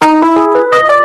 Wish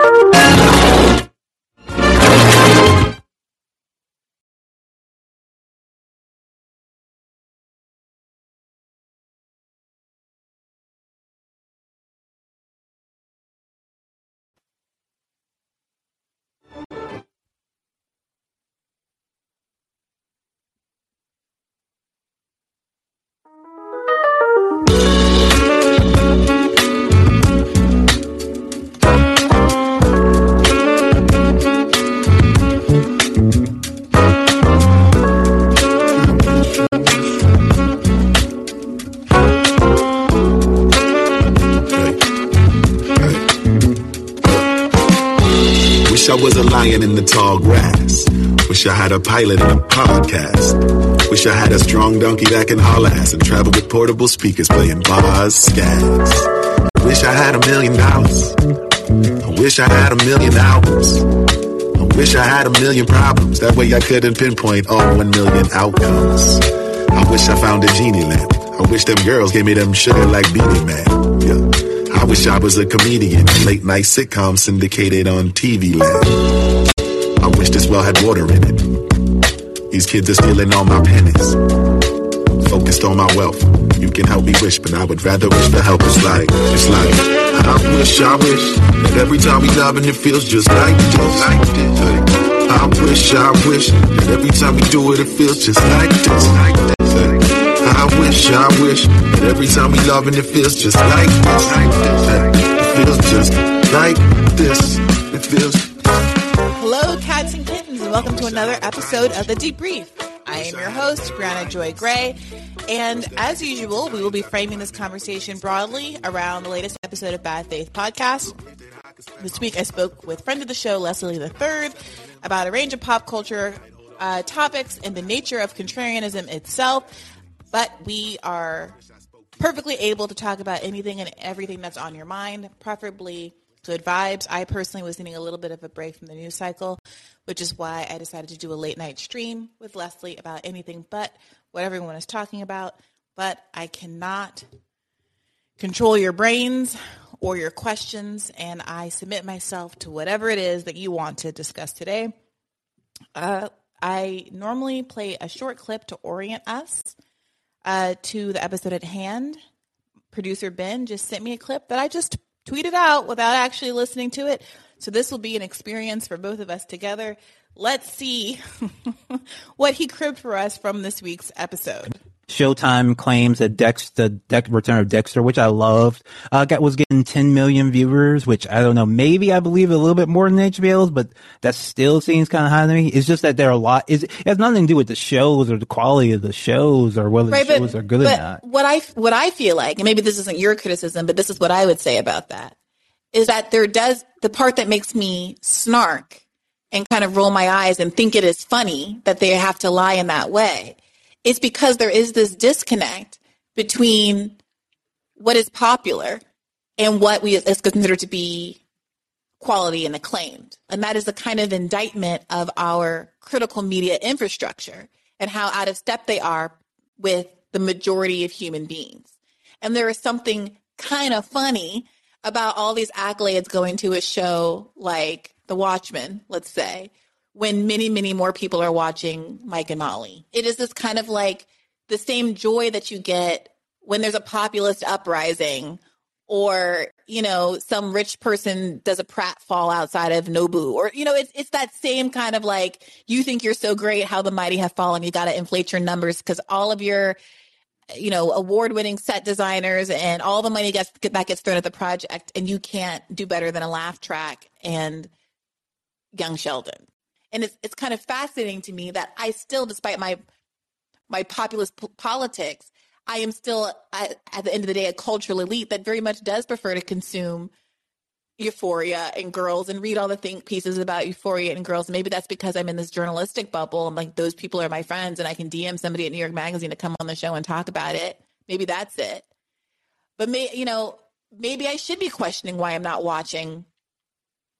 Lion in the tall grass. Wish I had a pilot and a podcast. Wish I had a strong donkey that can haul ass and travel with portable speakers playing bars, scats. Wish I had a million dollars. I wish I had a million hours. I wish I had a million problems. That way I couldn't pinpoint all one million outcomes. I wish I found a genie lamp. I wish them girls gave me them sugar like Beenie Man. Yeah. I wish I was a comedian, late night sitcom syndicated on TV land. I wish this well had water in it. These kids are stealing all my pennies. Focused on my wealth. You can help me wish, but I would rather wish for help. It's like, it's like, I wish, I wish that every time we love and it feels just like this. Like. I wish, I wish that every time we do it, it feels just like this. Like this. I wish, I wish that every time we love and it feels just like this. It feels just like this. It feels. Hello, cats and kittens, and welcome to another episode of The Debrief. I am your host, Briahna Joy Gray, and as usual, we will be framing this conversation broadly around the latest episode of Bad Faith Podcast. This week, I spoke with friend of the show, Leslie III, about a range of pop culture uh, topics and the nature of contrarianism itself. But we are perfectly able to talk about anything and everything that's on your mind, preferably good vibes. I personally was needing a little bit of a break from the news cycle, which is why I decided to do a late night stream with Leslie about anything but what everyone is talking about. But I cannot control your brains or your questions, and I submit myself to whatever it is that you want to discuss today. Uh, I normally play a short clip to orient us uh, to the episode at hand. Producer Ben just sent me a clip that I just tweeted out without actually listening to it. So this will be an experience for both of us together. Let's see what he cribbed for us from this week's episode. Showtime claims that Dex, the Dex, Return of Dexter, which I loved, uh, got, was getting 10 million viewers, which I don't know, maybe I believe a little bit more than HBO's, but that still seems kind of high to me. It's just that there are a lot, is, it has nothing to do with the shows or the quality of the shows or whether right, the shows but, are good or not. What I, what I feel like, and maybe this isn't your criticism, but this is what I would say about that, is that there does, the part that makes me snark and kind of roll my eyes and think it is funny that they have to lie in that way it's because there is this disconnect between what is popular and what we is considered to be quality and acclaimed. And that is the kind of indictment of our critical media infrastructure and how out of step they are with the majority of human beings. And there is something kind of funny about all these accolades going to a show like The Watchmen, let's say, when many, many more people are watching Mike and Molly. It is this kind of like the same joy that you get when there's a populist uprising or, you know, some rich person does a pratfall outside of Nobu or, you know, it's, it's that same kind of like, you think you're so great, how the mighty have fallen. You got to inflate your numbers because all of your, you know, award winning set designers and all the money gets, that gets thrown at the project and you can't do better than a laugh track and young Sheldon and it's it's kind of fascinating to me that I still, despite my my populist politics, I am still at, at, the end of the day a cultural elite that very much does prefer to consume Euphoria and girls and read all the think pieces about Euphoria and girls. Maybe that's because I'm in this journalistic bubble. I'm like those people are my friends, and I can DM somebody at New York Magazine to come on the show and talk about it. Maybe that's it. But may you know maybe I should be questioning why I'm not watching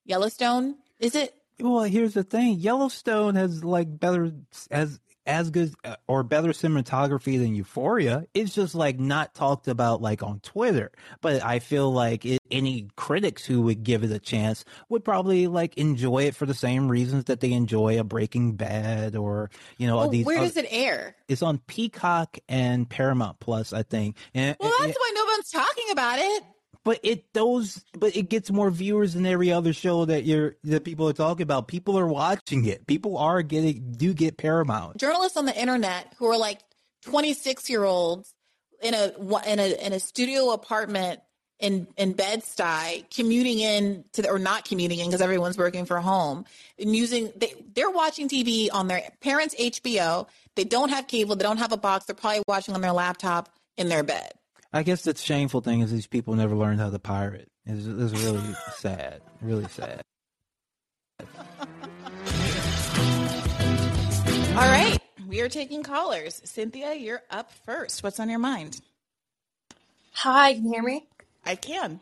Yellowstone. Is it well, here's the thing: Yellowstone has like better as as good uh, or better cinematography than Euphoria. It's just like not talked about like on Twitter. But I feel like it, any critics who would give it a chance would probably like enjoy it for the same reasons that they enjoy a Breaking Bad or you know Well, these. where uh, does it air? it's on Peacock and Paramount Plus, I think. And, Well, and- that's why no one's talking about it. But it those but it gets more viewers than every other show that you're that people are talking about. People are watching it. People are getting do get Paramount. Journalists on the internet who are like 26 year olds in a in a in a studio apartment in in Bed Stuy, commuting in to the, or not commuting in because everyone's working from home and using they they're watching TV on their parents' HBO. They don't have cable. They don't have a box. They're probably watching on their laptop in their bed. I guess the shameful thing is these people never learned how to pirate. It's, it's really sad. Really sad. All right, we are taking callers. Cynthia, you're up first. What's on your mind? Hi, can you hear me? I can.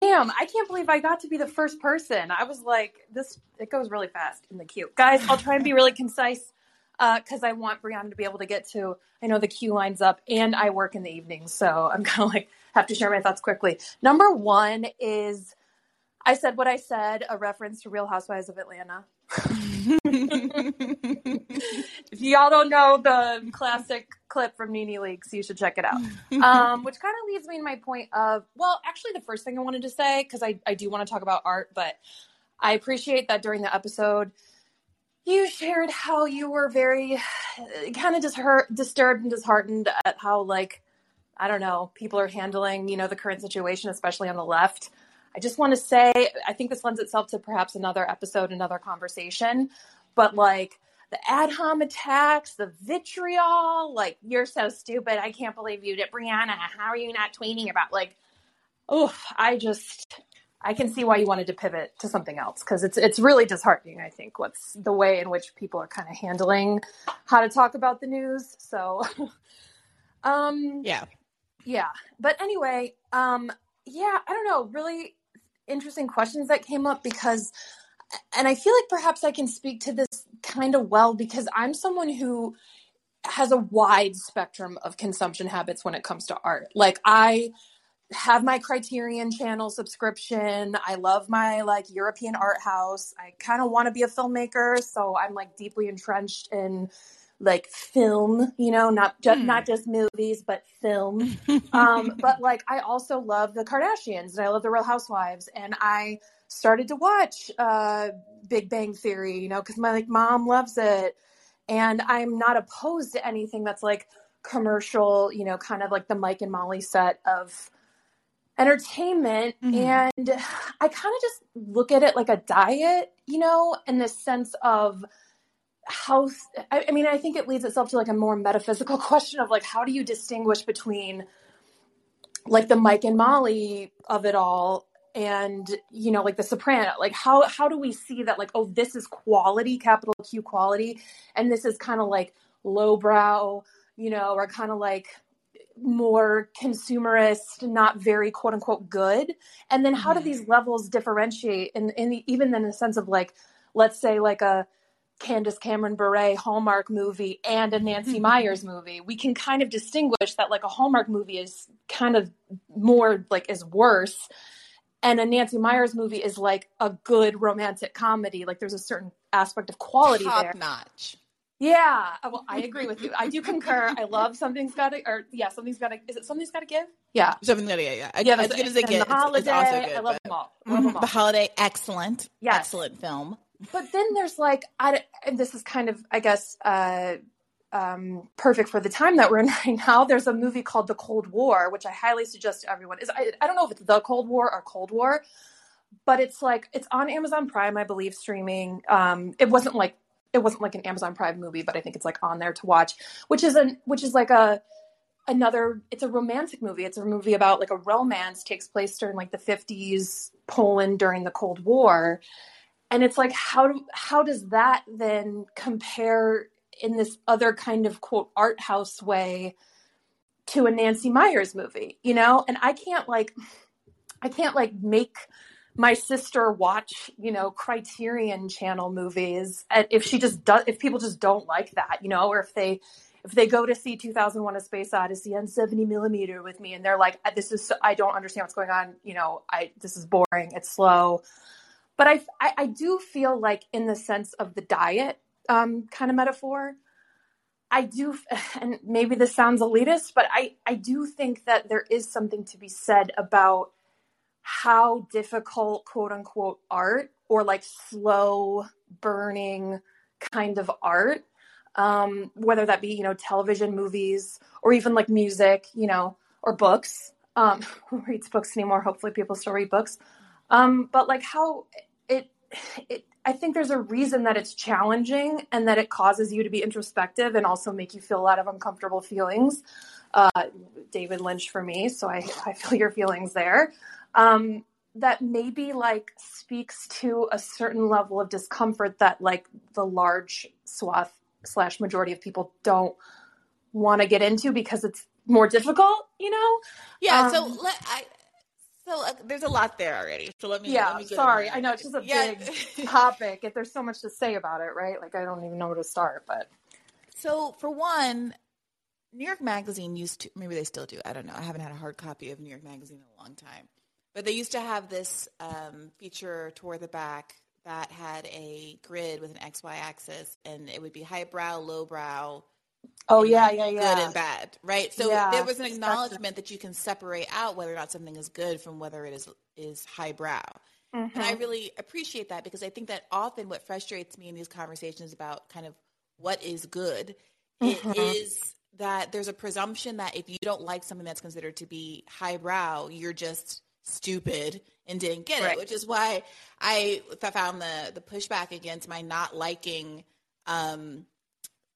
Damn, I can't believe I got to be the first person. I was like, this, it goes really fast in the queue. Guys, I'll try and be really concise because I want Briahna to be able to get to, I know the queue lines up and I work in the evening, So I'm kind of like, have to share my thoughts quickly. Number one is I said what I said, a reference to Real Housewives of Atlanta. if y'all don't know the classic clip from NeNe Leakes, you should check it out. Um, which kind of leads me to my point of, well, actually, the first thing I wanted to say, because I, I do want to talk about art, but I appreciate that during the episode, you shared how you were very kind of just hurt, disturbed and disheartened at how, like, I don't know, people are handling, you know, the current situation, especially on the left. I just want to say, I think this lends itself to perhaps another episode, another conversation, but like the ad hom attacks, the vitriol, like you're so stupid. I can't believe you did, Briahna. How are you not tweeting about like? Oh, I just I can see why you wanted to pivot to something else because it's it's really disheartening. I think what's the way in which people are kind of handling how to talk about the news. So, um, Yeah. yeah. But anyway, um, yeah, I don't know, really interesting questions that came up because, and I feel like perhaps I can speak to this kind of well because I'm someone who has a wide spectrum of consumption habits when it comes to art. Like, I have my Criterion channel subscription. I love my like European art house. I kind of want to be a filmmaker, so I'm like deeply entrenched in like film, you know, not just Hmm. not just movies, but film. um, but like I also love the Kardashians and I love the Real Housewives, and I started to watch uh, Big Bang Theory, you know, because my like mom loves it, and I'm not opposed to anything that's like commercial, you know, kind of like the Mike and Molly set of entertainment Mhm. and i kind of just look at it like a diet you know in the sense of how I, I mean i think it leads itself to like a more metaphysical question of like how do you distinguish between like the mike and molly of it all and you know like the soprano like how how do we see that like oh this is quality capital q quality and this is kind of like lowbrow you know or kind of like more consumerist, not very quote unquote good? And then how do Mhm. these levels differentiate? And in, the, even in the sense of like, let's say like a Candace Cameron Bure Hallmark movie and a Nancy Myers movie, we can kind of distinguish that like a Hallmark movie is kind of more like is worse. And a Nancy Meyers movie is like a good romantic comedy. Like there's a certain aspect of quality Top there. notch. Yeah, uh, well, I agree with you. I do concur. I love something's got to, or yeah, something's got to. Is it something's got to give? Yeah, Something that, yeah, yeah. yeah. as good as it and gets. The holiday. it's also good. I love but- them all. Love them Mhm. all. The holiday, excellent. Yes. Excellent film. But then there's like, I, and this is kind of, I guess, uh, um, perfect for the time that we're in right now. There's a movie called The Cold War, which I highly suggest to everyone. Is I, I don't know if it's The Cold War or Cold War, but it's like it's on Amazon Prime, I believe, streaming. Um, it wasn't like it wasn't like an Amazon Prime movie, but I think it's like on there to watch, which is an which is like a another it's a romantic movie. It's a movie about like a romance takes place during like the 50s poland during the cold war. And it's like how do, how does that then compare in this other kind of quote art house way to a nancy meyers movie you know? And i can't like i can't like make my sister watch, you know, Criterion Channel movies if she just does if people just don't like that, you know, or if they if they go to see 2001 a space odyssey on 70 millimeter with me and they're like this is so, i don't understand what's going on you know i this is boring it's slow. But i i, I do feel like in the sense of the diet um, kind of metaphor i do and maybe this sounds elitist but i i do think that there is something to be said about how difficult quote unquote art or like slow burning kind of art um, whether that be you know television movies or even like music you know or books um, who reads books anymore? Hopefully people still read books. Um, but like how it it i think there's a reason that it's challenging and that it causes you to be introspective and also make you feel a lot of uncomfortable feelings. Uh, david lynch for me so i, I feel your feelings there um, that maybe like speaks to a certain level of discomfort that like the large swath slash majority of people don't want to get into because it's more difficult, you know? Yeah. Um, so let I. So uh, there's a lot there already. So let me. Yeah. Let me sorry, I know it's just a yeah. big topic. If there's so much to say about it, right? Like I don't even know where to start. But so for one, New York Magazine used to. Maybe they still do. I don't know. I haven't had a hard copy of New York Magazine in a long time. But they used to have this um, feature toward the back that had a grid with an XY axis and it would be highbrow, lowbrow. Oh yeah, yeah, yeah. Good and bad, right? So yeah, there was an acknowledgement that you can separate out whether or not something is good from whether it is is highbrow. Mm-hmm. And I really appreciate that because I think that often what frustrates me in these conversations about kind of what is good mm-hmm. is that there's a presumption that if you don't like something that's considered to be highbrow, you're just stupid and didn't get it, which is why I found the the pushback against my not liking um,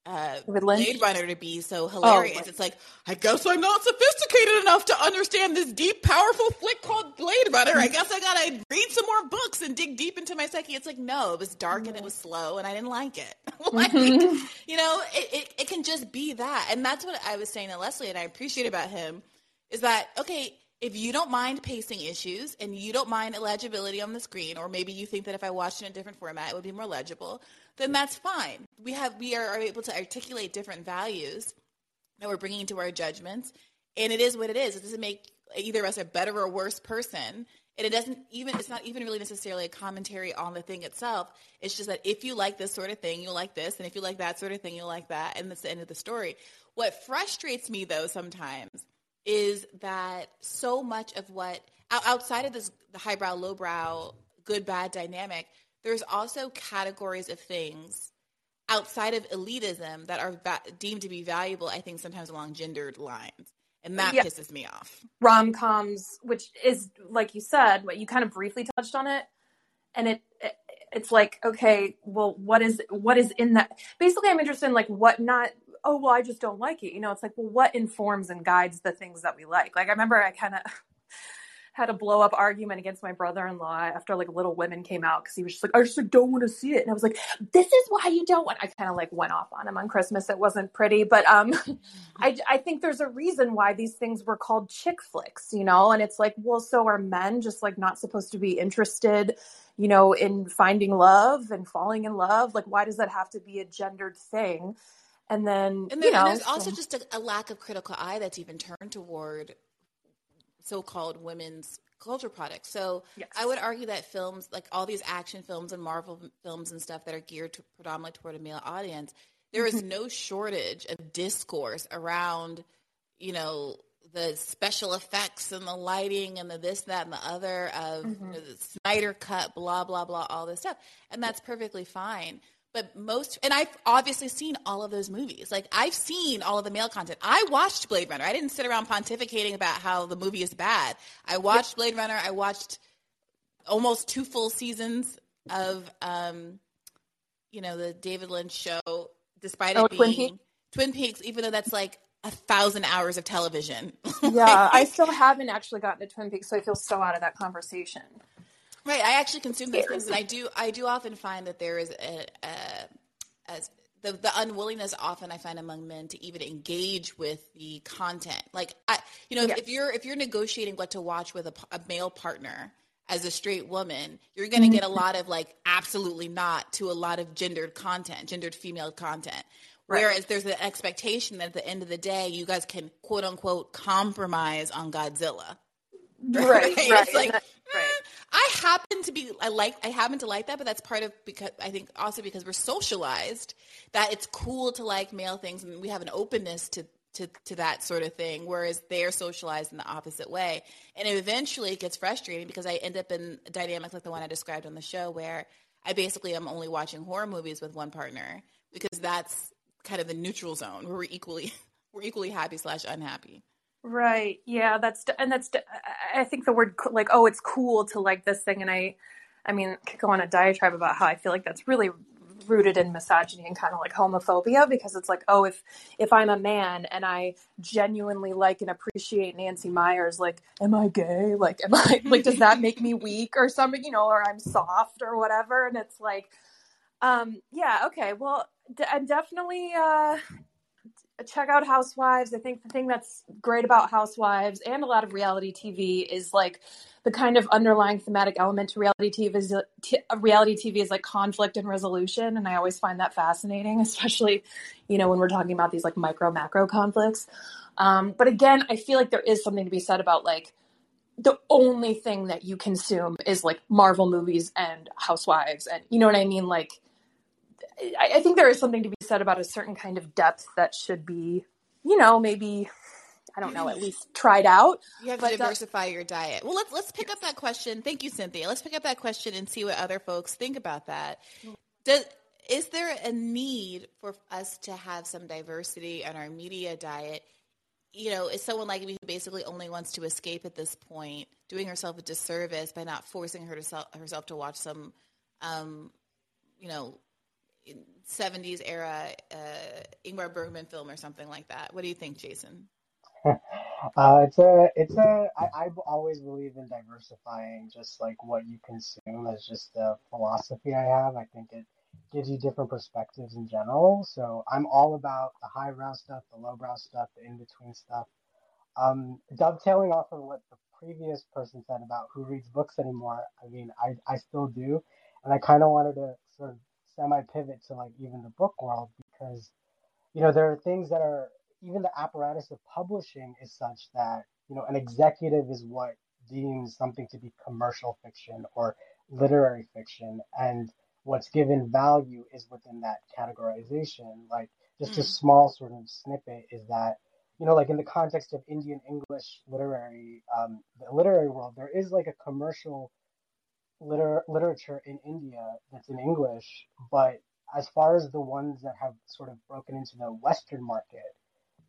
uh, Blade Runner to be so oh, hilarious. Oh, it's like, I guess I'm not sophisticated enough to understand this deep, powerful flick called Blade Runner. I guess I gotta read some more books and dig deep into my psyche. It's like, no, it was dark and it was slow and I didn't like it. like, mm-hmm. you know, it, it, it can just be that. And that's what I was saying to Leslie and I appreciate about him is that, okay, if you don't mind pacing issues and you don't mind illegibility on the screen, or maybe you think that if I watched in a different format it would be more legible, then that's fine. We have we are, able to articulate different values that we're bringing to our judgments, and it is what it is. It doesn't make either of us a better or worse person. And it doesn't even, it's not even really necessarily a commentary on the thing itself. It's just that if you like this sort of thing, you'll like this. And if you like that sort of thing, you'll like that. And that's the end of the story. What frustrates me though sometimes is that so much of what outside of this the highbrow lowbrow good bad dynamic there's also categories of things outside of elitism that are va- deemed to be valuable i think sometimes along gendered lines. And that yeah. pisses me off. Rom-coms which is like you said what you kind of briefly touched on it. And it, it it's like okay well what is what is in that? Basically i'm interested in like what not oh well i just don't like it. You know it's like well what informs and guides the things that we like? Like i remember i kind of had a blow up argument against my brother-in-law after like little women came out because he was just like i just like, don't want to see it. And i was like this is why you don't want i kind of like went off on him on christmas. It wasn't pretty but um I, I think there's a reason why these things were called chick flicks you know? And it's like well so are men just like not supposed to be interested you know in finding love and falling in love? Like why does that have to be a gendered thing and then and, then, you know, and there's also just a, a, lack of critical eye that's even turned toward so-called women's culture products. So yes. I would argue that films, like all these action films and Marvel films and stuff that are geared to predominantly toward a male audience, there is mm-hmm. no shortage of discourse around, you know, the special effects and the lighting and the this, that, and the other of mm-hmm. you know, the Snyder cut, blah, blah, blah, all this stuff. And that's perfectly fine but most and i've obviously seen all of those movies. Like i've seen all of the male content. I watched blade runner. I didn't sit around pontificating about how the movie is bad. I watched blade runner. I watched almost two full seasons of um you know the david lynch show despite oh, it being twin peaks? twin peaks even though that's like a thousand hours of television. Yeah i still haven't actually gotten to twin peaks so i feel so out of that conversation Right. I actually consume those things, and I do. I do often find that there is a, a, a the, the unwillingness often I find among men to even engage with the content. Like I, you know, yes. if, if, you're if you're negotiating what to watch with a, a, male partner as a straight woman, you're going to get a mm-hmm. lot of like absolutely not to a lot of gendered content, gendered female content. Right. Whereas there's an expectation that at the end of the day, you guys can quote unquote compromise on Godzilla. Right, right. It's like, Right. eh, I happen to be, I like, I happen to like that, but that's part of because I think also because we're socialized that it's cool to like male things and we have an openness to, to, to that sort of thing, whereas they're socialized in the opposite way. And eventually it gets frustrating because I end up in dynamics like the one I described on the show where I basically am only watching horror movies with one partner because that's kind of the neutral zone where we're equally, we're equally happy slash unhappy. Right. Yeah, that's and that's I- think the word like oh it's cool to like this thing and I I mean could go on a diatribe about how I feel like that's really rooted in misogyny and kind of like homophobia because it's like oh if if I'm a man and I genuinely like and appreciate Nancy Meyers like am I gay like am I like does that make me weak or something you know or I'm soft or whatever and it's like um yeah okay well d- I'm definitely uh check out Housewives. I think the thing that's great about Housewives and a lot of reality TV is like the kind of underlying thematic element to reality TV is t- reality TV is like conflict and resolution, and I always find that fascinating, especially you know when we're talking about these like micro macro conflicts. Um, but again, I feel like there is something to be said about like the only thing that you consume is like Marvel movies and Housewives, and you know what I mean, like. I, I think there is something to be said about a certain kind of depth that should be, you know, maybe I don't know, at least tried out. You have But to diversify your diet. Well, let's let's pick up that question. Thank you, Cynthia. Let's pick up that question and see what other folks think about that. Does is there a need for us to have some diversity in our media diet? You know, is someone like me who basically only wants to escape at this point doing herself a disservice by not forcing her to sel- herself to watch some, um, you know, 70s era uh, Ingmar Bergman film or something like that? What do you think, Jason? Uh, it's a, it's a, I, I always believe in diversifying just like what you consume as just a philosophy I have. I think it gives you different perspectives in general. So I'm all about the highbrow stuff, the lowbrow stuff, the in-between stuff. Um, dovetailing off of what the previous person said about who reads books anymore, I mean, I, I still do. And I kind of wanted to sort of semi-pivot to like even the book world because, you know, there are things that are even the apparatus of publishing is such that you know an executive is what deems something to be commercial fiction or literary fiction and what's given value is within that categorization like just a Mm. small sort of snippet is that you know like in the context of indian english literary um the literary world there is like a commercial liter- literature in india that's in english but as far as the ones that have sort of broken into the western market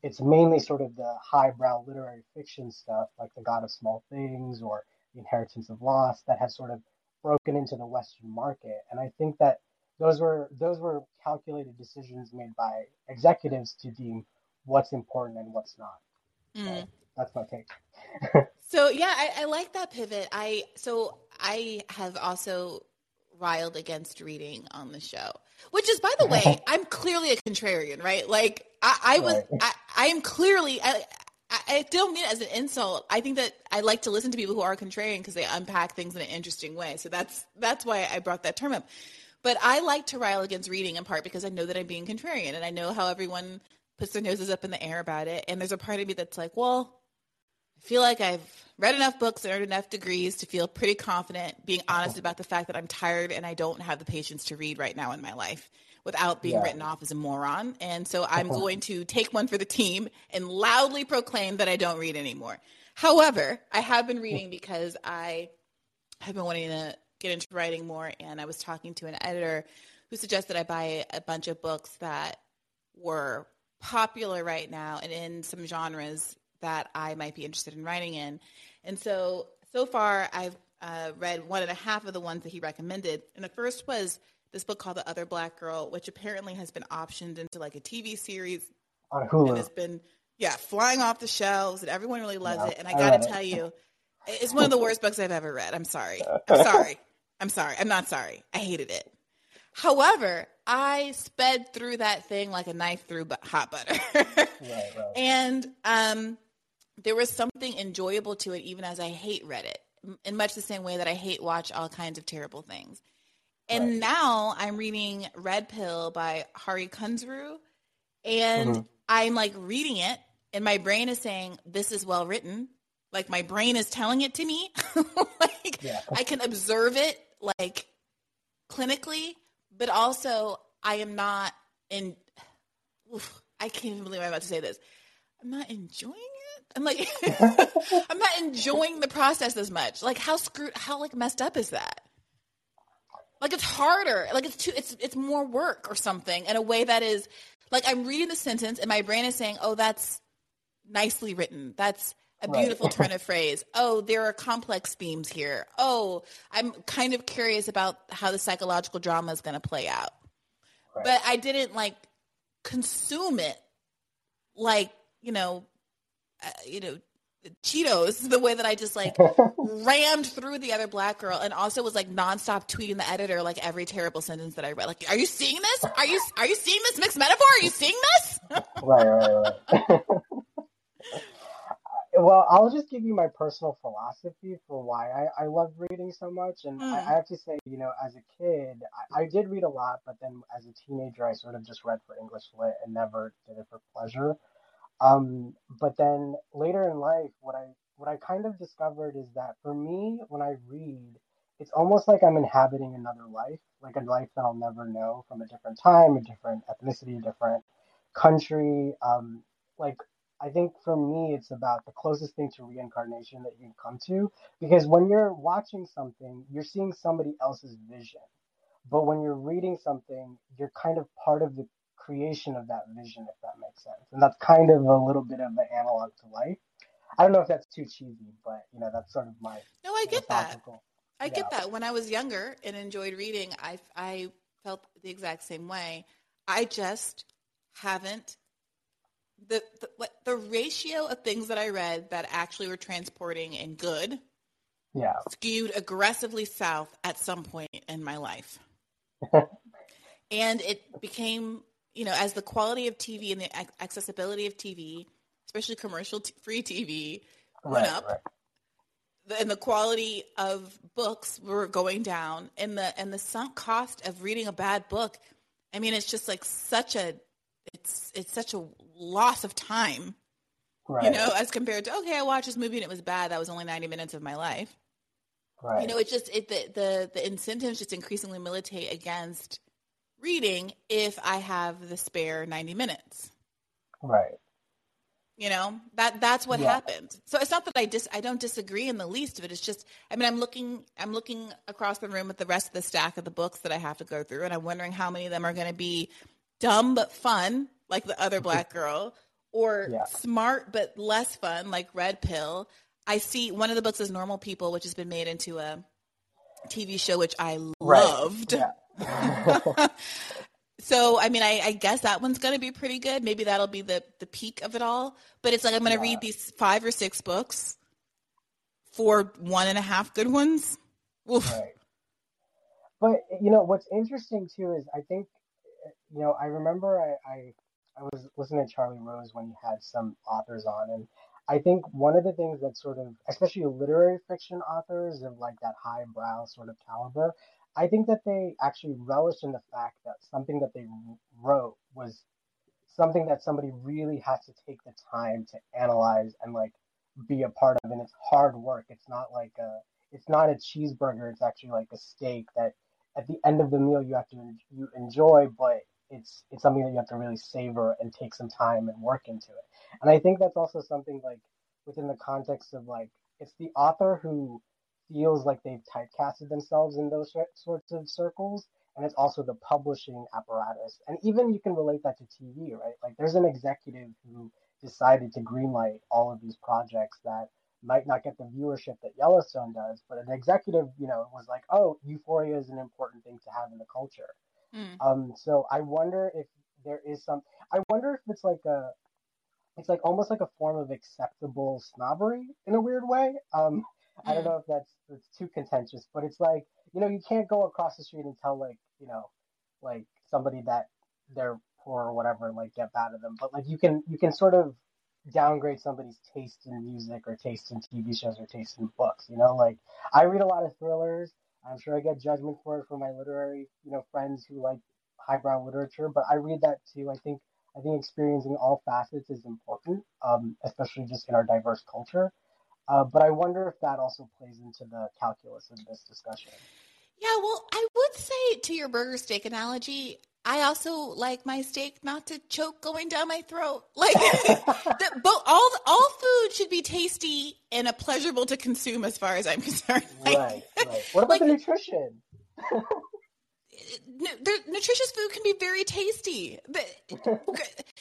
it's mainly sort of the highbrow literary fiction stuff, like The God of Small Things or The Inheritance of Loss, that has sort of broken into the Western market. And I think that those were those were calculated decisions made by executives to deem what's important and what's not. Mm. So that's my take. So yeah, I, I like that pivot. I so I have also riled against reading on the show, which is, by the way, I'm clearly a contrarian, right? Like I, I was, I, I am clearly. I, I don't mean it as an insult. I think that I like to listen to people who are contrarian because they unpack things in an interesting way. So that's that's why I brought that term up. But I like to rile against reading in part because I know that I'm being contrarian and I know how everyone puts their noses up in the air about it. And there's a part of me that's like, well, I feel like I've read enough books and earned enough degrees to feel pretty confident being honest about the fact that I'm tired and I don't have the patience to read right now in my life without being Yeah. written off as a moron. And so I'm uh-huh. going to take one for the team and loudly proclaim that I don't read anymore. However, I have been reading because I have been wanting to get into writing more and I was talking to an editor who suggested I buy a bunch of books that were popular right now and in some genres that I might be interested in writing in. And so, so far, I've uh, read one and a half of the ones that he recommended. And the first was this book called The Other Black Girl, which apparently has been optioned into like a TV series On and it's been, yeah, flying off the shelves and everyone really loves Yeah, it. And I I got to it. tell you, it's one of the worst books I've ever read. I'm sorry. I'm sorry. I'm sorry. I'm not sorry. I hated it. However, I sped through that thing like a knife through hot butter. Right, right. and um, there was something enjoyable to it, even as I hate read it. in much the same way that I hate watch all kinds of terrible things. And Right. now I'm reading Red Pill by Hari Kunzru, and Mhm. I'm like reading it, and my brain is saying, This is well written. Like my brain is telling it to me. like Yeah. I can observe it like clinically, but also I am not in. Oof, I can't even believe I'm about to say this. I'm not enjoying it. I'm like, I'm not enjoying the process as much. Like, how screwed, how like messed up is that? Like, it's harder. Like, it's too, it's it's more work or something in a way that is like I'm reading the sentence and my brain is saying, "Oh, that's nicely written. That's a Right. beautiful turn of phrase. Oh, there are complex themes here. Oh, I'm kind of curious about how the psychological drama is going to play out. Right. But I didn't like consume it like, you know, uh, you know, Cheetos the way that I just like rammed through the other black girl and also was like nonstop tweeting the editor like every terrible sentence that I read. Like, are you seeing this? Are you are you seeing this mixed metaphor? Are you seeing this? right, right, right. well, I'll just give you my personal philosophy for why I, I love reading so much. And I, Mm. I have to say, you know, as a kid, I, I did read a lot, but then as a teenager, I sort of just read for English lit and never did it for pleasure. Um, but then later in life, what I what I kind of discovered is that for me, when I read, it's almost like I'm inhabiting another life, like a life that I'll never know from a different time, a different ethnicity, a different country. Um, like I think for me, it's about the closest thing to reincarnation that you can come to, because when you're watching something, you're seeing somebody else's vision, but when you're reading something, you're kind of part of the creation of that vision, if that makes sense. And that's kind of a little bit of the analog to life. I don't know if that's too cheesy, but you know, that's sort of my No, I get that. I get that. When I was younger and enjoyed reading, I I felt the exact same way. I just haven't the the, what, the ratio of things that I read that actually were transporting and good Yeah. skewed aggressively south at some point in my life. and it became, you know, as the quality of TV and the ac- accessibility of TV, especially commercial t- free TV, went Right, up right. the, and the quality of books were going down and the and the sunk cost of reading a bad book i mean it's just like such a it's it's such a loss of time Right. you know as compared to okay i watched this movie and it was bad that was only 90 minutes of my life right. you know it's just it the, the the incentives just increasingly militate against reading if i have the spare 90 minutes right. you know that that's what Yeah. happened so it's not that i dis i don't disagree in the least of it it's just i mean i'm looking i'm looking across the room at the rest of the stack of the books that i have to go through and i'm wondering how many of them are going to be dumb but fun like the other black girl or Yeah. smart but less fun like red pill i see one of the books is normal people which has been made into a tv show which i Right. loved Yeah. so I mean, I, I guess that one's going to be pretty good. Maybe that'll be the the peak of it all. But it's like I'm going to Yeah. read these five or six books for one and a half good ones. Oof. Right. But you know what's interesting too is I think you know I remember I, I I was listening to Charlie Rose when he had some authors on and I think one of the things that sort of especially literary fiction authors of like that highbrow sort of caliber I think that they actually relish in the fact that something that they wrote was something that somebody really has to take the time to analyze and like be a part of and it's hard work. It's not like a it's not a cheeseburger. It's actually like a steak that at the end of the meal you have to you enjoy but it's it's something that you have to really savor and take some time and work into it. And i think that's also something like within the context of like it's the author who feels like they've typecasted themselves in those sorts of circles and it's also the publishing apparatus and even you can relate that to tv right like there's an executive who decided to greenlight all of these projects that might not get the viewership that Yellowstone does, but an executive, you know, was like, "Oh, Euphoria is an important thing to have in the culture." Mm. Um, so I wonder if there is some. I wonder if it's like a, it's like almost like a form of acceptable snobbery in a weird way. Um, I don't Mm. know if that's that's too contentious, but it's like you know you can't go across the street and tell like you know, like somebody that they're poor or whatever, and like get bad at them. But like you can you can sort of downgrade somebody's taste in music or taste in TV shows or taste in books. You know, like I read a lot of thrillers. I'm sure I get judgment for it from my literary, you know, friends who like highbrow literature, but I read that too. I think I think experiencing all facets is important, um, especially just in our diverse culture. Uh, but I wonder if that also plays into the calculus of this discussion. Yeah, well, I would say to your burger steak analogy, I also like my steak not to choke going down my throat. Like, the, but all all food should be tasty and a pleasurable to consume, as far as I'm concerned. Like, right, right. What about like, the nutrition? nutritious food can be very tasty. if,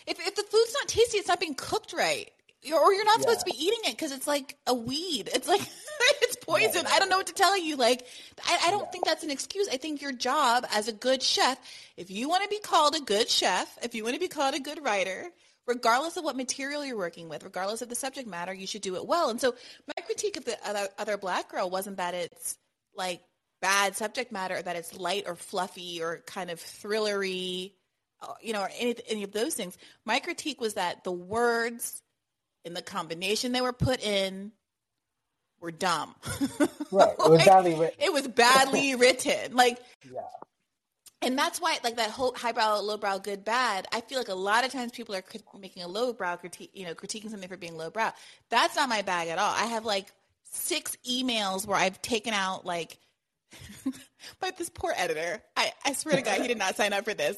if the food's not tasty, it's not being cooked right. Or you're not yeah. supposed to be eating it because it's like a weed. It's like it's poison. Yeah. I don't know what to tell you. Like, I, I don't yeah. think that's an excuse. I think your job as a good chef, if you want to be called a good chef, if you want to be called a good writer, regardless of what material you're working with, regardless of the subject matter, you should do it well. And so my critique of the other, other black girl wasn't that it's like bad subject matter, that it's light or fluffy or kind of thrillery, uh, you know, or any, any of those things. My critique was that the words in the combination they were put in were dumb. Right. It was badly written. It was badly written. Like, yeah. And that's why, like that whole highbrow, lowbrow, good, bad. I feel like a lot of times people are making a lowbrow critique, you know, critiquing something for being lowbrow. That's not my bag at all. I have like six emails where I've taken out like but this poor editor, I, I swear to God, he did not sign up for this.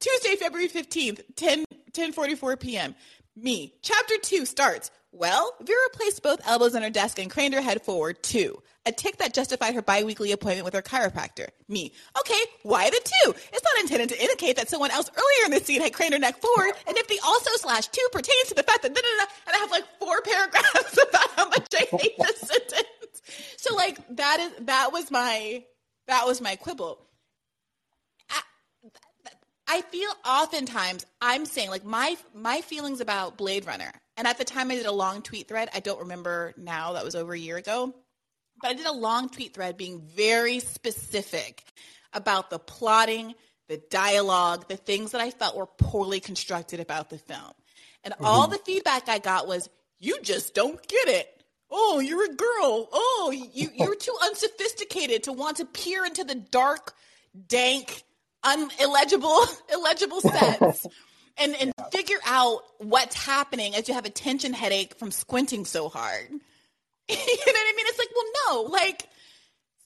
Tuesday, February 15th, 10, 10.44 p.m. Me. Chapter 2 starts. Well, Vera placed both elbows on her desk and craned her head forward, too. A tick that justified her biweekly appointment with her chiropractor. Me. Okay, why the two? It's not intended to indicate that someone else earlier in the scene had craned her neck forward, and if the also slash two pertains to the fact that da da da, and I have like four paragraphs about how much I hate this sentence. So like that is that was my that was my quibble. I, feel oftentimes I'm saying like my my feelings about Blade Runner, and at the time I did a long tweet thread. I don't remember now; that was over a year ago. But I did a long tweet thread being very specific about the plotting, the dialogue, the things that I felt were poorly constructed about the film. And mm-hmm. all the feedback I got was, "You just don't get it." Oh, you're a girl. Oh, you, you're too unsophisticated to want to peer into the dark, dank, unillegible, illegible sets and, and yeah. figure out what's happening as you have a tension headache from squinting so hard. you know what I mean? It's like, well, no, like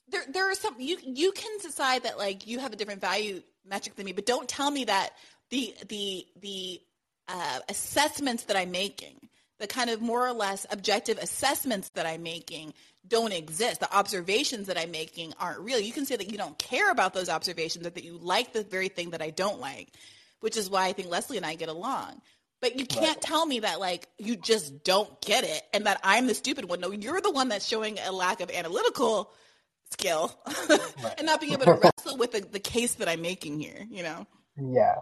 there, there are some, you, you can decide that like you have a different value metric than me, but don't tell me that the, the, the, uh, assessments that I'm making the kind of more or less objective assessments that I'm making don't exist. The observations that I'm making aren't real. You can say that you don't care about those observations or that you like the very thing that I don't like, which is why I think Leslie and I get along. But you can't right. tell me that like you just don't get it and that I'm the stupid one. No, you're the one that's showing a lack of analytical skill right. and not being able to wrestle with the, the case that I'm making here, you know? Yeah.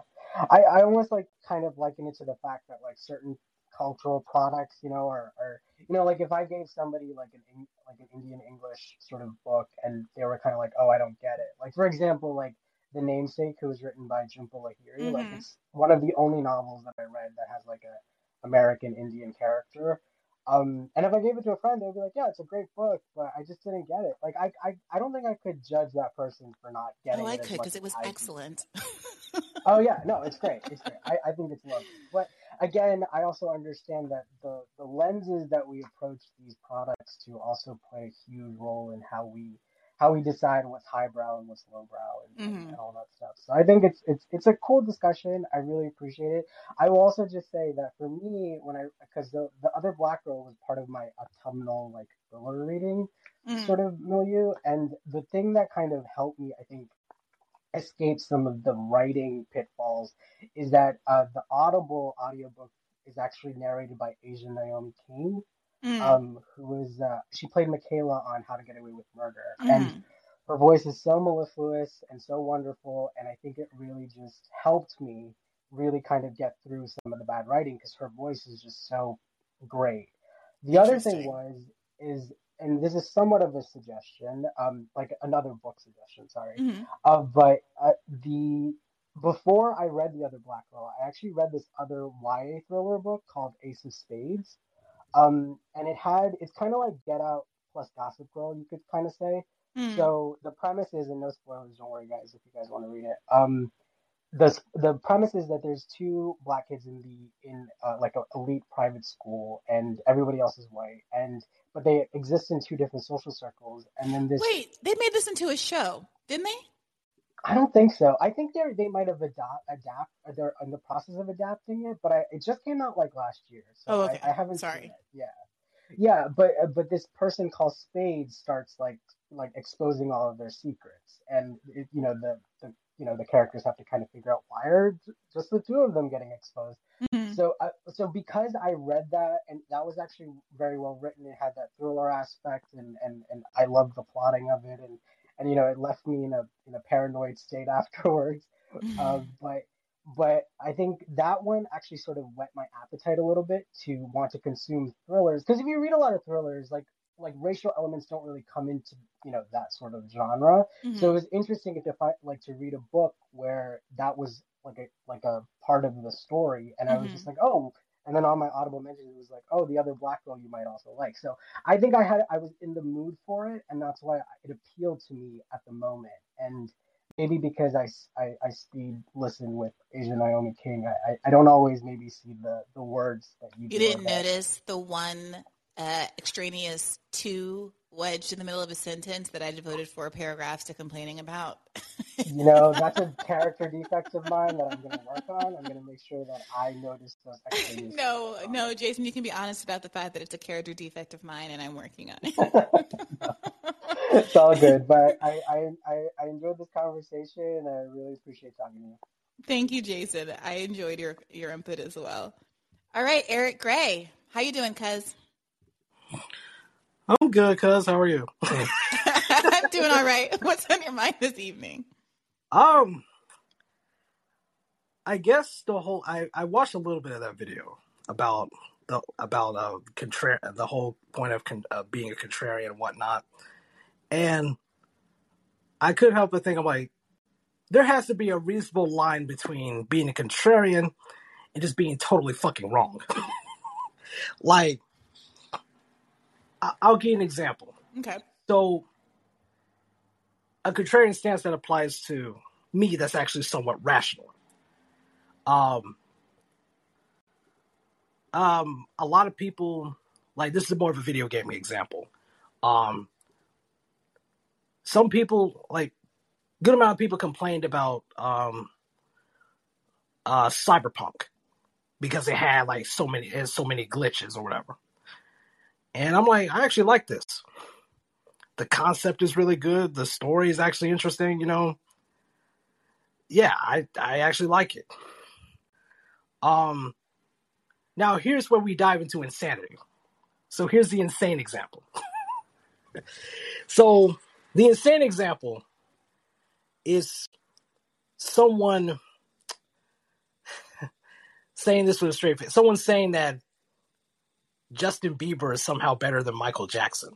I, I almost like kind of liken it to the fact that like certain cultural products, you know, or, or you know, like if I gave somebody like an like an Indian English sort of book and they were kind of like, oh, I don't get it. Like for example, like The Namesake, who was written by Jhumpa Lahiri, mm-hmm. like it's one of the only novels that I read that has like a American Indian character. Um, and if I gave it to a friend, they'd be like, "Yeah, it's a great book, but I just didn't get it." Like, I, I, I don't think I could judge that person for not getting oh, it. I could because it was excellent. oh yeah, no, it's great. It's great. I, I think it's lovely. But again, I also understand that the the lenses that we approach these products to also play a huge role in how we how we decide what's highbrow and what's lowbrow and, mm-hmm. and all that stuff. So I think it's it's it's a cool discussion. I really appreciate it. I will also just say that for me, when I because the the other Black Girl was part of my autumnal like thriller reading mm-hmm. sort of milieu, and the thing that kind of helped me, I think, escape some of the writing pitfalls is that uh, the Audible audiobook is actually narrated by Aja Naomi King, mm. um, who was uh, she played Michaela on How to Get Away with Murder, mm. and her voice is so mellifluous and so wonderful, and I think it really just helped me really kind of get through some of the bad writing because her voice is just so great. The other thing was is and this is somewhat of a suggestion, um, like another book suggestion, sorry. Mm-hmm. Uh, but uh, the before I read the other Black Girl, I actually read this other YA thriller book called Ace of Spades. Um, and it had it's kind of like Get Out plus Gossip Girl, you could kind of say. Hmm. So the premise is, and no spoilers, don't worry, guys, if you guys want to read it. Um, the the premise is that there's two black kids in the in uh, like a elite private school, and everybody else is white, and but they exist in two different social circles, and then this. Wait, they made this into a show, didn't they? I don't think so. I think they they might have adapt adapt. They're in the process of adapting it, but I, it just came out like last year, so Oh, okay. I, I haven't. Sorry. Seen it. Yeah, yeah, but uh, but this person called Spade starts like like exposing all of their secrets, and it, you know the the you know the characters have to kind of figure out why are just the two of them getting exposed. Mhm. So, uh, so because I read that, and that was actually very well written. It had that thriller aspect, and and and I loved the plotting of it, and and you know it left me in a in a paranoid state afterwards. Um, but but I think that one actually sort of whet my appetite a little bit to want to consume thrillers. Because if you read a lot of thrillers, like like racial elements don't really come into you know that sort of genre. Mhm. So it was interesting to find like to read a book where that was like a like a part of the story, and I was Mhm. just like, oh. And then on my audible mentions, it was like, oh, the other black girl you might also like. So I think I had I was in the mood for it, and that's why it appealed to me at the moment. And maybe because I I speed listen with Aja Naomi King, I, I, I don't always maybe see the, the words that you. You didn't about- notice the one uh, extraneous two wedged in the middle of a sentence that I devoted four paragraphs to complaining about. You know, that's a character defect of mine that I'm going to work on. I'm going to make sure that I notice those extraneous. no, no, Jason, you can be honest about the fact that it's a character defect of mine, and I'm working on it. it's all good, but I, I, I, I enjoyed this conversation, and I really appreciate talking to you. Thank you, Jason. I enjoyed your your input as well. All right, Eric Gray, how you doing, cuz? I'm good, cuz. How are you? I'm doing all right. What's on your mind this evening? um, I guess the whole I I watched a little bit of that video about the about uh contra- the whole point of con- uh, being a contrarian and whatnot, and I couldn't help but think I'm like, there has to be a reasonable line between being a contrarian and just being totally fucking wrong. like, I- I'll give you an example. Okay. So, a contrarian stance that applies to me that's actually somewhat rational. Um, um, a lot of people like this is more of a video game example. Um, some people like good amount of people complained about um, uh, Cyberpunk because it had like so many it has so many glitches or whatever. And I'm like, I actually like this the concept is really good. The story is actually interesting. You know, yeah, I I actually like it. Um, now here's where we dive into insanity. So here's the insane example. so the insane example is someone saying this with a straight face. Someone saying that Justin Bieber is somehow better than Michael Jackson.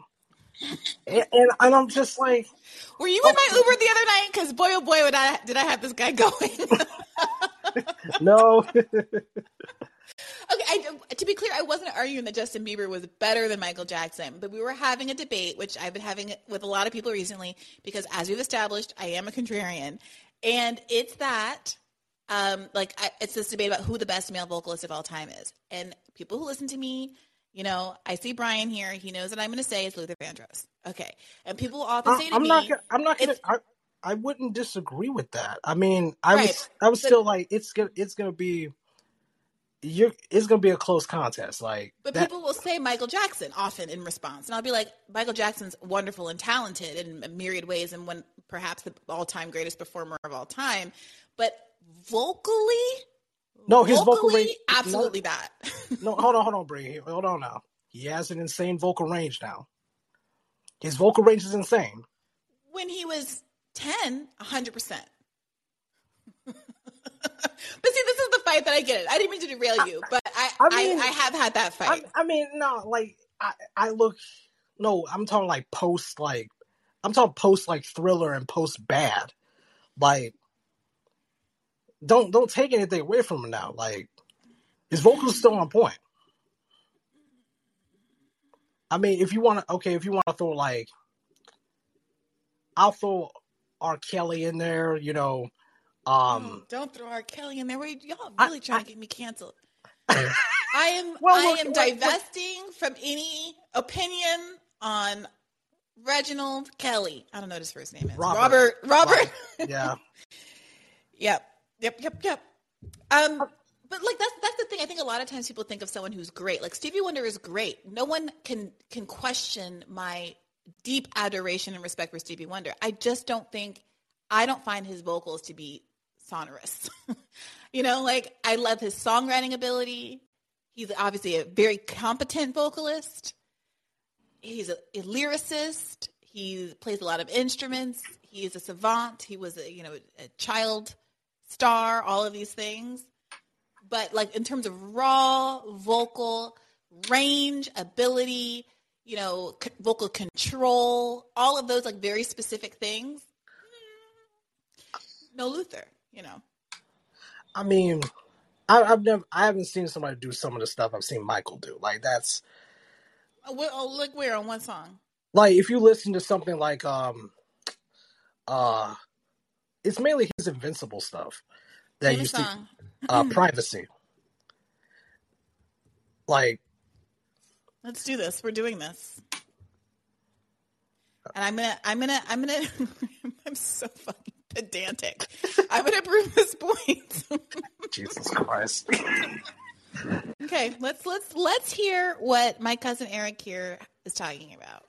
And, and, and I'm just like, Were you in my Uber the other night? Because boy, oh boy, would I, did I have this guy going. no. Okay, I, to be clear, I wasn't arguing that Justin Bieber was better than Michael Jackson, but we were having a debate, which I've been having with a lot of people recently, because as we've established, I am a contrarian, and it's that, um, like, I, it's this debate about who the best male vocalist of all time is, and people who listen to me, you know, I see Brian here. He knows that I'm going to say is Luther Vandross. Okay, and people will often say to I, am me, not. gonna- I'm not gonna. I, I wouldn't disagree with that. I mean, I Right, was. I was but- still like, it's gonna. It's gonna be. You're. It's gonna be a close contest. Like But that. people will say Michael Jackson often in response, and I'll be like, Michael Jackson's wonderful and talented in a myriad ways, and one perhaps the all-time greatest performer of all time. But vocally, No, his vocal range- absolutely not. No, hold on, hold on, Bree. Hold on now. He has an insane vocal range now. His vocal range is insane. when he was 10, 100 percent. But see, this is the fight that I get it. I didn't mean to derail you, but I, I I, mean- I, have had that I, fight. I mean, no, like I, I look. No, I'm talking like post, like I'm talking post, like thriller and post bad. Like don't don't take anything away from him now. Like his vocals still on point. I mean, if you want to, okay, if you want to throw like, I'll throw R. Kelly in there. You know, um, Oh, don't throw R. Kelly in there. Wait, y'all I- really trying to get me canceled. I am Well, I look, am look, look. divesting from any opinion on Reginald Kelly. I don't know what his first name is. Robert. Robert. Robert. yeah, Yep. Yep. Yep. Yep. Um, but like that's that's the thing. I think a lot of times people think of someone who's great. Like Stevie Wonder is great. No one can can question my deep adoration and respect for Stevie Wonder. I just don't think I don't find his vocals to be sonorous. you know, like I love his songwriting ability. He's obviously a very competent vocalist. He's a, a lyricist. He plays a lot of instruments. He is a savant. He was a you know a child star. All of these things, but like in terms of raw vocal range, ability, you know, c- vocal control, all of those like very specific things. mm, No Luther, you know. I mean, I, I've never, I haven't seen somebody do some of the stuff I've seen Michael do. Like that's Oh, oh, look where on one song. like if you listen to something like um, uh, it's mainly his Invincible stuff that you see. Uh, privacy. Like Let's do this. We're doing this. And I'm gonna, I'm gonna, I'm gonna, I'm so fucking pedantic. I'm gonna prove this point. Jesus Christ. okay, let's let's let's hear what my cousin Eric here is talking about.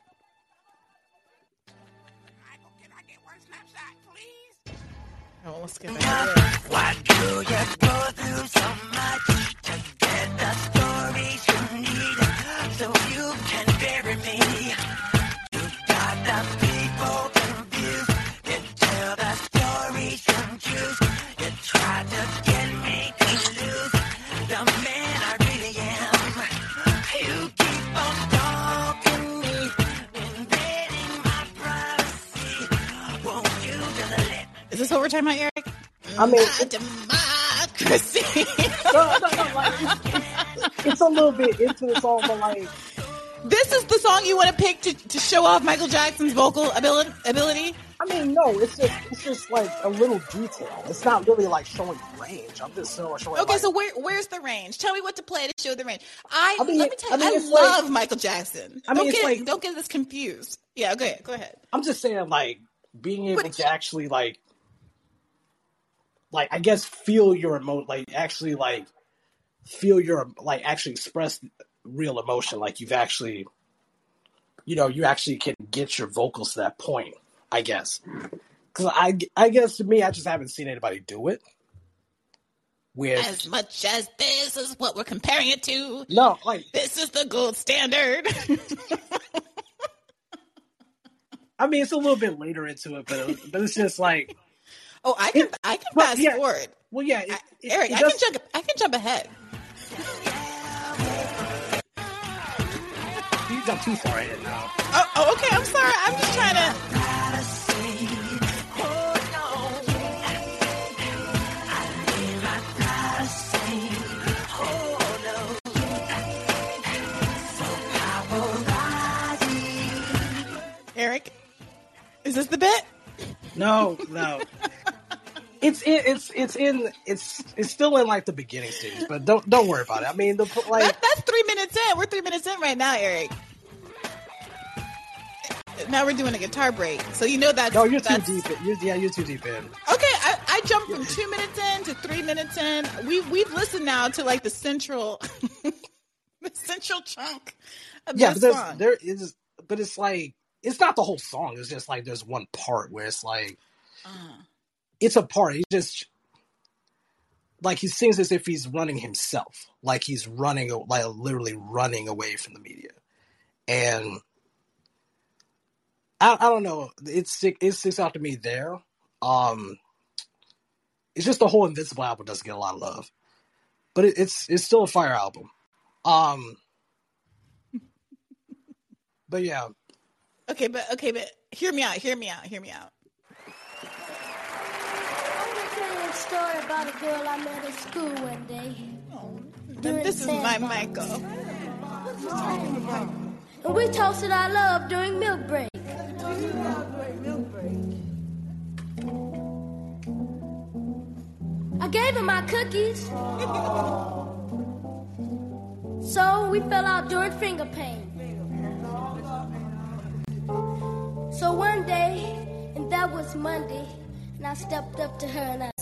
Oh, let's get back. Why do you go through so much to get the stories you need what we're talking about, Eric? I mean, Ah, democracy. no, no, no, like, it's, a little bit into the song, but like, this is the song you want to pick to, to show off Michael Jackson's vocal ability. ability? I mean, no, it's just it's just like a little detail. It's not really like showing range. I'm just showing. showing Okay, like, so where where's the range? Tell me what to play to show the range. I, I mean, let me tell you, I I, mean, like- love Michael Jackson. I mean, don't it's get like- don't get this confused. Yeah, go ahead, go ahead. I'm just saying, like being able to actually like, like I guess feel your emotion, like actually like feel your like actually express real emotion. Like you've actually, you know, you actually can get your vocals to that point. I guess. Because I, I guess to me, I just haven't seen anybody do it. With As much as this is what we're comparing it to, no, like this is the gold standard. I mean, it's a little bit later into it, but it, but it's just like, oh, I can I can Well, fast yeah. forward. well, yeah, it, I, it- Eric, it I does- can jump I can jump ahead. You jump too far ahead now. Oh, oh, okay, I'm sorry. I'm just trying to Eric. Is this the bit? No, no. It's in, it's it's in it's it's still in like the beginning stages, but don't don't worry about it. I mean, the like That, that's three minutes in. We're three minutes in right now, Eric. Now we're doing a guitar break, so you know that's no, you're too deep. In, you're, yeah, you're too deep in. Okay, I, I jumped from two minutes in to three minutes in. We we've listened now to like the central, the central chunk of Yeah, this but song. there is, but it's like it's not the whole song. It's just like there's one part where it's like Uh, it's a part. He just like he sings as if he's running himself, like he's running, like literally running away from the media, and I, I don't know. It stick it sticks out to me there. Um, it's just the whole Invincible album doesn't get a lot of love, but it, it's it's still a fire album. Um, but yeah, okay, but okay, but hear me out. Hear me out. Hear me out. Story about a girl I met at school one day. During This is my. Michael. And we toasted our love during milk break. I gave him my cookies. so we fell out during finger pain. So one day, and that was Monday, and I stepped up to her and I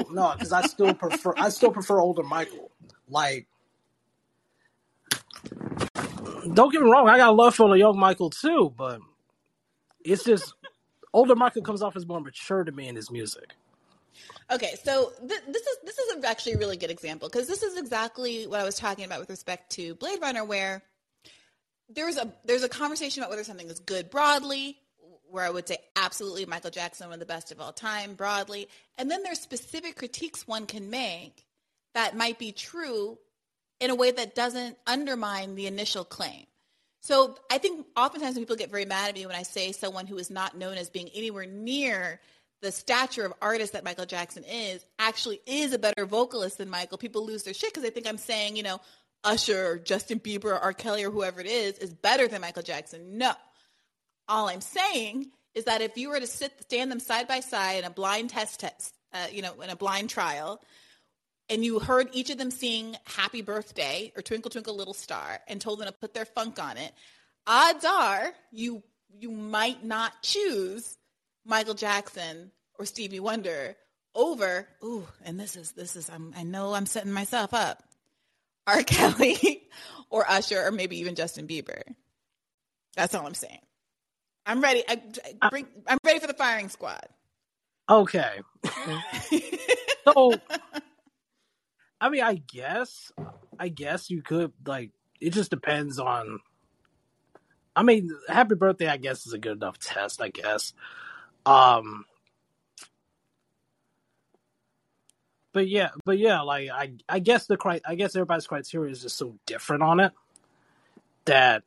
still no, because I still prefer, I still prefer older Michael. Like, don't get me wrong, I got love for the young Michael too, but it's just older Michael comes off as more mature to me in his music. Okay, so th- this is this is actually a really good example because this is exactly what I was talking about with respect to Blade Runner, where there's a there's a conversation about whether something is good broadly, where I would say absolutely Michael Jackson one of the best of all time broadly, and then there's specific critiques one can make that might be true in a way that doesn't undermine the initial claim. So I think oftentimes people get very mad at me when I say someone who is not known as being anywhere near the stature of artist that Michael Jackson is actually is a better vocalist than Michael. People lose their shit because they think I'm saying, you know, Usher or Justin Bieber or R. Kelly or whoever it is is better than Michael Jackson. No. All I'm saying is that if you were to sit stand them side by side in a blind test test, uh, you know, in a blind trial, and you heard each of them sing happy birthday or twinkle twinkle little star and told them to put their funk on it odds are you you might not choose michael jackson or stevie wonder over ooh and this is this is I'm, i know i'm setting myself up r. Kelly or usher or maybe even justin bieber. That's all i'm saying i'm ready I, I bring, i'm ready for the firing squad Okay. so, I mean, I guess, I guess you could like. It just depends on. I mean, happy birthday. I guess is a good enough test. I guess. Um. But yeah, but yeah, like I, I guess the cri- I guess everybody's criteria is just so different on it that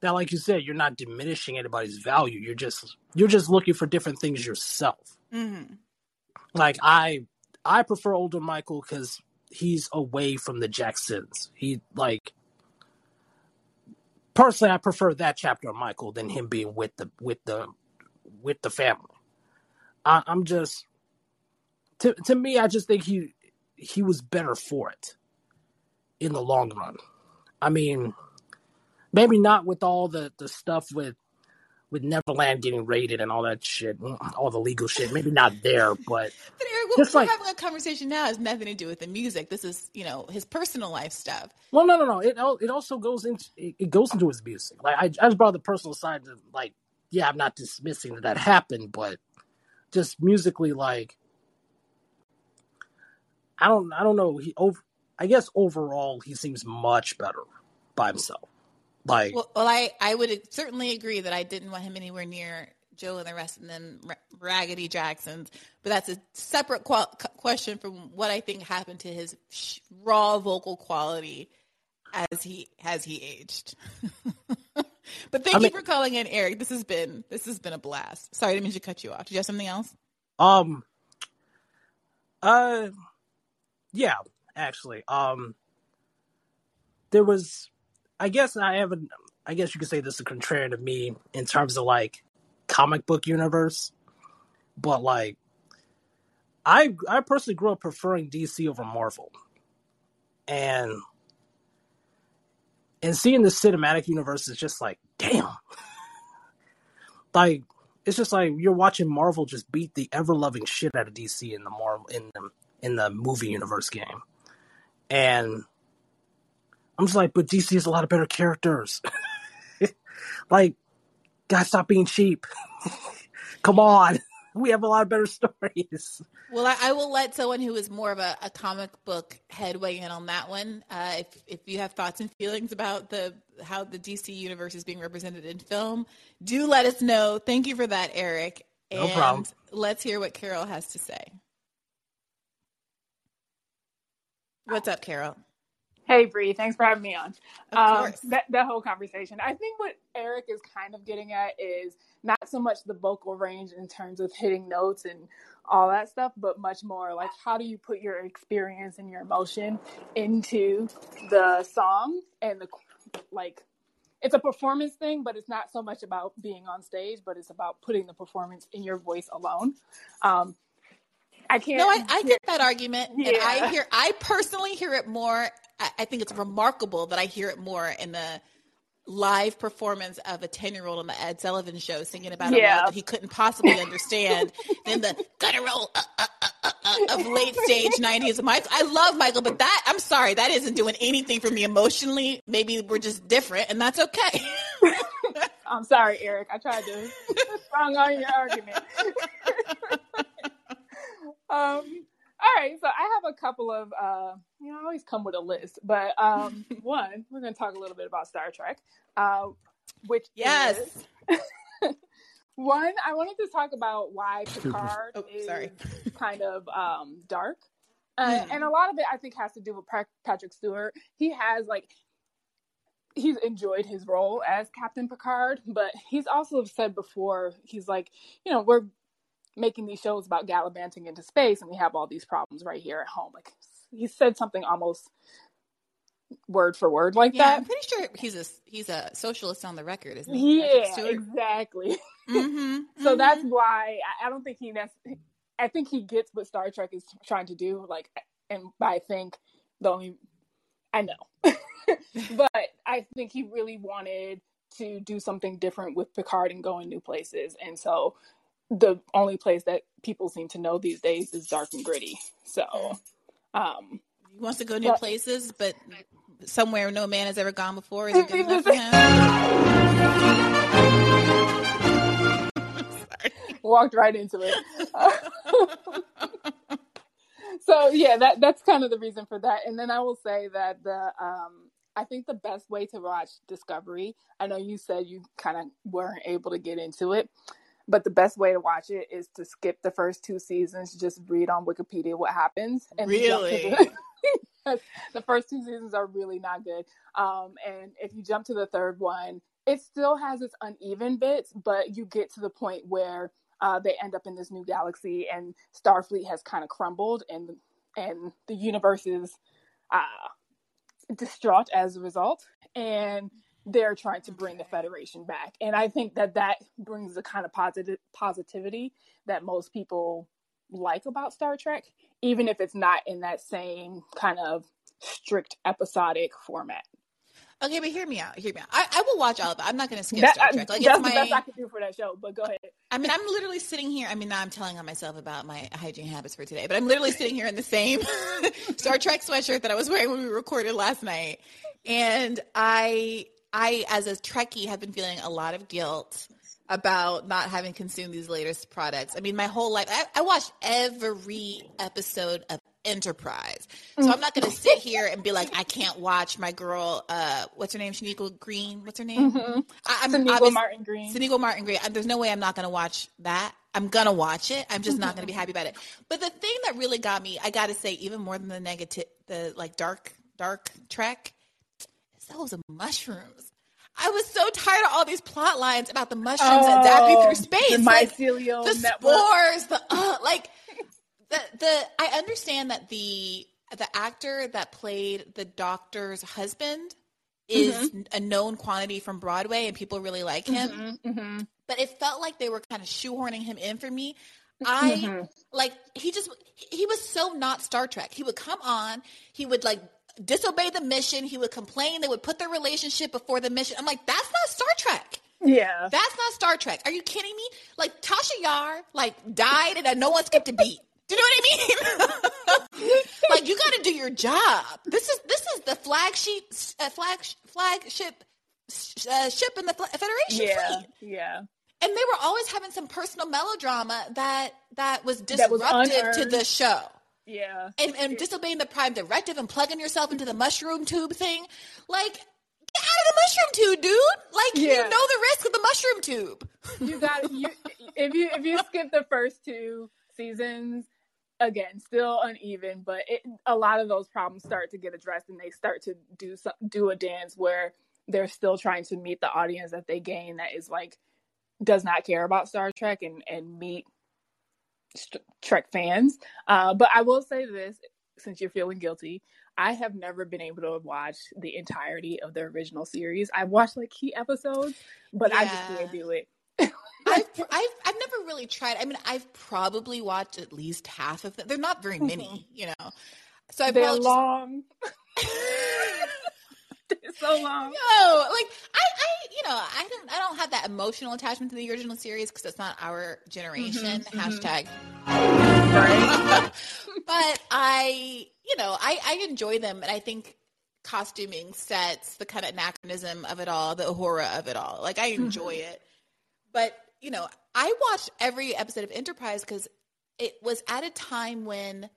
that, like you said, you're not diminishing anybody's value. You're just you're just looking for different things yourself mm-hmm. like I I prefer older Michael because he's away from the Jacksons. He like personally, I prefer that chapter of Michael than him being with the with the with the family. I, I'm just to to me, I just think he he was better for it in the long run. I mean, maybe not with all the the stuff with with Neverland getting raided and all that shit, mm, all the legal shit. Maybe not there, but But Eric, what Just we're like- having a conversation now has nothing to do with the music. This is, you know, his personal life stuff. Well, no, no, no. It it also goes into it, it goes into his music. Like I, I just brought the personal side to like, yeah, I'm not dismissing that that happened, but just musically, like, I don't, I don't know. He over, I guess overall, he seems much better by himself. Like, Well, well I, I would certainly agree that I didn't want him anywhere near Joe and the rest of them raggedy Jacksons, but that's a separate qual- question from what I think happened to his sh- raw vocal quality as he as he aged. but thank I you mean- for calling in, Eric. This has been this has been a blast. Sorry, I didn't mean to cut you off. Did you have something else? um, uh, yeah, actually, um, there was, I guess I haven't. I guess you could say this is contrarian to me in terms of like comic book universe, but like, I I personally grew up preferring DC over Marvel, and and seeing the cinematic universe is just like, damn. like it's just like you're watching Marvel just beat the ever loving shit out of DC in the Marvel in the in the movie universe game, and I'm just like, but DC has a lot of better characters. like, guys, stop being cheap. Come on, we have a lot of better stories. Well, I, I will let someone who is more of a, a comic book head weigh in on that one. Uh, if if you have thoughts and feelings about the how the DC universe is being represented in film, do let us know. Thank you for that, Eric. No and problem. Let's hear what Carol has to say. What's up, Carol? Hey, Bree, thanks for having me on. Um, that, that whole conversation. I think what Eric is kind of getting at is not so much the vocal range in terms of hitting notes and all that stuff, but much more like how do you put your experience and your emotion into the song and the like. It's a performance thing, but it's not so much about being on stage, but it's about putting the performance in your voice alone. Um, I can't. No, I, I get that argument, and I hear. I personally hear it more. I, I think it's remarkable that I hear it more in the live performance of a ten-year-old on the Ed Sullivan Show singing about a Yeah. love that he couldn't possibly understand than the guttural uh, uh, uh, uh, uh, of late stage '90s Michael. I love Michael, but that I'm sorry, that isn't doing anything for me emotionally. Maybe we're just different, and that's okay. I'm sorry, Eric. I tried to strong on your argument. um, all right, so I have a couple of, uh, you know, I always come with a list, but um, one, we're going to talk a little bit about Star Trek, uh, which Yes. is- one, I wanted to talk about why Picard Oh, is sorry. kind of um, dark. Uh, Hmm. And a lot of it, I think, has to do with Patrick Stewart. He has like he's enjoyed his role as Captain Picard, but he's also said before, he's like, you know, we're making these shows about gallivanting into space and we have all these problems right here at home. Like he said something almost word for word like yeah, I'm pretty sure he's a he's a socialist on the record, isn't he? Yeah, exactly. Mm-hmm. So that's why I, I don't think he nec- I think he gets what Star Trek is trying to do. Like, and I think the only I know, but I think he really wanted to do something different with Picard and go in new places. And so the only place that people seem to know these days is dark and gritty. So, um, He wants to go new But- places, but somewhere no man has ever gone before isn't good enough for him. walked right into it. so yeah, that that's kind of the reason for that. And then I will say that the um I think the best way to watch Discovery, I know you said you kind of weren't able to get into it, but the best way to watch it is to skip the first two seasons, just read on Wikipedia what happens. And Really? the- Yes, the first two seasons are really not good. Um, and if you jump to the third one, it still has its uneven bits, but you get to the point where uh, they end up in this new galaxy, and Starfleet has kind of crumbled, and and the universe is uh, distraught as a result, and they're trying to bring the Federation back. And I think that that brings the kind of positive positivity that most people like about Star Trek, even if it's not in that same kind of strict episodic format. Okay, but hear me out. Hear me out. I, I will watch all of it. I'm not going to skip That- Star Trek. Like that's it's the best I can do for that show. But go ahead. I mean, I'm literally sitting here. I mean, now I'm telling on myself about my hygiene habits for today, but I'm literally sitting here in the same Star Trek sweatshirt that I was wearing when we recorded last night, and I, I as a Trekkie, have been feeling a lot of guilt about not having consumed these latest products. I mean, my whole life, I, I watched every episode of Enterprise. So I'm not going to sit here and be like, I can't watch my girl, uh, what's her name? Shaniqua Green. What's her name? Mhm. I, I'm Sonequa obvious- Martin Green. Sonequa Martin Green. There's no way I'm not going to watch that. I'm going to watch it. I'm just not going to be happy about it. But the thing that really got me, I got to say, even more than the negative, the like dark, dark Trek, those are mushrooms. I was so tired of all these plot lines about the mushrooms Oh, through space. the like, mycelial the network. spores, the uh, like the the. I understand that the the actor that played the doctor's husband is Mm-hmm. a known quantity from Broadway, and people really like him. Mm-hmm. But it felt like they were kind of shoehorning him in for me. I Mhm. like he just he was so not Star Trek. He would come on, he would like disobey the mission. He would complain. They would put their relationship before the mission. I'm like, that's not Star Trek. Yeah. That's not Star Trek. Are you kidding me? Like Tasha Yar, like died and no one skipped a beat. Do you know what I mean? like you got to do your job. This is this is the flagship uh, flag flagship uh, ship in the Federation Yeah. fleet, Yeah. and they were always having some personal melodrama that that was That was disruptive to the show. Yeah. And, and disobeying the prime directive and plugging yourself into the mushroom tube thing, like get out of the mushroom tube, dude. Like you know the risk of the mushroom tube. you got you if you if you skip the first two seasons again still uneven but it, a lot of those problems start to get addressed and they start to do some, do a dance where they're still trying to meet the audience that they gain that is like does not care about Star Trek and and meet Trek fans uh, but I will say this since you're feeling guilty I have never been able to watch the entirety of the original series. I've watched like key episodes, but I just Yeah. can't do it. I've, I've I've never really tried. I mean, I've probably watched at least half of them. They're not very many, you know. So I They're just- long. so long. No, like I, I, you know, I don't, I don't have that emotional attachment to the original series because it's not our generation. Mhm, mhm. Hashtag. Right? but I, you know, I, I enjoy them, and I think costuming, sets, the kind of anachronism of it all, the horror of it all, like I enjoy it. But you know, I watched every episode of Enterprise because it was at a time when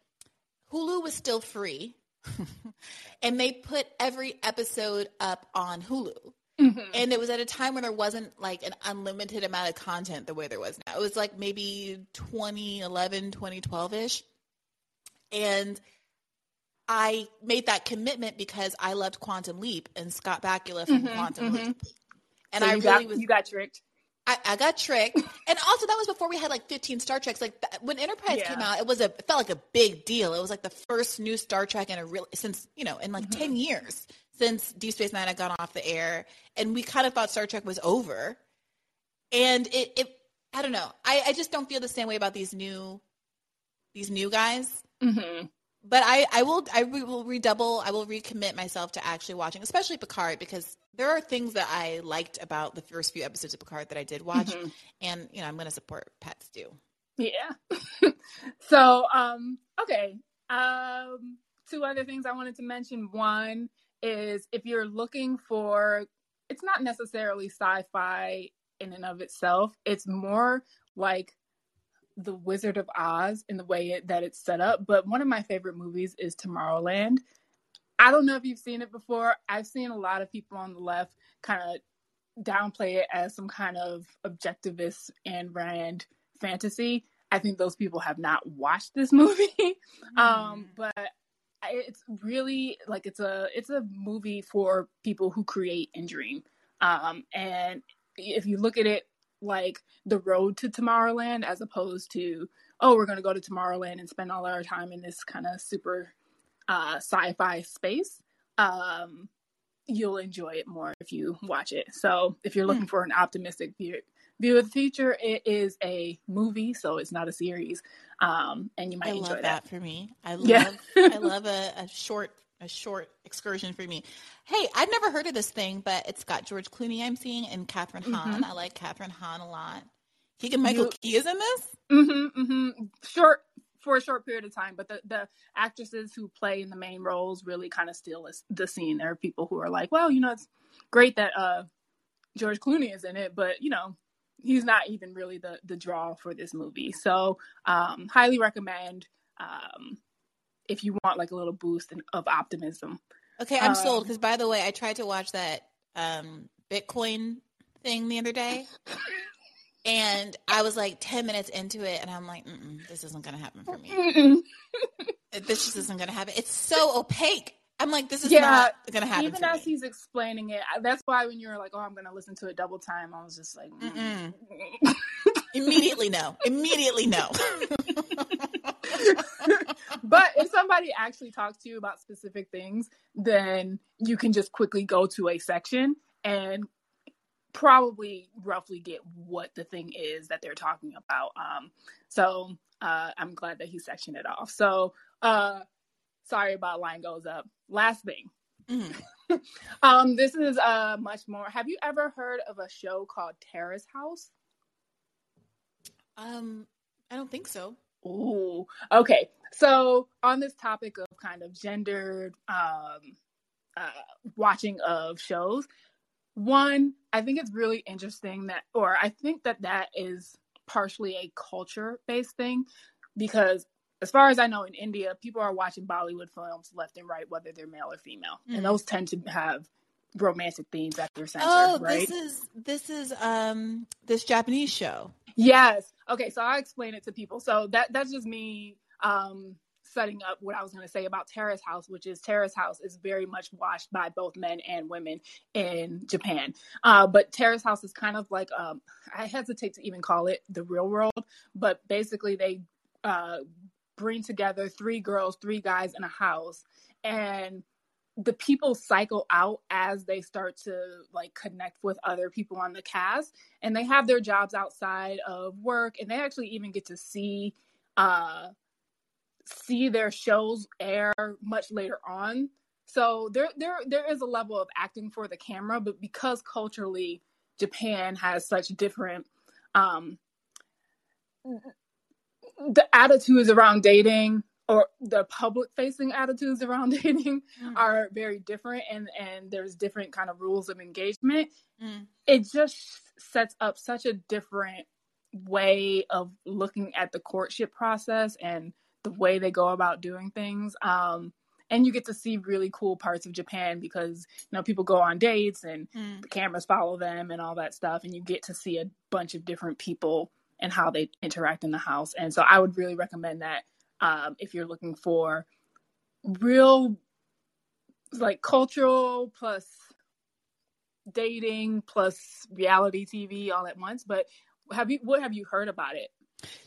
Hulu was still free, and they put every episode up on Hulu. Mhm. And it was at a time when there wasn't like an unlimited amount of content the way there was now. It was like maybe 2011, 2012 ish. And I made that commitment because I loved Quantum Leap and Scott Bakula from Mhm, Quantum mhm. Leap. And So I really got, was you got tricked. I, I got tricked. and also that was before we had like 15 Star Treks. Like when Enterprise Yeah. came out, it was a it felt like a big deal. It was like the first new Star Trek in a real since, you know, in like Mm-hmm. 10 years since Deep Space 9 had gone off the air and we kind of thought Star Trek was over. And it it I don't know. I I just don't feel the same way about these new these new guys. Mm-hmm. But I, I will I will redouble I will recommit myself to actually watching, especially Picard, because there are things that I liked about the first few episodes of Picard that I did watch, Mhm. and you know I'm going to support Pat Stew. Yeah. so, um, okay. Um, two other things I wanted to mention. One is if you're looking for, it's not necessarily sci-fi in and of itself. It's more like the Wizard of Oz in the way it, that it's set up. But one of my favorite movies is Tomorrowland. I don't know if you've seen it before. I've seen a lot of people on the left kind of downplay it as some kind of objectivist Ayn Rand fantasy. I think those people have not watched this movie. um, but it's really like it's a it's a movie for people who create and dream. Um, and if you look at it like the road to Tomorrowland as opposed to oh we're going to go to Tomorrowland and spend all our time in this kind of super uh, sci-fi space, um, you'll enjoy it more if you watch it. So if you're looking for an optimistic view, view of the future, it is a movie, so it's not a series, um, and you might I enjoy love that. that for me. I love Yeah. I love a, a short a short excursion for me. Hey, I've never heard of this thing, but it's got George Clooney I'm seeing and Kathryn Hahn. Mhm. I like Kathryn Hahn a lot. Keegan Michael You- Key is in this. Mm-hmm, mm-hmm. Short for a short period of time, but the the actresses who play in the main roles really kind of steal the scene. There are people who are like, well, you know, it's great that uh, George Clooney is in it, but you know, he's not even really the the draw for this movie. So, um, highly recommend um, if you want like a little boost in, of optimism. Okay, I'm Um, sold. Because by the way, I tried to watch that um, Bitcoin thing the other day, and I was like ten minutes into it, and I'm like, Mm-mm, this isn't going to happen for me. This just isn't going to happen. It's so opaque. I'm like, this is Yeah, not going to happen. Even as me. he's explaining it, that's why when you were like, "Oh, I'm going to listen to it double time," I was just like, mm. Immediately no. Immediately no. but if somebody actually talks to you about specific things, then you can just quickly go to a section and probably roughly get what the thing is that they're talking about. Um, so uh, I'm glad that he sectioned it off. So uh, sorry about line goes up. Last thing. Mhm. um, this is uh much more. Have you ever heard of a show called Terrace House? Um, I don't think so. Ooh, okay. So on this topic of kind of gendered um, uh, watching of shows, one, I think it's really interesting that, or I think that that is partially a culture based thing because. As far as I know, in India, people are watching Bollywood films left and right, whether they're male or female, Mm. and those tend to have romantic themes at their center, Oh, right? this is this is um this Japanese show. Yes. Okay, so I'll explain it to people. So that that's just me um setting up what I was going to say about Terrace House, which is Terrace House is very much watched by both men and women in Japan. Uh, but Terrace House is kind of like um, I hesitate to even call it the real world, but basically they uh, bring together three girls, three guys in a house, and the people cycle out as they start to like connect with other people on the cast and they have their jobs outside of work and they actually even get to see uh see their shows air much later on. So there there there is a level of acting for the camera but because culturally Japan has such different um the attitudes around dating or the public facing attitudes around dating Mm. are very different and and there's different kind of rules of engagement Mm. it just sets up such a different way of looking at the courtship process and the way they go about doing things um and you get to see really cool parts of Japan because you know people go on dates and Mm. the cameras follow them and all that stuff and you get to see a bunch of different people and how they interact in the house and so i would really recommend that um, if you're looking for real like cultural plus dating plus reality tv all at once. But have you what have you heard about it?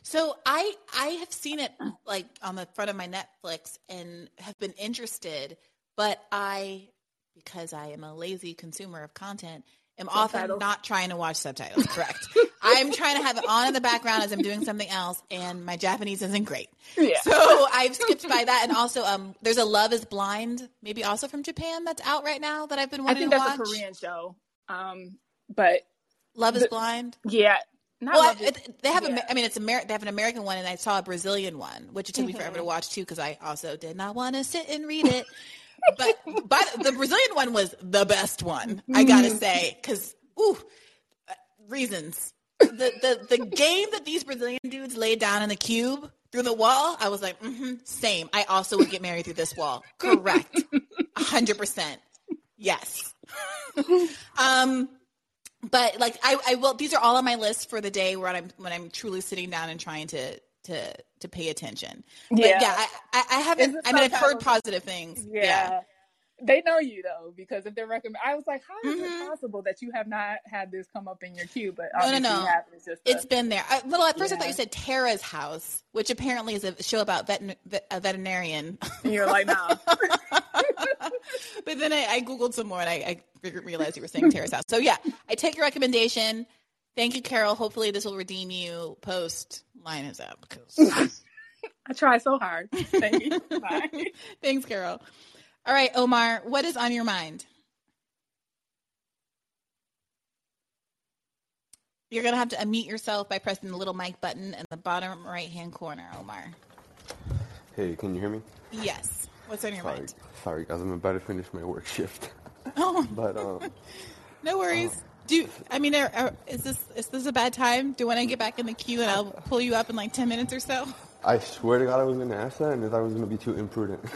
So I I have seen it like on the front of my Netflix and have been interested, but I because I am a lazy consumer of content am often not trying to watch subtitles. Correct. I'm trying to have it on in the background as I'm doing something else, and my Japanese isn't great. yeah So I've skipped by that, and also um, there's a Love Is Blind, maybe also from Japan that's out right now that I've been i think to that's watch. a korean show um but Love Is the- Blind. yeah not Well, I, Is- they have. yeah. A, I mean, it's Amer- They have an American one, and I saw a Brazilian one, which it took me Mhm. forever to watch too, because I also did not want to sit and read it. But but the Brazilian one was the best one. I gotta Mm-hmm. say, because ooh, reasons. The, the the game that these Brazilian dudes laid down in the cube through the wall, I was like, mm-hmm, same. I also would get married through this wall. Correct, hundred percent. Yes. um, but like I, I will. These are all on my list for the day when I'm when I'm truly sitting down and trying to to to pay attention. But yeah, Yeah. I, I, I haven't. I mean, I've heard positive things. yeah. They know you though, because if they're recommend, I was like, how is Mhm. it possible that you have not had this come up in your queue? But No, no, no. have. It's just a- It's been there. I, little at first, I thought you said Tara's house, which apparently is a show about vet, a veterinarian. and you're like, no but then I, I googled some more and I, I realized you were saying Terrace House. So yeah, I take your recommendation. Thank you, Carol. Hopefully, this will redeem you post line is up. I try so hard. Thank you. Bye. Thanks, Carol. All right, Omar, what is on your mind? You're gonna have to unmute yourself by pressing the little mic button in the bottom right hand corner, Omar. Hey, can you hear me? Yes. What's on your Sorry, mind? sorry guys, I'm about to finish my work shift. Oh, But um, no worries. Do I mean, are, are, is this is this a bad time? Do you want to get back in the queue and I'll pull you up in like ten minutes or so? I swear to God, I was gonna ask that, and I thought I was gonna be too imprudent.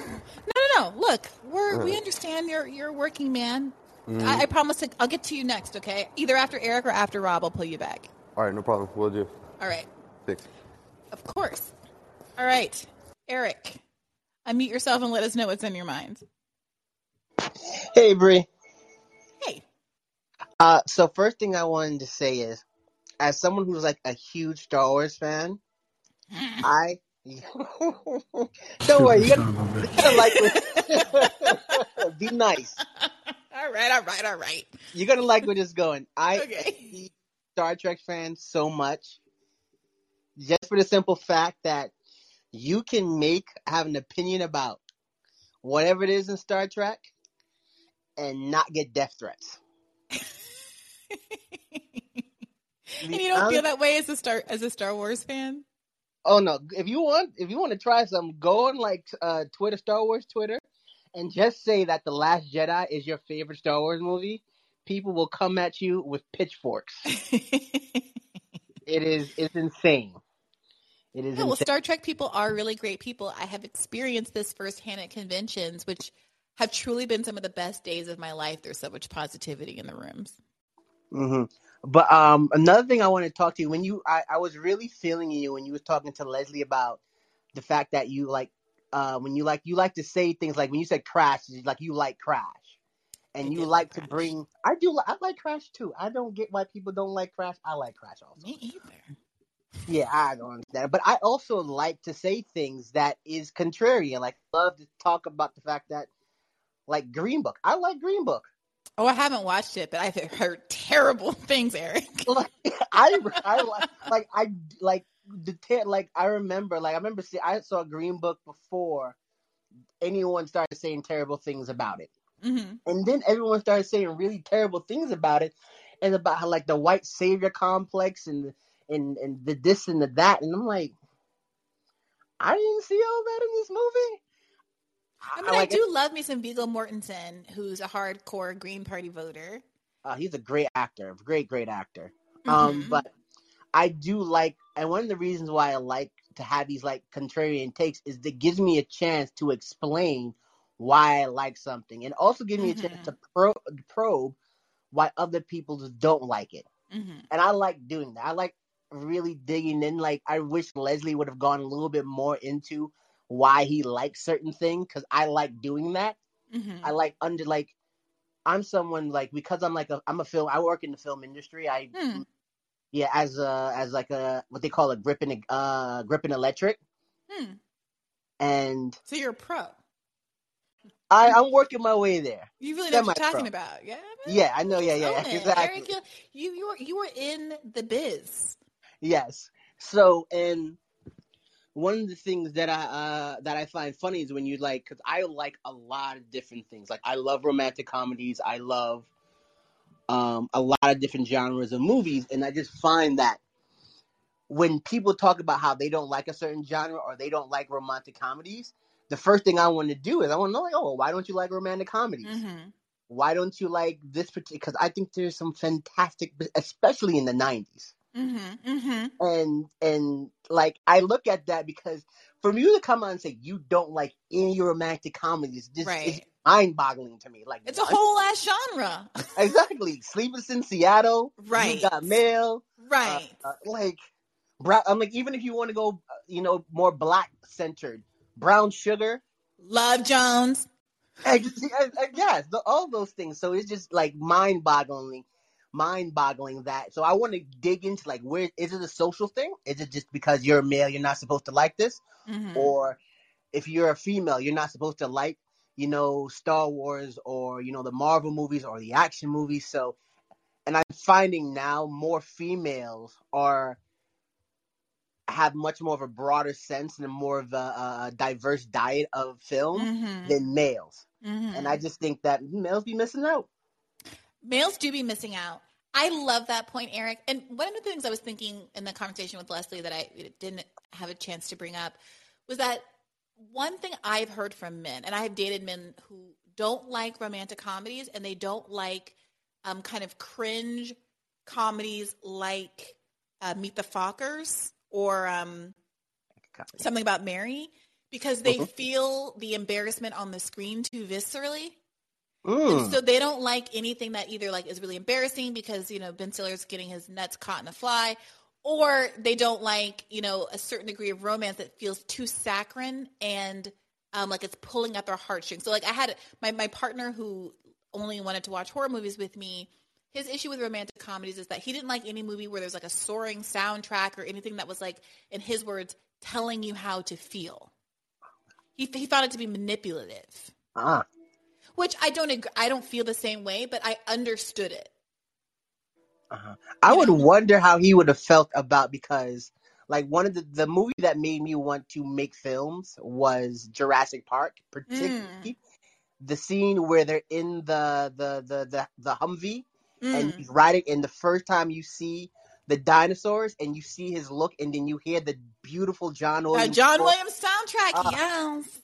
No, no, no. Look, we're we uh. understand you're you're a working man. Mm-hmm. I, I promise to, I'll get to you next. Okay, either after Eric or after Rob, I'll pull you back. All right, no problem. We'll do. All right, Thanks. of course. All right, Eric, unmute yourself and let us know what's in your mind. Hey, Bree. Hey. Uh, so first thing I wanted to say is, as someone who's like a huge Star Wars fan, I don't worry, you gotta, you gotta like it. Be nice. All right, all right, all right. You're gonna like where this is going. I Okay. see Star Trek fans so much, just for the simple fact that you can make have an opinion about whatever it is in Star Trek and not get death threats. and you don't feel that way as a Star as a Star Wars fan? Oh no! If you want, if you want to try some, go on like uh, Twitter, Star Wars Twitter, and just say that the Last Jedi is your favorite Star Wars movie. People will come at you with pitchforks. it is it's insane. It is Yeah, well. Star Trek people are really great people. I have experienced this firsthand at conventions, which have truly been some of the best days of my life. There's so much positivity in the rooms. Hmm But um, another thing I want to talk to you when you, I, I was really feeling you when you was talking to Leslie about the fact that you like, uh, when you like, you like to say things like when you said crash, like you like crash, and I you did like like to Crash. bring. I do. li- I like crash too. I don't get why people don't like crash. I like crash also. Me either. Yeah, I don't understand. But I also like to say things that is contrarian. Like love to talk about the fact that, like Green Book. I like Green Book. Oh, I haven't watched it, but I've heard terrible things, Eric. like I, I like I like the like I remember like I remember see I saw Green Book before anyone started saying terrible things about it, hmm and then everyone started saying really terrible things about it, and about how like the white savior complex and and and the this and the that, and I'm like, I didn't see all that in this movie. I I, mean, I like do love me some Viggo Mortensen, who's a hardcore Green Party voter. Uh, he's a great actor, great, great actor. Um, Mhm. but I do like, and one of the reasons why I like to have these like contrarian takes is that it gives me a chance to explain why I like something, and also gives me a chance Mhm. to pro- probe why other people just don't like it. hmm And I like doing that. I like really digging in. Like I wish Leslie would have gone a little bit more into why he likes certain things because I like doing that. hmm I like under like I'm someone like because I'm like a I'm a film I work in the film industry. I Hmm. yeah as a as like a what they call a gripping uh gripping electric Hmm. and So you're a pro. I I'm working my way there. You really know what you're talking about, yeah? Yeah, I know. Yeah, yeah, yeah exactly. Eric, you you were, you were in the biz. Yes. So and one of the things that I uh that I find funny is when you like because I like a lot of different things. Like I love romantic comedies. I love um a lot of different genres of movies, and I just find that when people talk about how they don't like a certain genre or they don't like romantic comedies, the first thing I want to do is I want to know like, oh, why don't you like romantic comedies? hmm Why don't you like this particular? Because I think there's some fantastic, especially in the '90s hmm mm-hmm. and and like I look at that because for you to come on and say you don't like any romantic comedies, this is mind boggling to me. Like It's a whole ass genre. exactly Sleepless in Seattle, Right. You Got Mail, uh, Right. uh, like Brown. I'm like even if you want to go, uh, you know, more black centered, Brown Sugar. Love Jones. I I, I, yes, the, all those things. So it's just like mind boggling, mind boggling that. So I want to dig into like where is it a social thing? Is it just because you're a male you're not supposed to like this? hmm or if you're a female, you're not supposed to like, you know, Star Wars or, you know, the Marvel movies or the action movies. So, and I'm finding now more females are have much more of a broader sense and a more of a, a diverse diet of film hmm than males. hmm And I just think that males be missing out. Males do be missing out. I love that point, Eric. And one of the things I was thinking in the conversation with Leslie that I didn't have a chance to bring up was that one thing I've heard from men, and I have dated men who don't like romantic comedies and they don't like um, kind of cringe comedies like uh, Meet the Fockers or um, something about Mary because they Mhm. feel the embarrassment on the screen too viscerally. Mm. So they don't like anything that either like is really embarrassing because you know Ben Stiller's getting his nuts caught in a fly, or they don't like you know a certain degree of romance that feels too saccharine and um, like it's pulling at their heartstrings. So like I had my my partner who only wanted to watch horror movies with me. His issue with romantic comedies is that he didn't like any movie where there's like a soaring soundtrack or anything that was like, in his words, telling you how to feel. He he found it to be manipulative ah. Which I don't agree, I don't feel the same way, but I understood it. Uh-huh. I You would know? wonder how he would have felt about because, like one of the the movie that made me want to make films was Jurassic Park, Mm. particularly the scene where they're in the the the the, the Humvee and Mm. he's riding and the first time you see the dinosaurs and you see his look and then you hear the beautiful John Uh, Williams John score. Williams soundtrack, Ah. yes.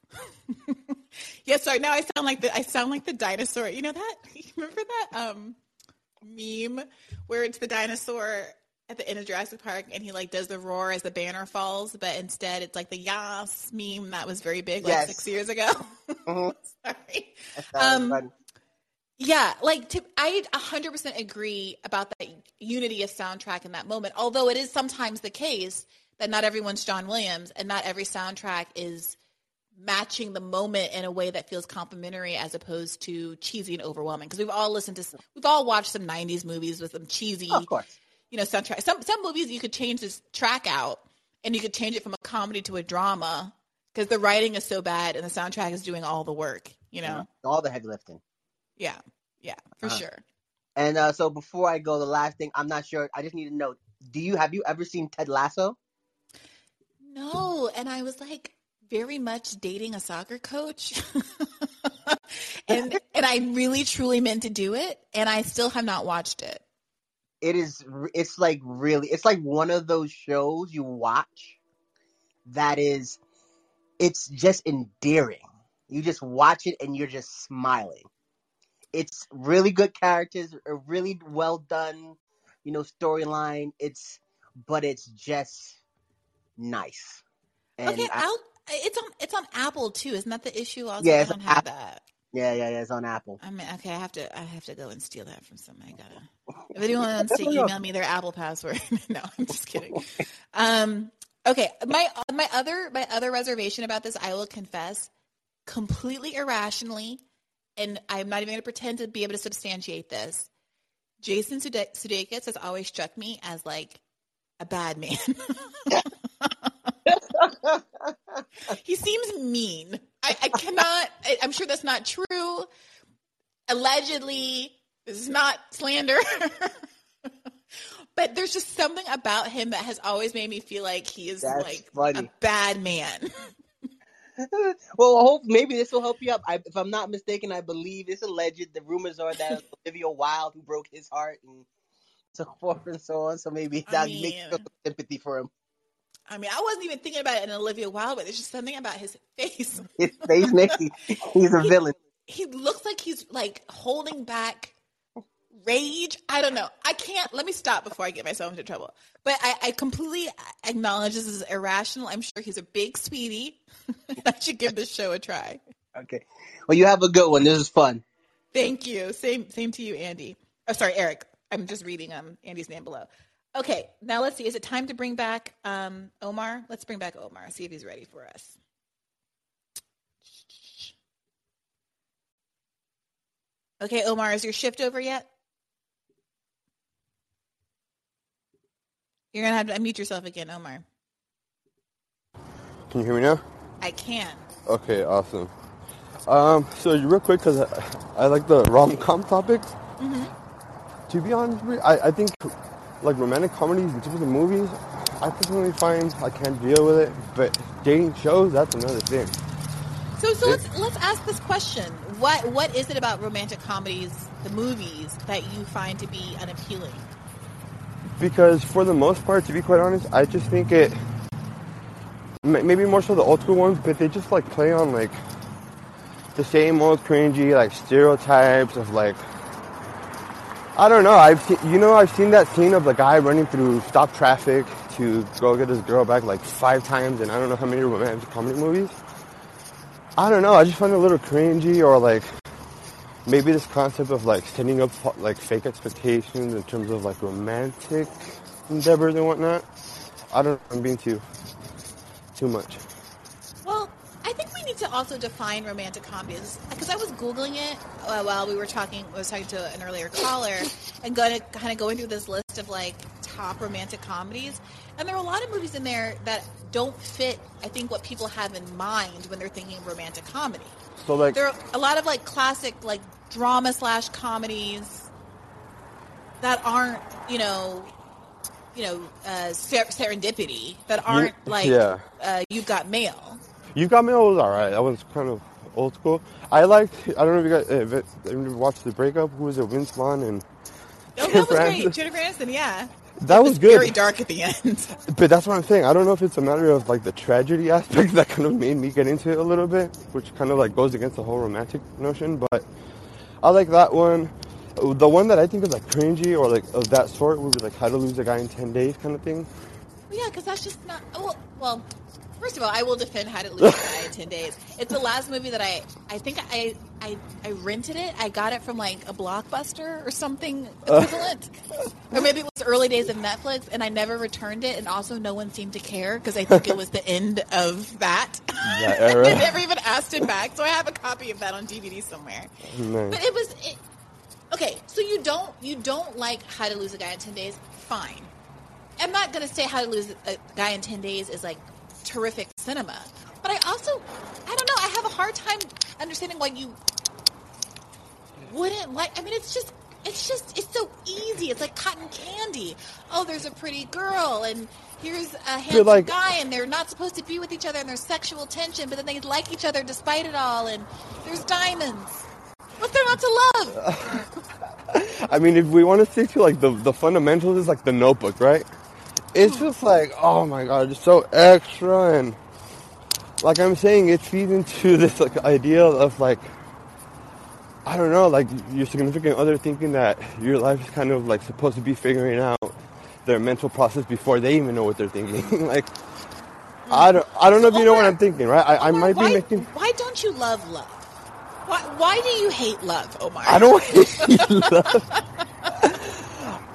yes, sorry. Now I sound like the I sound like the dinosaur. You know that? You remember that um meme where it's the dinosaur at the end of Jurassic Park and he like does the roar as the banner falls, but instead it's like the yas meme that was very big like Yes. six years ago. Mhm. sorry. Um. Yeah, like to, I 100% agree about that unity of soundtrack in that moment. Although it is sometimes the case that not everyone's John Williams and not every soundtrack is matching the moment in a way that feels complimentary as opposed to cheesy and overwhelming. Because we've all listened to, we've all watched some 90s movies with some cheesy, of course. you know, soundtrack. Some some movies you could change this track out and you could change it from a comedy to a drama because the writing is so bad and the soundtrack is doing all the work. You know, mm-hmm. all the heavy lifting. Yeah, yeah, for Uh-huh. sure. And uh, so before I go, the last thing I'm not sure. I just need to know: Do you have you ever seen Ted Lasso? No, and I was like very much dating a soccer coach. and and I really truly meant to do it and I still have not watched it. It is. It's like really. It's like one of those shows you watch that is. It's just endearing. You just watch it and you're just smiling. It's really good characters, a really well done, you know, storyline. It's, but it's just nice. And okay, I- I'll it's on it's on Apple too. Isn't that the issue also? Yeah, I it's don't on have Apple. that. yeah, yeah, yeah. It's on Apple. I mean, okay, I have to I have to go and steal that from somebody. I gotta if anyone wants to email me their Apple password. no, I'm just kidding. Um okay, my my other my other reservation about this, I will confess, completely irrationally, and I'm not even going to pretend to be able to substantiate this. Jason Sude- Sudeikis has always struck me as like a bad man. he seems mean. I, I cannot. I, I'm sure that's not true. Allegedly, this is not slander. but there's just something about him that has always made me feel like he is That's like funny. a bad man. well, I hope maybe this will help you up. I, if I'm not mistaken, I believe it's alleged. The rumors are that Olivia Wilde who broke his heart and so forth and so on. So maybe I that makes you mean- feel some sympathy for him. I mean, I wasn't even thinking about it in Olivia Wilde, but there's just something about his face. His face makes you, he's a villain. he looks like he's like holding back rage. I don't know. I can't. Let me stop before I get myself into trouble. But I, I completely acknowledge this is irrational. I'm sure he's a big sweetie. I should give this show a try. Okay. Well, you have a good one. This is fun. Thank you. Same same to you, Andy. Oh, sorry, Eric. I'm just reading um Andy's name below. Okay, now let's see. Is it time to bring back um Omar? Let's bring back Omar. See if he's ready for us. Okay, Omar, is your shift over yet? You're gonna have to unmute yourself again, Omar. Can you hear me now? I can. Okay, awesome. Um, so real quick, cause I, I like the rom com topics. hmm To be honest, I, I think like romantic comedies and typical movies, I personally find I can't deal with it. But dating shows, that's another thing. So, so It- let's let's ask this question: What what is it about romantic comedies, the movies, that you find to be unappealing? Because for the most part, to be quite honest, I just think it maybe more so the old school ones, but they just like play on like the same old cringy like stereotypes of like I don't know. I've seen, you know I've seen that scene of the guy running through stop traffic to go get his girl back like five times, and I don't know how many romantic comedy movies. I don't know. I just find it a little cringy, or like maybe this concept of like setting up like fake expectations in terms of like romantic endeavors and whatnot. I don't. I'm being too too much. Well, I think we need to also define romantic comedies because I was googling it uh, while we were talking. I was talking to an earlier caller and going to kind of going through this list of like top romantic comedies, and there are a lot of movies in there that don't fit. I think what people have in mind when they're thinking romantic comedy. So like there are a lot of like classic like drama slash comedies that aren't you know you know, uh, ser- serendipity that aren't like yeah. uh, you got mail. You've Got Mail was alright. That was kind of old school. I liked. I don't know if you guys if it, if you watched the breakup. Who was it? Vince Vaughn and Oh, Jennifer that was great. Jennifer Aniston, yeah. That It was good. Very dark at the end. But that's what I'm saying. I don't know if it's a matter of like the tragedy aspect that kind of made me get into it a little bit, which kind of like goes against the whole romantic notion. But I like that one. The one that I think is like cringy or like of that sort would be like How to Lose a Guy in Ten Days kind of thing. Yeah, because that's just not. Well, well, first of all, I will defend How to Lose a Guy in Ten Days. It's the last movie that I, I think I, I, I rented it. I got it from like a blockbuster or something equivalent, or maybe it was early days of Netflix, and I never returned it. And also, no one seemed to care because I think it was the end of that. That I never even asked it back, so I have a copy of that on DVD somewhere. Nice. But it was it, okay. So you don't you don't like How to Lose a Guy in Ten Days? Fine. I'm not gonna say How to Lose a Guy in Ten Days is like terrific cinema, but I also I don't know. I have a hard time understanding why you wouldn't like. I mean, it's just it's just it's so easy. It's like cotton candy. Oh, there's a pretty girl and. Here's a handsome like- guy, and they're not supposed to be with each other, and there's sexual tension, but then they like each other despite it all, and there's diamonds. What's there not to love? I mean, if we want to stick to like the the fundamentals, is like the Notebook, right? It's just like, oh my god, it's so extra, and like I'm saying, it feeds into this like idea of like, I don't know, like your significant other thinking that your life is kind of like supposed to be figuring out their mental process before they even know what they're thinking. like, hmm. I don't, I don't know if you know what I'm thinking, right? I, I might be why, making. why don't you love love? Why, why do you hate love, Omar? I don't hate love.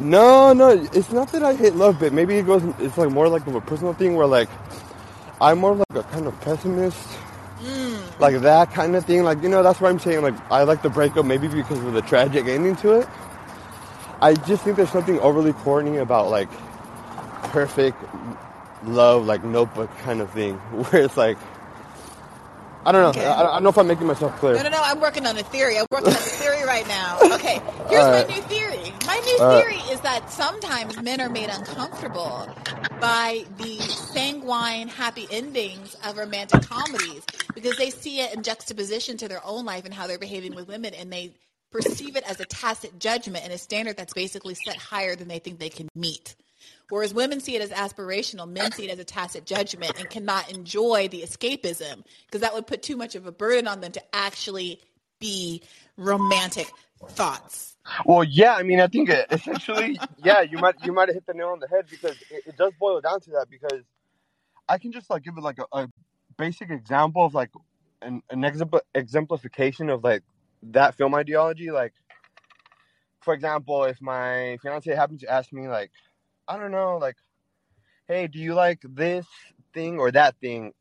No, no, it's not that I hate love, but maybe it goes. It's like more like of a personal thing where like I'm more like a kind of pessimist, hmm. like that kind of thing. Like you know, that's why I'm saying like I like the breakup maybe because of the tragic ending to it. I just think there's something overly corny about like perfect love, like Notebook kind of thing, where it's like I don't know. Okay. I, I don't know if I'm making myself clear. No, no, no. I'm working on a theory. I'm working on a theory right now. Okay, here's All my new theory. My new All right. theory is that sometimes men are made uncomfortable by the sanguine, happy endings of romantic comedies because they see it in juxtaposition to their own life and how they're behaving with women, and they perceive it as a tacit judgment and a standard that's basically set higher than they think they can meet. Whereas women see it as aspirational, men see it as a tacit judgment and cannot enjoy the escapism because that would put too much of a burden on them to actually be romantic thoughts. Well, yeah, I mean, I think essentially, yeah, you might you might have hit the nail on the head because it, it does boil down to that. Because I can just like give it like a, a basic example of like an, an exempl- exemplification of like that film ideology. Like, for example, if my fiance happens to ask me like, I don't know, like, hey, do you like this thing or that thing?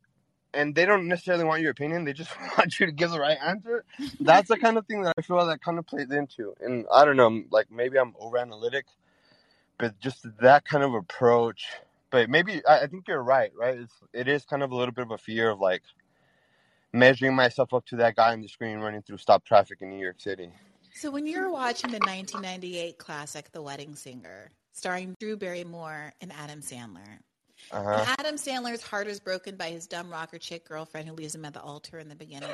And they don't necessarily want your opinion; they just want you to give the right answer that's the kind of thing that I feel that kind of plays into. And I don't know, like maybe I'm over analytic, but just that kind of approach. But maybe I, I think you're right, right? It's it is kind of a little bit of a fear of like measuring myself up to that guy on the screen running through stop traffic in New York City. So when you're watching the 1998 classic The Wedding Singer, starring Drew Barrymore and Adam Sandler, Uh and huh. Adam Sandler's heart is broken by his dumb rocker chick girlfriend who leaves him at the altar in the beginning.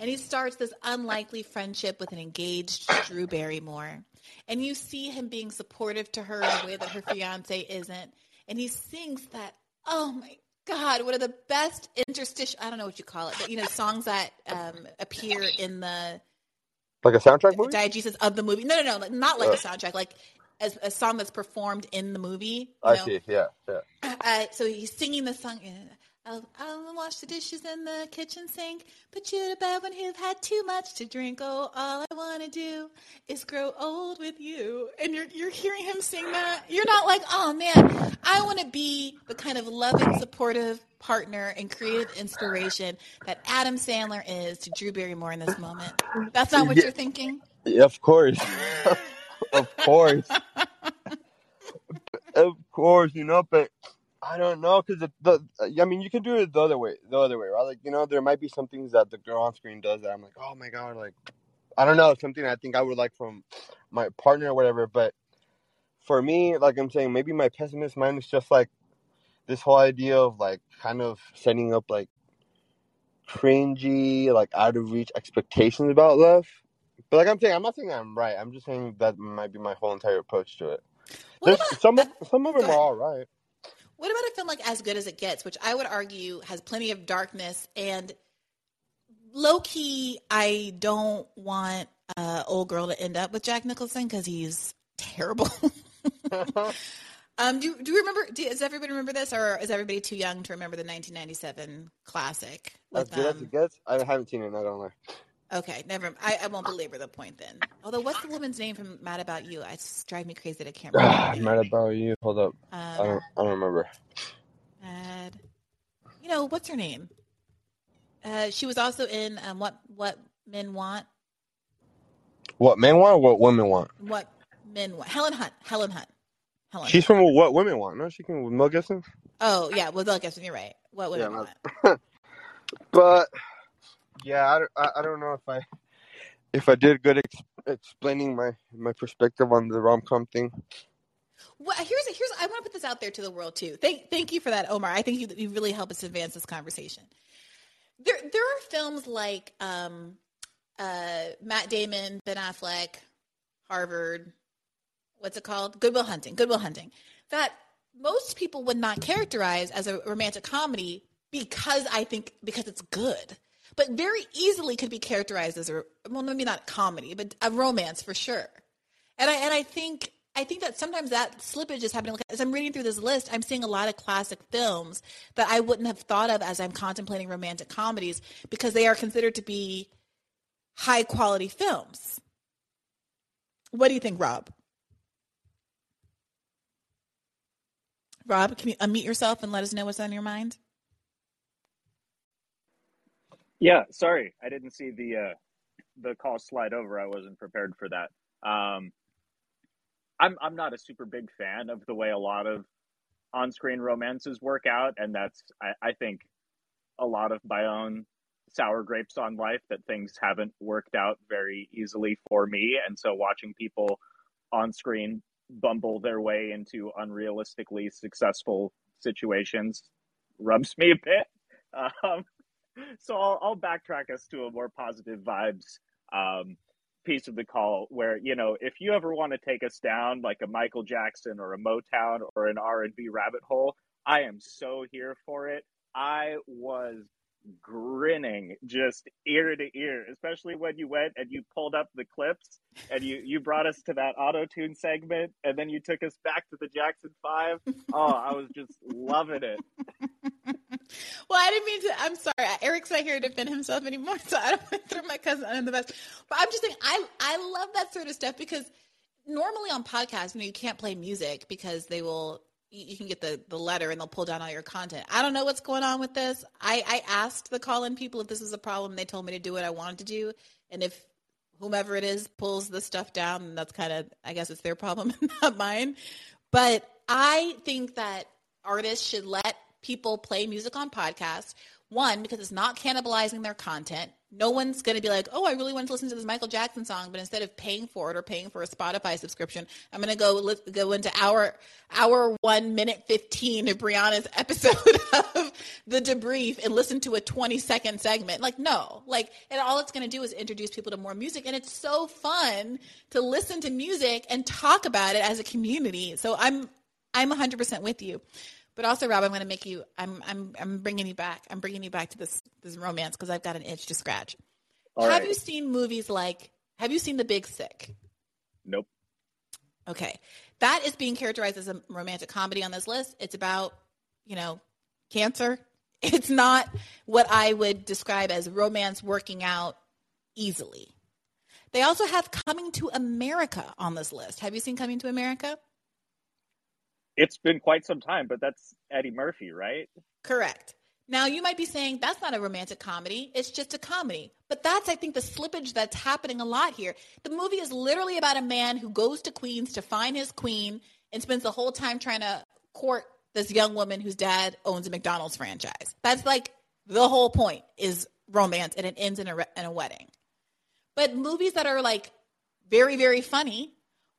And he starts this unlikely friendship with an engaged Drew Barrymore. And you see him being supportive to her in a way that her fiance isn't. And he sings that, oh my God, one of the best interstitial, I don't know what you call it, but you know, songs that um, appear in the Like a soundtrack movie? diegesis of the movie. No, no, no, not like Uh. a soundtrack, like as a song that's performed in the movie. I know? see. Yeah, yeah. Uh, so he's singing the song. uh, I'll, I'll wash the dishes in the kitchen sink. Put you to bed when you've had too much to drink. Oh, all I want to do is grow old with you. And you're you're hearing him sing that. You're not like, oh man, I want to be the kind of loving, supportive partner and creative inspiration that Adam Sandler is to Drew Barrymore in this moment. That's not what Yeah. you're thinking. Yeah, of course. of course. of course, you know, but I don't know because the, I mean you can do it the other way, the other way, right? Like you know, there might be some things that the girl on screen does that I'm like, oh my god, like I don't know, something I think I would like from my partner or whatever. But for me, like I'm saying, maybe my pessimist mind is just like this whole idea of like kind of setting up like cringy, like out of reach expectations about love. But like I'm saying, I'm not saying I'm right. I'm just saying that might be my whole entire approach to it. What There's about some of some of them are all right. What about a film like As Good as It Gets, which I would argue has plenty of darkness and low key? I don't want uh, old girl to end up with Jack Nicholson because he's terrible. um, do do you remember? Do, does everybody remember this, or is everybody too young to remember the 1997 classic? As With, good as um, it gets. I haven't seen it. Not gonna lie. Okay, never. I, I won't belabor the point then. Although, what's the woman's name from Mad About You? It's drive me crazy that I can't remember. name. mad about you. Hold up. I Um, don't. I don't remember. Mad. You know what's her name? Uh, she was also in um, what what men want. What men want? Or what women want? What men want. Helen Hunt. Helen Hunt. Helen. She's Hunt. from what women want. No, she can with Mel Gibson. Oh yeah, well, Mel Gibson. You're right. What women Mel- want. But yeah, I don't, I, I don't know if I if I did good ex- explaining my my perspective on the rom com thing. Well, here's here's I want to put this out there to the world too. Thank thank you for that, Omar. I think you you really help us advance this conversation. There there are films like um, uh, Matt Damon, Ben Affleck, Harvard. What's it called? Good Will Hunting. Good Will Hunting. That most people would not characterize as a romantic comedy because I think because it's good, but very easily could be characterized as a well, maybe not comedy, but a romance for sure. And I and I think I think that sometimes that slippage is happening. As I'm reading through this list, I'm seeing a lot of classic films that I wouldn't have thought of as I'm contemplating romantic comedies because they are considered to be high quality films. What do you think, Rob? Rob, can you unmute yourself and let us know what's on your mind? Yeah, sorry, I didn't see the uh, the call slide over. I wasn't prepared for that. Um, I'm I'm not a super big fan of the way a lot of on screen romances work out, and that's I, I think a lot of my own sour grapes on life that things haven't worked out very easily for me, and so watching people on screen bumble their way into unrealistically successful situations rubs me a bit. Um, so I'll, I'll backtrack us to a more positive vibes um, piece of the call where you know if you ever want to take us down like a michael jackson or a motown or an r&b rabbit hole i am so here for it. I was grinning just ear to ear especially when you went and you pulled up the clips and you you brought us to that auto tune segment and then you took us back to the jackson 5 oh i was just loving it Well, I didn't mean to. I'm sorry. Eric's not here to defend himself anymore, so I don't want to throw my cousin under the bus. But I'm just saying, I I love that sort of stuff because normally on podcasts, you know, you can't play music because they will. You can get the the letter and they'll pull down all your content. I don't know what's going on with this. I I asked the call in people if this is a problem. They told me to do what I wanted to do, and if whomever it is pulls the stuff down, that's kind of I guess it's their problem, and not mine. But I think that artists should let people play music on podcasts. One, because it's not cannibalizing their content. No one's going to be like, oh, I really want to listen to this Michael Jackson song, but instead of paying for it or paying for a Spotify subscription, I'm going to go li- go into hour hour one minute fifteen of Briahna's episode of the debrief and listen to a 20 second segment. Like, no, like, and all it's going to do is introduce people to more music, and it's so fun to listen to music and talk about it as a community. So I'm I'm 100% with you. But also, Rob, I'm going to make you. I'm I'm I'm bringing you back. I'm bringing you back to this this romance because I've got an itch to scratch. All have right. you seen movies like? Have you seen The Big Sick? nope Okay, that is being characterized as a romantic comedy on this list. It's about you know cancer. It's not what I would describe as romance working out easily. They also have Coming to America on this list. Have you seen Coming to America? It's been quite some time but that's eddie murphy right Correct. Now you might be saying that's not a romantic comedy, it's just a comedy. But that's I think the slippage that's happening a lot here. The movie is literally about a man who goes to Queens to find his queen and spends the whole time trying to court this young woman whose dad owns a McDonald's franchise. That's like the whole point is romance and it ends in a in a wedding. But movies that are like very very funny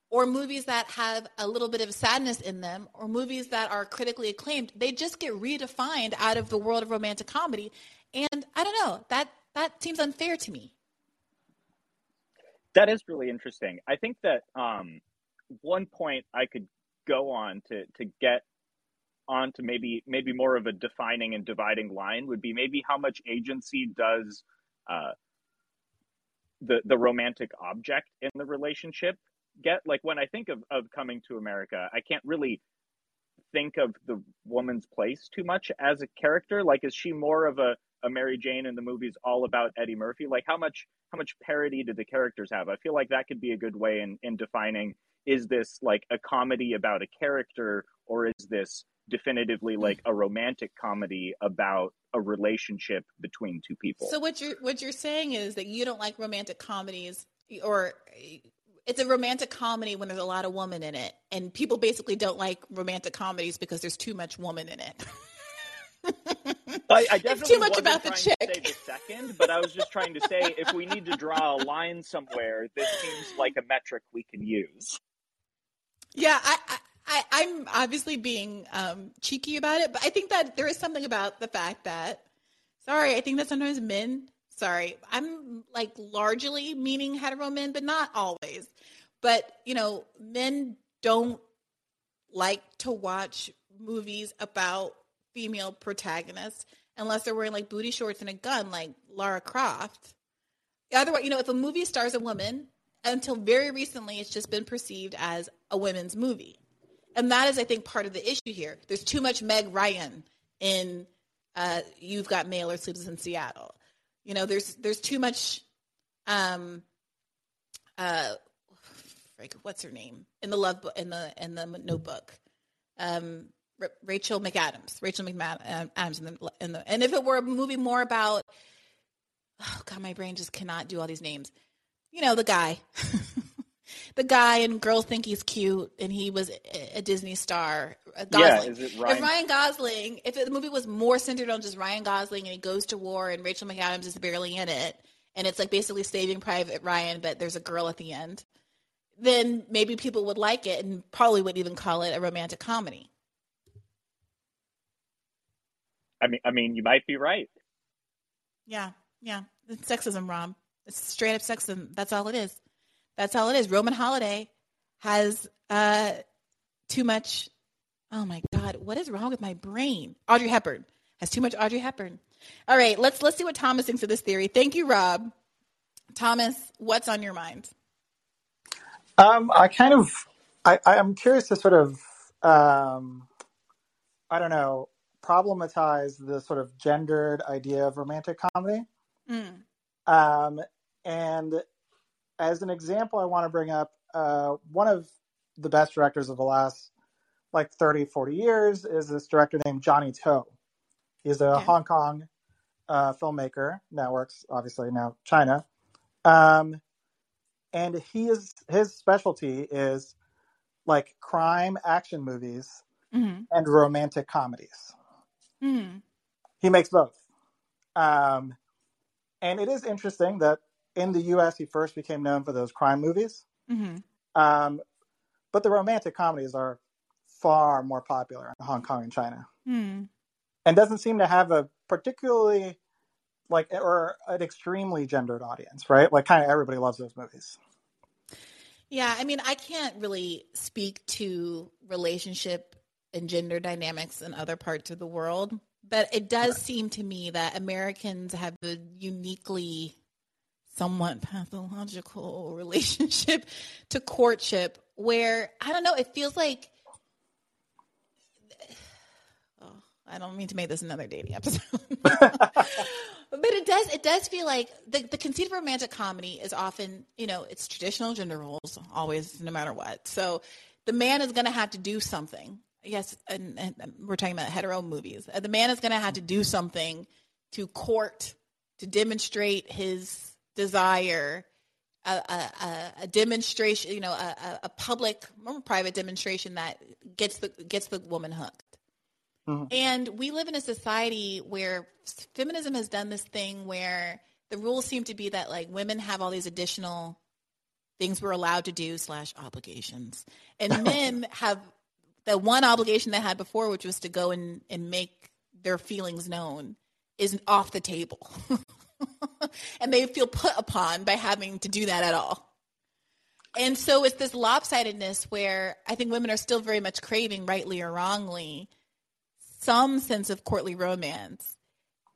or movies that have a little bit of sadness in them, or movies that are critically acclaimed, they just get redefined out of the world of romantic comedy. And I don't know, that that seems unfair to me. That is really interesting. I think that um, one point I could go on to to get on to maybe maybe more of a defining and dividing line would be maybe how much agency does uh, the the romantic object in the relationship get like when i think of of coming to america i can't really think of the woman's place too much as a character. Like is she more of a, a mary jane in the movies all about eddie murphy? Like how much how much parody do the characters have? I feel like that could be a good way in in defining is this like a comedy about a character or is this definitively like a romantic comedy about a relationship between two people? So what you're what you're saying is that you don't like romantic comedies, or it's a romantic comedy when there's a lot of woman in it, and people basically don't like romantic comedies because there's too much woman in it. I, I definitely too much wasn't about the chick. to say the second, but I was just trying to say if we need to draw a line somewhere, this seems like a metric we can use. Yeah, I, I, I I'm obviously being um, cheeky about it, but I think that there is something about the fact that, sorry, I think that sometimes men, sorry, I'm like largely meaning hetero men, but not always. But you know, men don't like to watch movies about female protagonists unless they're wearing like booty shorts and a gun, like Lara Croft. Otherwise, you know, if a movie stars a woman, until very recently, it's just been perceived as a women's movie. And that is, I think, part of the issue here. There's too much Meg Ryan in uh, You've Got Mail or Sleepless in Seattle. You know, there's there's too much. Um, uh, what's her name in the love book in the in the Notebook? Um, R- Rachel McAdams. Rachel McAdams in the, in the and if it were a movie more about, oh god, my brain just cannot do all these names. You know, the guy. the guy and girls think he's cute and he was a- Disney star. uh, Yeah, is it If Ryan? Ryan Gosling, if the movie was more centered on just Ryan Gosling and he goes to war and Rachel McAdams is barely in it, and it's like basically Saving Private Ryan, but there's a girl at the end, then maybe people would like it and probably would even call it a romantic comedy. I mean, I mean, you might be right. Yeah, yeah. It's sexism, Rob. It's straight up sexism. That's all it is. That's all it is. Roman Holiday has uh too much. Oh my God, what is wrong with my brain? Audrey Hepburn has too much Audrey Hepburn. All right, let's let's see what Thomas thinks of this theory. Thank you, Rob. Thomas, what's on your mind? Um, I kind of, I, I'm curious to sort of, um, I don't know, problematize the sort of gendered idea of romantic comedy. Mm. Um, and as an example, I want to bring up uh, one of the best directors of the last like 30, 40 years is this director named Johnny To. He's a Okay. Hong Kong uh, filmmaker, now works obviously now China. Um, and he is his specialty is like crime action movies Mm-hmm. and romantic comedies. Mm-hmm. He makes both. Um, and it is interesting that in the U.S. he first became known for those crime movies, Mm-hmm. um, but the romantic comedies are far more popular in Hong Kong and China, Hmm. and doesn't seem to have a particularly like or an extremely gendered audience, right? Like kind of everybody loves those movies. Yeah, I mean, I can't really speak to relationship and gender dynamics in other parts of the world, but it does seem to me that Americans have a uniquely somewhat pathological relationship to courtship where I don't know, it feels like oh, I don't mean to make this another dating episode. but it does it does feel like the, the conceit of romantic comedy is often you know it's traditional gender roles always no matter what. So the man is going to have to do something. Yes and, and we're talking about hetero movies. The man is going to have to do something to court to demonstrate his desire a, a, a, demonstration you know a, a, public or private demonstration that gets the gets the woman hooked Mhm. and we live in a society where feminism has done this thing where the rules seem to be that like women have all these additional things we're allowed to do slash obligations. And men have the one obligation they had before, which was to go and, and make their feelings known, is off the table. and they feel put upon by having to do that at all. And so it's this lopsidedness where I think women are still very much craving, rightly or wrongly, some sense of courtly romance.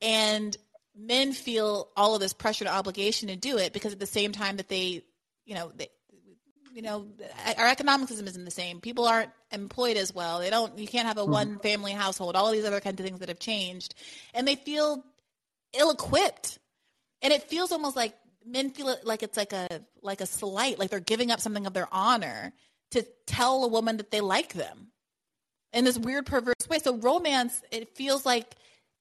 And men feel all of this pressure and obligation to do it because at the same time that they, you know, they, you know, our economic system isn't the same. People aren't employed as well. They don't. You can't have a mm-hmm. one family household. All of these other kinds of things that have changed, and they feel ill equipped. And it feels almost like men feel it like it's like a like a slight, like they're giving up something of their honor to tell a woman that they like them in this weird perverse way. So romance, it feels like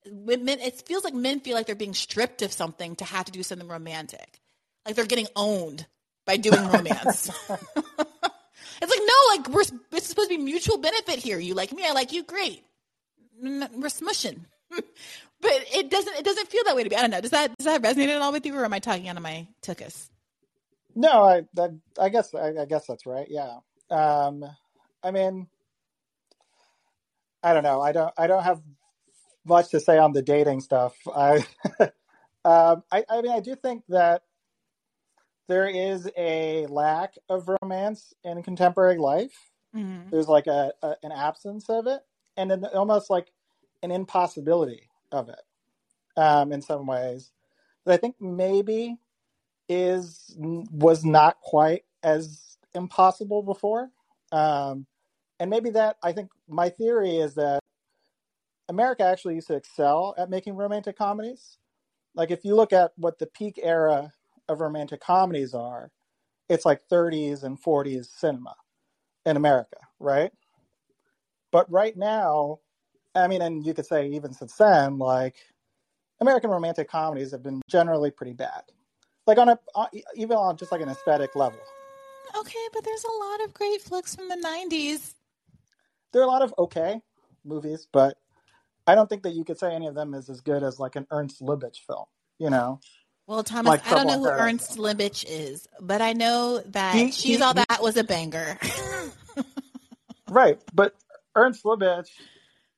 women. It feels like men feel like they're being stripped of something to have to do something romantic, like they're getting owned by doing romance. it's like no, like we're it's supposed to be mutual benefit here. You like me, I like you. Great, we're smushing. but it doesn't it doesn't feel that way to me. I don't know. Does that does that resonate at all with you, or am I talking out of my tuchus? No, I that I guess I, I guess that's right. Yeah. Um, I mean, I don't know. I don't I don't have much to say on the dating stuff. I um, I, I mean, I do think that there is a lack of romance in contemporary life. Mm-hmm. There's like a, a an absence of it, and then almost like an impossibility of it um, in some ways. That I think maybe is was not quite as impossible before. Um, and maybe that I think my theory is that America actually used to excel at making romantic comedies. Like if you look at what the peak era of romantic comedies are, it's like 30s and 40s cinema in America, right? But right now, I mean, and you could say even since then, like American romantic comedies have been generally pretty bad. Like on a on, even on just like an aesthetic level. Okay, but there's a lot of great flicks from the '90s. There are a lot of okay movies, but I don't think that you could say any of them is as good as like an Ernst Lubitsch film. You know, Well, Thomas, Like I don't know who. Ernst Lubitsch is, but I know that He- She's he- All he- That was a banger. right? But Ernst Lubitsch,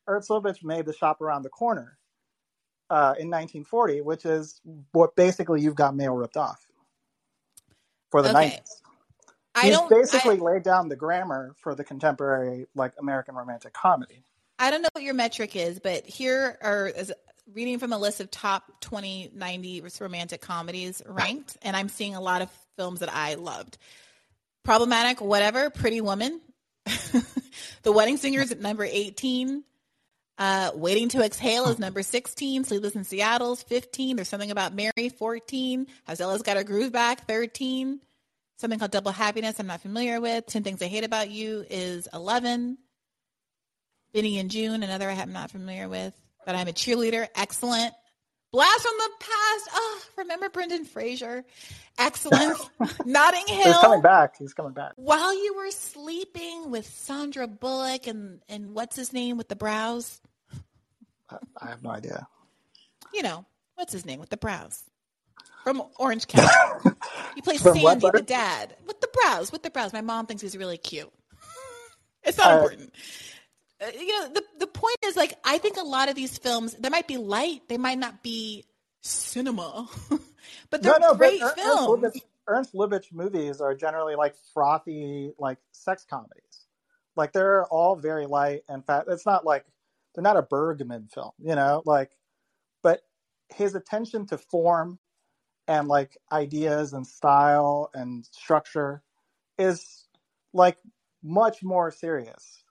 Ernst made The Shop Around the Corner uh, in 1940, which is what basically you've got mail ripped off for the Okay. 90s. I He's basically laid down the grammar for the contemporary like American romantic comedy. I don't know what your metric is, but here are is reading from a list of top 20 90 romantic comedies ranked, and I'm seeing a lot of films that I loved. Problematic, whatever, Pretty Woman, The Wedding Singer is at number 18. Uh, Waiting to Exhale is number 16. Sleepless in Seattle is 15. There's something about Mary, 14. How Stella's Got Her Groove Back, 13. Something called Double Happiness, I'm not familiar with. 10 Things I Hate About You is 11. Benny and Joon, another I'm not familiar with, but I'm a cheerleader. Excellent. Blast from the past. Oh, remember Brendan Fraser? Excellent. Notting Hill. He's coming back. He's coming back. While you were sleeping with Sandra Bullock and and what's his name with the brows? I have no idea. You know what's his name with the brows from Orange County. he plays what, Sandy, the dad, with the brows. With the brows. My mom thinks he's really cute. It's not Uh, important. Uh, you know, the the point is like I think a lot of these films they might be light, they might not be cinema, but they're no, no, great but Er- Ernst films. Lubitsch, Ernst Lubitsch movies are generally like frothy, like sex comedies. Like they're all very light and fat. It's not like they're not a Bergman film, you know. Like, but his attention to form and like ideas and style and structure is like much more serious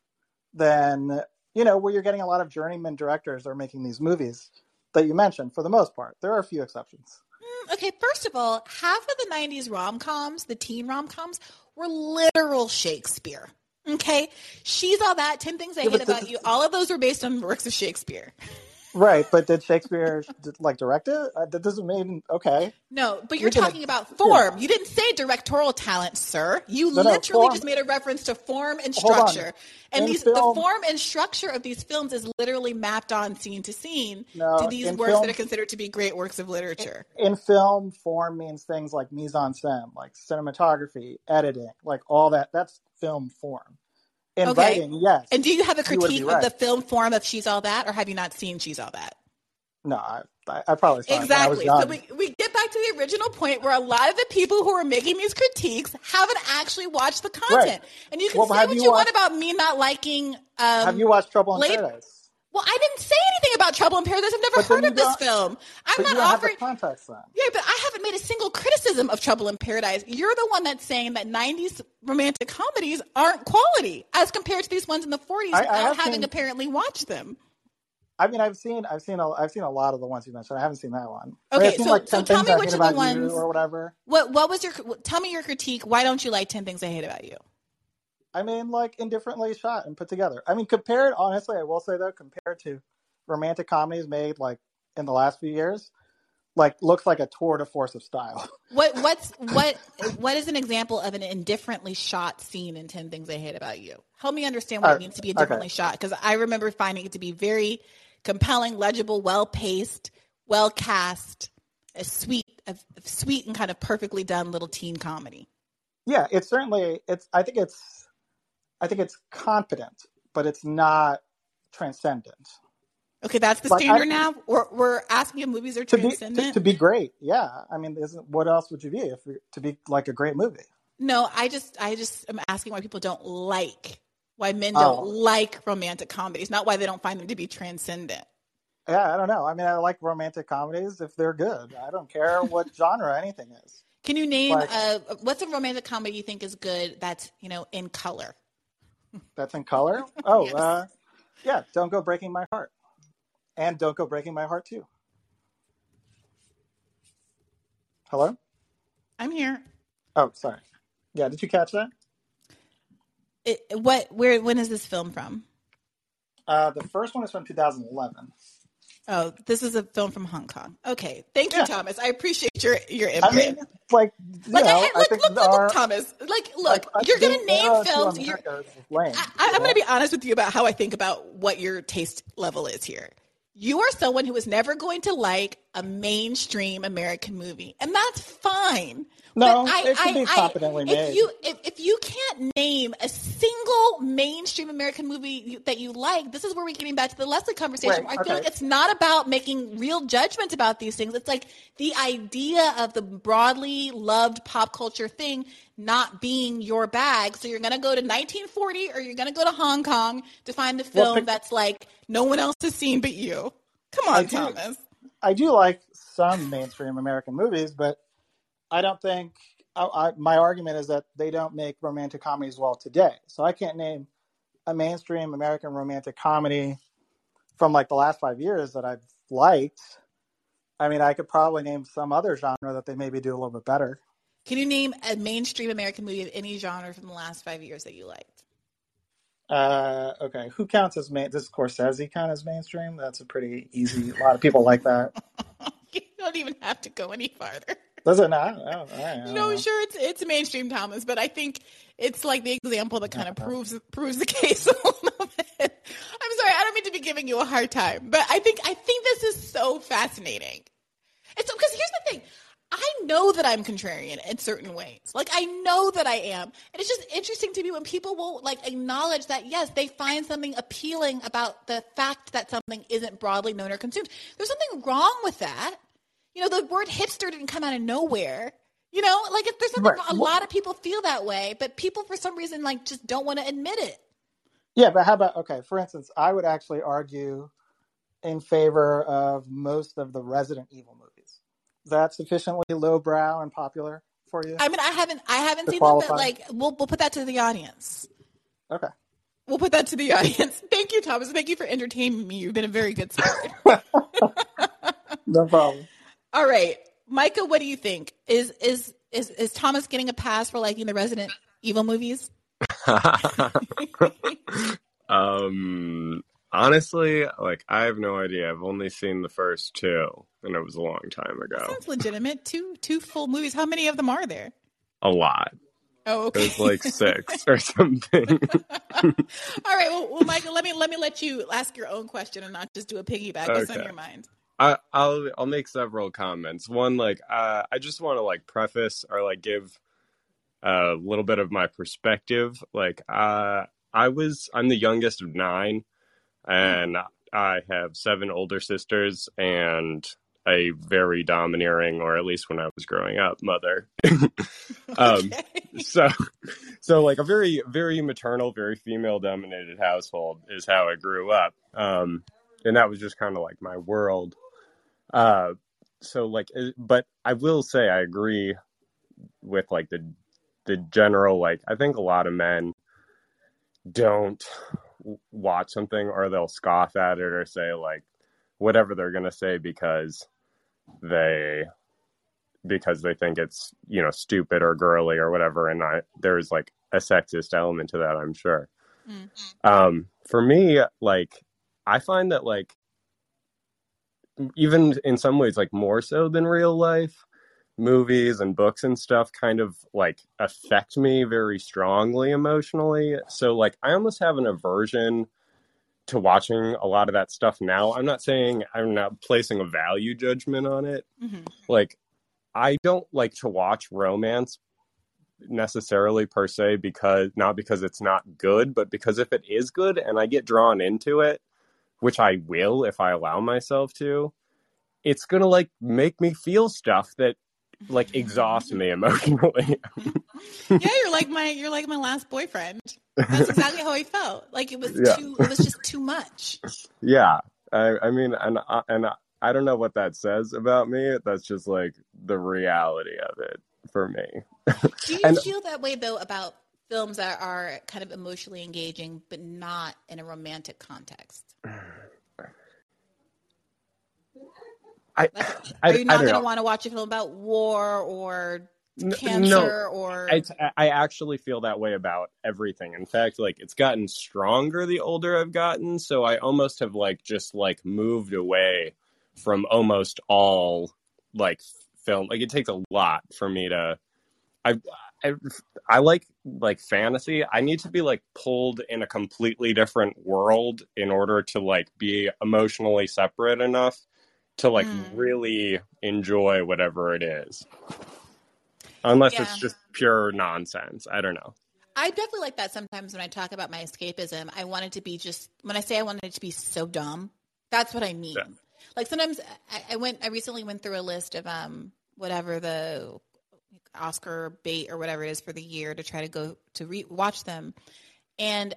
than you know where you're getting a lot of journeyman directors that are making these movies that you mentioned for the most part there are a few exceptions mm, Okay, first of all, half of the 90s rom coms, the teen rom coms, were literal Shakespeare. Okay? She's all that, 10 Things I Yeah, Hate About You, all of those were based on works of Shakespeare. Right, but did Shakespeare like direct it? Uh, That doesn't mean okay. No, but You're you're gonna- talking about form. You didn't say directorial talent, sir. You No, no, literally form- just made a reference to form and structure. And In these film- the form and structure of these films is literally mapped on scene to scene No, to these works film- that are considered to be great works of literature. In film, form means things like mise en scène, like cinematography, editing, like all that. That's film form. In Okay. writing, yes. And do you have a you would be critique right. of the film form of She's All That, or have you not seen She's All That? No, I, I, probably saw Exactly. it when I So we, we get back to the original point where a lot of the people who are making these critiques haven't actually watched the content. And you can Well, say what you you want about me not liking. Um, Have you watched Trouble in Paradise? Well, I didn't say anything about Trouble in Paradise. I've never But heard of this film. I'm not offering. context then. Yeah, but I haven't made a single criticism of Trouble in Paradise. You're the one that's saying that 90s romantic comedies aren't quality as compared to these ones in the 40s I- I without have having seen- apparently watched them. I mean, I've seen, I've seen, a, I've seen a lot of the ones you mentioned. I haven't seen that one. Okay, so- like so tell me I which of the ones- or whatever. What what was your tell me your critique? Why don't you like 10 things I hate about you? I mean, like indifferently shot and put together. I mean, compared, honestly, I will say though, compared to romantic comedies made like in the last few years, like looks like a tour de force of style. What what's what what is an example of an indifferently shot scene in 10 things I hate about you? Help me understand what Uh, it means to be okay. indifferently shot because I remember finding it to be very compelling, legible, well paced, well cast, a sweet a, a sweet and kind of perfectly done little teen comedy. Yeah, it's certainly it's. I think it's, I think it's competent, but it's not transcendent. Okay, that's the Like, I- standard now. We're, we're asking if movies are To be to, to be great, yeah. I mean, isn't what else would you be if to be like a great movie? No, I just I just am asking why people don't like why men Oh. don't like romantic comedies, not why they don't find them to be transcendent. Yeah, I don't know. I mean, I like romantic comedies if they're good. I don't care what genre anything is. Can you name Like- uh, what's a romantic comedy you think is good that's you know in color? That's in color. Oh, Yes. uh, yeah. Don't go breaking my heart, and don't go breaking my heart too. Hello. I'm here. Oh, sorry. Yeah, did you catch that? It, what where when is this film from? Uh, the first one is from 2011. Oh, this is a film from Hong Kong. Okay, thank you, Yeah. Thomas. I appreciate your your input. I mean, like, like, know, I, I look, think look, look, are. Thomas. Like, look, like, I you're gonna name films. You're, lame, I, going to be honest with you about how I think about what your taste level is here. You are someone who is never going to like a mainstream American movie, and that's fine. No, But it should be competently if made. You, if, if you can't name a single mainstream American movie you, that you like, this is where we're getting back to the Leslie conversation. Right, where I feel okay. like it's not about making real judgments about these things. It's like the idea of the broadly loved pop culture thing not being your bag. So you're going to go to 1940 or you're going to go to Hong Kong to find the Well, film pick- that's like no one else has seen but you. Come I on, do. Thomas. I do like some mainstream American movies, but I don't think I, I, my argument is that they don't make romantic comedies well today. So I can't name a mainstream American romantic comedy from like the last five years that I've liked. I mean, I could probably name some other genre that they maybe do a little bit better. Can you name a mainstream American movie of any genre from the last five years that you liked? Uh, okay, who counts as main? Does Scorsese count as mainstream? That's a pretty easy. A lot of people like that. You don't even have to go any farther. Does it not? Oh, right, No, know. sure, it's it's mainstream, Thomas, but I think it's like the example that kind of proves proves the case a little bit. I'm sorry, I don't mean to be giving you a hard time, but I think I think this is so fascinating. It's because here's the thing. I know that I'm contrarian in certain ways. Like I know that I am. And it's just interesting to me when people will like acknowledge that yes, they find something appealing about the fact that something isn't broadly known or consumed. There's something wrong with that. You know, the word hipster didn't come out of nowhere. You know, like if there's something Right. a lot of people feel that way, but people for some reason like just don't want to admit it. Yeah, but how about okay? For instance, I would actually argue in favor of most of the Resident Evil that sufficiently lowbrow and popular for you? I mean, I haven't I haven't To seen them, but like we'll we'll put that to the audience. Okay. We'll put that to the audience. Thank you, Thomas. Thank you for entertaining me. You've been a very good sport. No problem. All right, Micah, what do you think? Is is is is Thomas getting a pass for liking the Resident Evil movies? um, Honestly, like I have no idea. I've only seen the first two, and it was a long time ago. Sounds legitimate. Two two full movies. How many of them are there? A lot. Oh, okay. There's like six or something. All right. Well, well, Michael, let me let me let you ask your own question and not just do a piggyback. What's on your mind? I, I'll I'll make several comments. One, like uh, I just want to like preface or like give a little bit of my perspective. Like uh, I was I'm the youngest of nine, and I have seven older sisters and a very domineering, or at least when I was growing up, mother. um, so so like a very very maternal, very female dominated household is how I grew up. Um, and that was just kind of like my world. Uh, so like, but I will say I agree with like the the general like I think a lot of men don't watch something or they'll scoff at it or say like whatever they're gonna say because they because they think it's you know stupid or girly or whatever and I there's like a sexist element to that I'm sure. Um, for me, like I find that like even in some ways like more so than real life movies and books and stuff kind of like affect me very strongly emotionally. So like i almost have an aversion to watching a lot of that stuff now. I'm not saying i'm not placing a value judgment on it. Mm-hmm. Like i don't like to watch romance necessarily per se because not because it's not good but because if it is good and i get drawn into it which i will if i allow myself to it's gonna like make me feel stuff that like exhaust me emotionally yeah, you're like my you're like my last boyfriend. That's exactly how I felt. Like it was Yeah. too it was just too much. yeah i, I mean and I, and I, I don't know what that says about me that's just like the reality of it for me Do you And- feel that way though about films that are kind of emotionally engaging but not in a romantic context? I, Are I, you I not don't going to want to watch a film about war or cancer or I, I actually feel that way about everything. In fact, like it's gotten stronger the older I've gotten. So I almost have like just like moved away from almost all like film. Like it takes a lot for me to. I, I I like like fantasy. I need to be like pulled in a completely different world in order to like be emotionally separate enough to like really enjoy whatever it is. Unless Yeah. it's just pure nonsense. I don't know. I definitely like that sometimes when I talk about my escapism. I want it to be just when I say I wanted it to be so dumb, that's what I mean. Like sometimes I, I went I recently went through a list of um whatever the Oscar bait or whatever it is for the year to try to go to re- watch them. And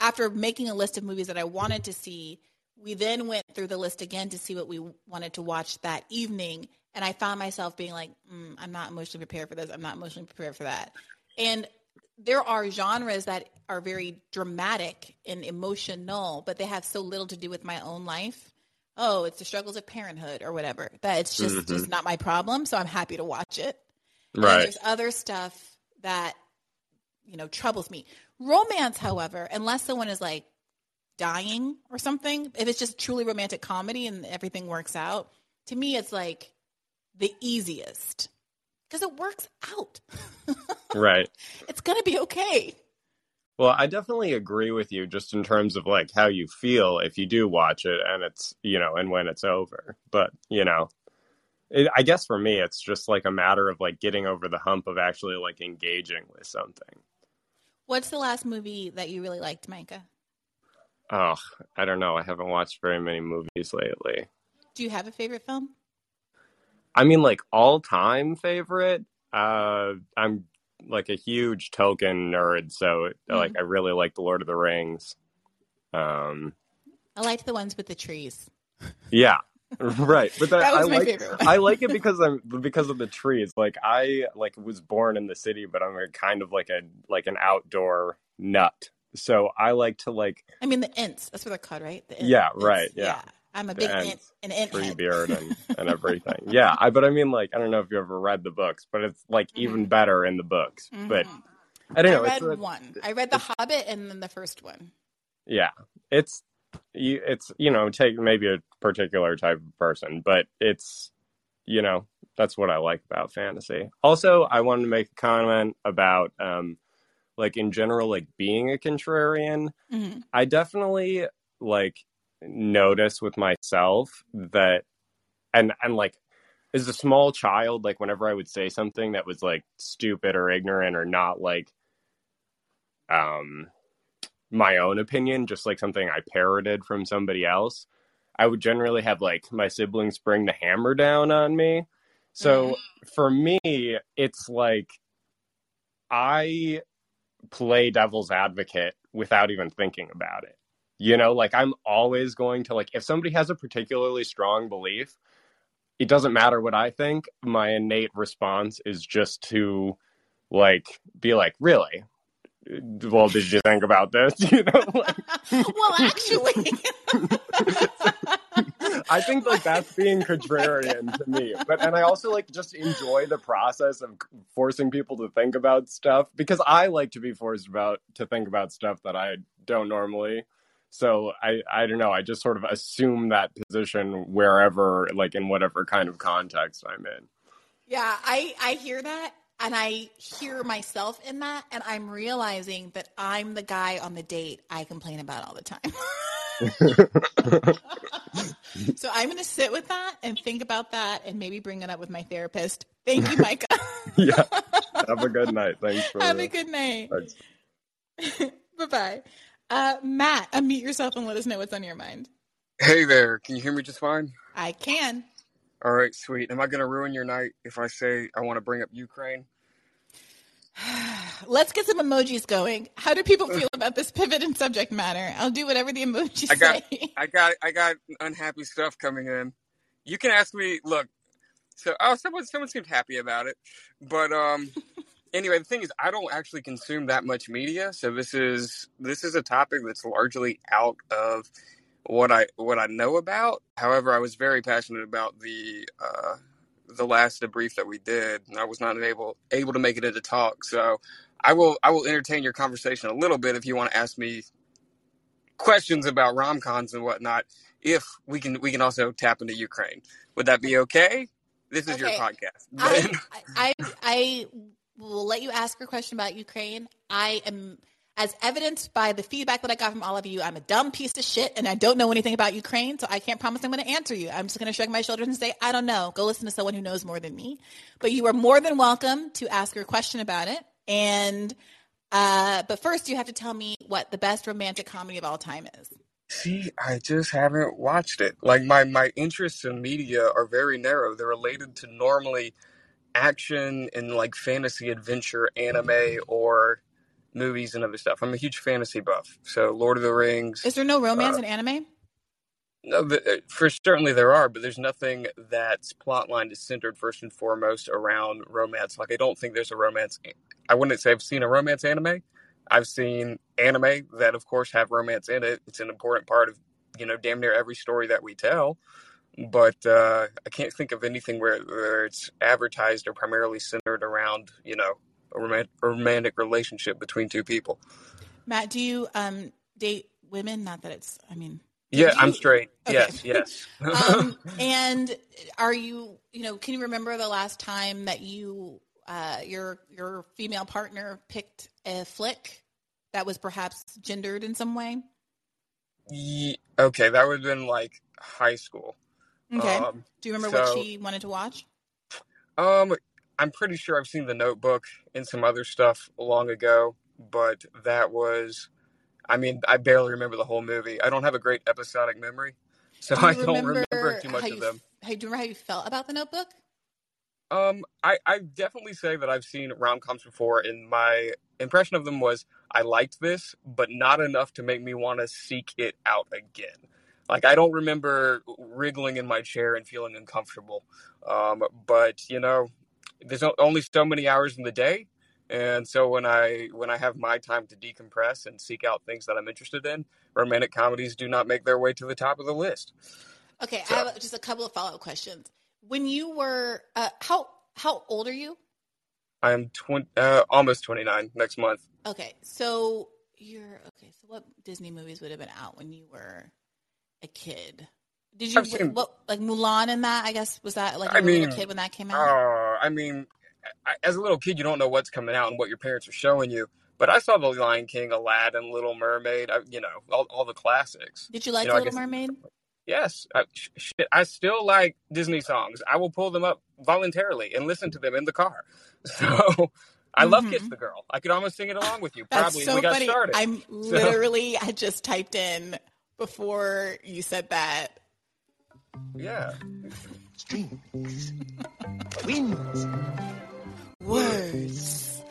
after making a list of movies that I wanted to see, we then went through the list again to see what we wanted to watch that evening. And I found myself being like, mm, I'm not emotionally prepared for this. I'm not emotionally prepared for that. And there are genres that are very dramatic and emotional, but they have so little to do with my own life. Oh, it's the struggles of parenthood or whatever. That it's just Mhm. just not my problem. So I'm happy to watch it. And Right. there's other stuff that you know troubles me. Romance, however, unless someone is like dying or something, if it's just truly romantic comedy and everything works out, to me it's like the easiest because it works out. Right. It's gonna be okay. Well, I definitely agree with you just in terms of like how you feel if you do watch it and it's, you know, and when it's over. But, you know, it, I guess for me, it's just like a matter of like getting over the hump of actually like engaging with something. What's the last movie that you really liked, Micah? Oh, I don't know. I haven't watched very many movies lately. Do you have a favorite film? I mean, like all time favorite. Uh, I'm like a huge Tolkien nerd, so like I really like the Lord of the Rings. Um, I liked the ones with the trees. yeah, right. But that, That was I my like favorite. I like it because I'm because of the trees. Like I like was born in the city, but I'm a kind of like a like an outdoor nut. So I like to like I mean the Ints. That's what they're called, right? The Ents. yeah, right, yeah. I'm a The big Ents, Int, an Int tree head. beard and, and everything. yeah, I but I mean like I don't know if you ever read the books, but it's like even better in the books. But I don't know. Mm-hmm. I read a- one. I read The Hobbit and then the first one. yeah, it's you, it's you know take maybe a particular type of person, but it's you know that's what I like about fantasy. Also, I wanted to make a comment about um like in general like being a contrarian. hmm I definitely like notice with myself that and and like as a small child like whenever I would say something that was like stupid or ignorant or not like um my own opinion just like something I parroted from somebody else I would generally have like my siblings bring the hammer down on me so for me it's like I play devil's advocate without even thinking about it. You know, like I'm always going to like if somebody has a particularly strong belief, it doesn't matter what I think, my innate response is just to like be like, "Really? Well, did you think about this?" You know, like well, actually, I think like that's being contrarian to me. But and I also like just enjoy the process of forcing people to think about stuff because I like to be forced about to think about stuff that I don't normally. So I I don't know, I just sort of assume that position wherever like in whatever kind of context I'm in. yeah, I I hear that, and I hear myself in that, and I'm realizing that I'm the guy on the date I complain about all the time. so I'm going to sit with that and think about that, and maybe bring it up with my therapist. Thank you, Micah. yeah. Have a good night. Thanks for Have the- a good night. Bye bye. Uh, Matt, unmute yourself and let us know what's on your mind. Hey there, can you hear me just fine? I can. All right, sweet. Am I going to ruin your night if I say I want to bring up Ukraine? Let's get some emojis going. How do people feel about this pivot in subject matter? I'll do whatever the emojis I got, say. I got, I got unhappy stuff coming in. You can ask me. Look, so oh, someone, someone seemed happy about it, but um, anyway, the thing is, I don't actually consume that much media, so this is this is a topic that's largely out of what I what I know about. However, I was very passionate about the uh, the last debrief that we did, and I was not able able to make it into talk. So I will I will entertain your conversation a little bit if you want to ask me questions about rom coms and whatnot. If we can we can also tap into Ukraine, would that be okay? This is your podcast. I, I, I will let you ask your question about Ukraine. I am, as evidenced by the feedback that I got from all of you, I'm a dumb piece of shit and I don't know anything about Ukraine, so I can't promise I'm going to answer you. I'm just going to shrug my shoulders and say, I don't know. Go listen to someone who knows more than me. But you are more than welcome to ask your question about it. And, uh, but first, you have to tell me what the best romantic comedy of all time is. See, I just haven't watched it. Like my my interests in media are very narrow. They're related to normally action and like fantasy adventure anime or movies and other stuff. I'm a huge fantasy buff. So Lord of the Rings. Is there no romance uh, in anime? no, the, uh, for certainly there are, but there's nothing that's plotline is centered first and foremost around romance. Like I don't think there's a romance. I wouldn't say I've seen a romance anime. I've seen anime that, of course, have romance in it. It's an important part of you know damn near every story that we tell. But uh, I can't think of anything where, where it's advertised or primarily centered around you know a romantic, romantic relationship between two people. Matt, do you um, date women? Not that it's, I mean, Yeah, I'm straight. Okay. Yes, yes. um, and are you, you know, can you remember the last time that you, uh, your your female partner picked a flick that was perhaps gendered in some way? Ye- okay, that would have been like high school. Okay. Um, Do you remember what she wanted to watch? Um, I'm pretty sure I've seen The Notebook and some other stuff long ago, but that was, I mean, I barely remember the whole movie. I don't have a great episodic memory, so Do I don't remember too much of them. Hey, do you remember how you felt about the Notebook? Um, I, I definitely say that I've seen rom coms before, and my impression of them was I liked this, but not enough to make me want to seek it out again. Like I don't remember wriggling in my chair and feeling uncomfortable. Um, but you know, there's only so many hours in the day, and so when I when I have my time to decompress and seek out things that I'm interested in, romantic comedies do not make their way to the top of the list. Okay, So- I have just a couple of follow up questions. When you were, uh, how how old are you? I'm 20, uh, almost 29 next month. Okay, so you're okay. So what Disney movies would have been out when you were a kid. Did you seen- what like Mulan in that? I guess was that like a I little mean, kid when that came out? Uh, I mean, I, as a little kid, you don't know what's coming out and what your parents are showing you. But I saw The Lion King, Aladdin, Little Mermaid, I, you know, all, all the classics. Did you like you know, Little guess- Mermaid? Yes, I, sh- shit. I still like Disney songs. I will pull them up voluntarily and listen to them in the car. So I love Kiss the Girl. I could almost sing it along with you. That's Probably so we got funny. started. I'm So- literally I just typed in before you said that. Yeah. Strings, winds, words.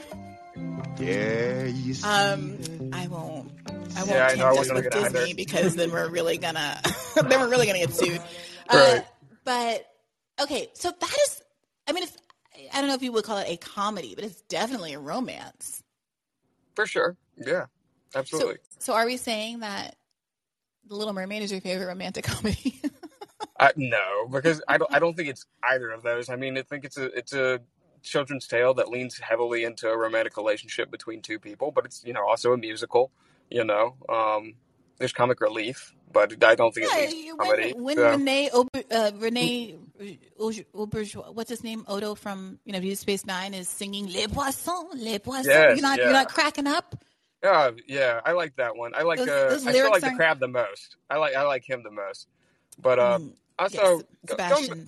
There you see. Um, I won't. I won't Yeah, I know, I wasn't with gonna Disney either. because then we're really gonna then we're really gonna get sued. Uh, Right. but okay, so that is. I mean, it's. I don't know if you would call it a comedy, but it's definitely a romance. For sure. Yeah. Absolutely. So, are we saying that The Little Mermaid is your favorite romantic comedy? Uh, no, because I don't. I don't think it's either of those. I mean, I think it's a it's a children's tale that leans heavily into a romantic relationship between two people, but it's you know also a musical. You know, um, there's comic relief, but I don't think yeah, it's comedy. when, when so- Renee Auber, uh, Renee Auberjonois, what's his name? Odo from you know Deep Space Nine is singing Les Poissons, Les Poissons. Yes, you're not yeah. you're not cracking up. Yeah, yeah, I like that one. I like. Those- uh, those I still like the aren't- crab the most. I like. I like him the most. But uh, also, yes, going,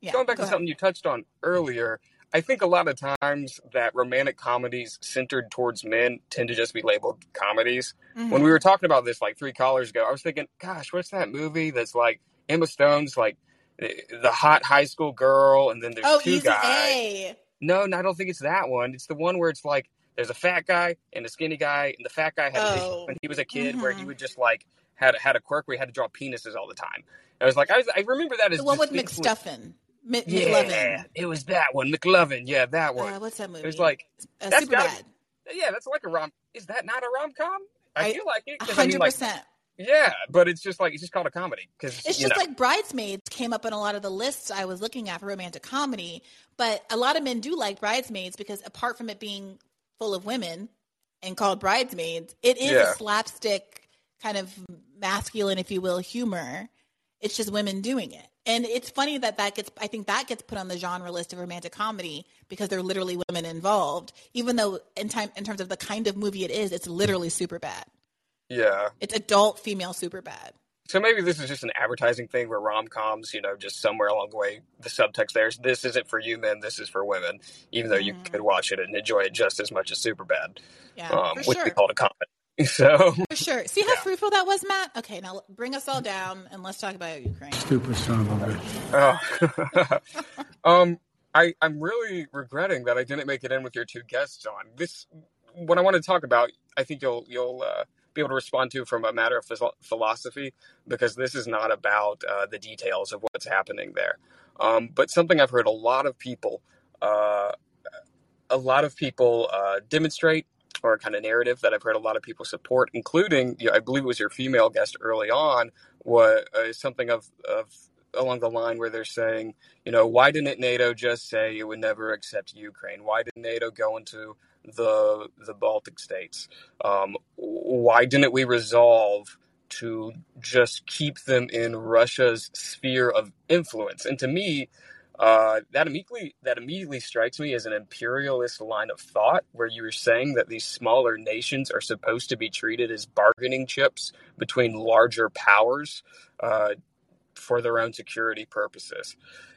Yeah, going back go to ahead. something you touched on earlier, I think a lot of times that romantic comedies centered towards men tend to just be labeled comedies. When Mhm. we were talking about this like three callers ago, I was thinking, gosh, what's that movie that's like Emma Stone's like eh, the hot high school girl, and then there's Oh, two guys. A. No, no, I don't think it's that one. It's the one where it's like there's a fat guy and a skinny guy, and the fat guy had Oh. when he was a kid where he Mhm. would just like had had a quirk where he had to draw penises all the time. I was like, I, was, I remember that as The one with McStuffin, M- Yeah, McLovin. it was that one, McLovin. Yeah, that one. Uh, what's that movie? It was like Uh, that's Super gotta- Yeah, that's like a rom. Is that not a rom com? I, I- feel like it. 'cause I mean, hundred like, percent. Yeah, but it's just like it's just called a comedy because It's just know. like Bridesmaids came up in a lot of the lists I was looking at for romantic comedy, but a lot of men do like Bridesmaids because apart from it being full of women and called Bridesmaids, it is Yeah. a slapstick kind of masculine, if you will, humor. It's just women doing it. And it's funny that that gets, I think that gets put on the genre list of romantic comedy because there are literally women involved, even though in time, in terms of the kind of movie it is, it's literally Superbad. yeah. It's adult female Superbad. So maybe this is just an advertising thing where rom coms, you know, just somewhere along the way, the subtext there's this isn't for you men, this is for women, even though you could watch it and enjoy it just as much as Superbad, Mm-hmm. Yeah, um, which we sure. called a comedy. So For sure. See how fruitful that was, Matt? Okay, now bring us all down and let's talk about Ukraine. Stupid son of a bitch. Oh. um, I I'm really regretting that I didn't make it in with your two guests on this. What I want to talk about, I think you'll you'll uh, be able to respond to from a matter of philosophy because this is not about uh, the details of what's happening there, um, but something I've heard a lot of people, uh, a lot of people uh, demonstrate or a kind of narrative that I've heard a lot of people support, including you know, I believe it was your female guest early on, was uh, something of of along the line where they're saying, you know, why didn't NATO just say it would never accept Ukraine? Why did NATO go into the the Baltic states? Um, why didn't we resolve to just keep them in Russia's sphere of influence? And to me, uh, that immediately that immediately strikes me as an imperialist line of thought, where you were saying that these smaller nations are supposed to be treated as bargaining chips between larger powers uh, for their own security purposes.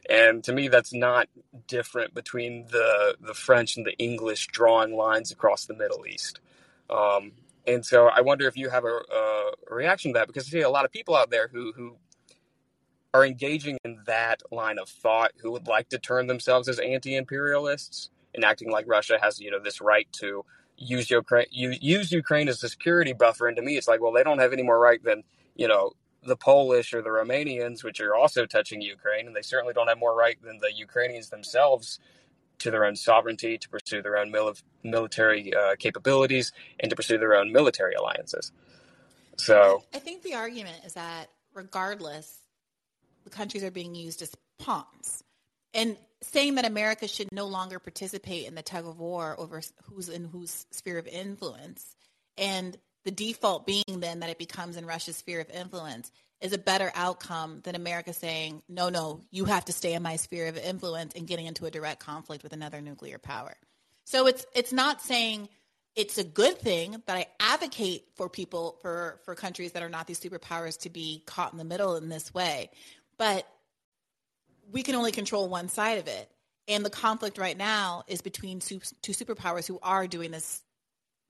And to me, that's not different between the the French and the English drawing lines across the Middle East. Um, and so I wonder if you have a, a reaction to that, because I see a lot of people out there who who are engaging in that line of thought who would like to turn themselves as anti-imperialists and acting like Russia has you know this right to use Ukraine use Ukraine as a security buffer. And to me it's like well they don't have any more right than you know the Polish or the Romanians which are also touching Ukraine and they certainly don't have more right than the Ukrainians themselves to their own sovereignty to pursue their own mili- military uh, capabilities and to pursue their own military alliances. So I think the argument is that regardless, the countries are being used as pawns. And saying that America should no longer participate in the tug of war over who's in whose sphere of influence, and the default being then that it becomes in Russia's sphere of influence, is a better outcome than America saying, no, no, you have to stay in my sphere of influence and getting into a direct conflict with another nuclear power. So it's it's not saying it's a good thing that I advocate for people for for countries that are not these superpowers to be caught in the middle in this way. But we can only control one side of it. And the conflict right now is between two, two superpowers who are doing this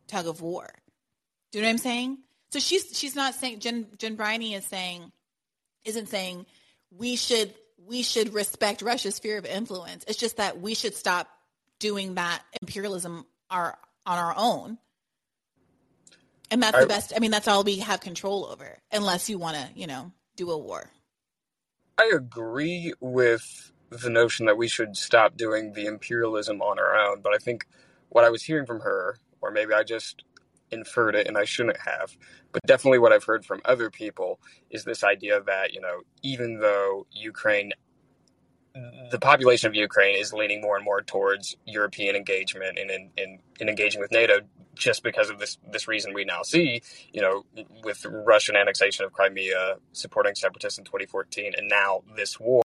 tug of war. Do you know what I'm saying? So she's she's not saying Jen Jen Briney is saying isn't saying we should we should respect Russia's sphere of influence. It's just that we should stop doing that imperialism our on our own. And that's I- the best I mean that's all we have control over unless you want to, you know, do a war. I agree with the notion that we should stop doing the imperialism on our own, but I think what I was hearing from her, or maybe I just inferred it and I shouldn't have, but definitely what I've heard from other people is this idea that, you know, even though Ukraine, the population of Ukraine is leaning more and more towards European engagement and in, in, in engaging with NATO just because of this this reason we now see, you know, with Russian annexation of Crimea, supporting separatists in 2014, and now this war,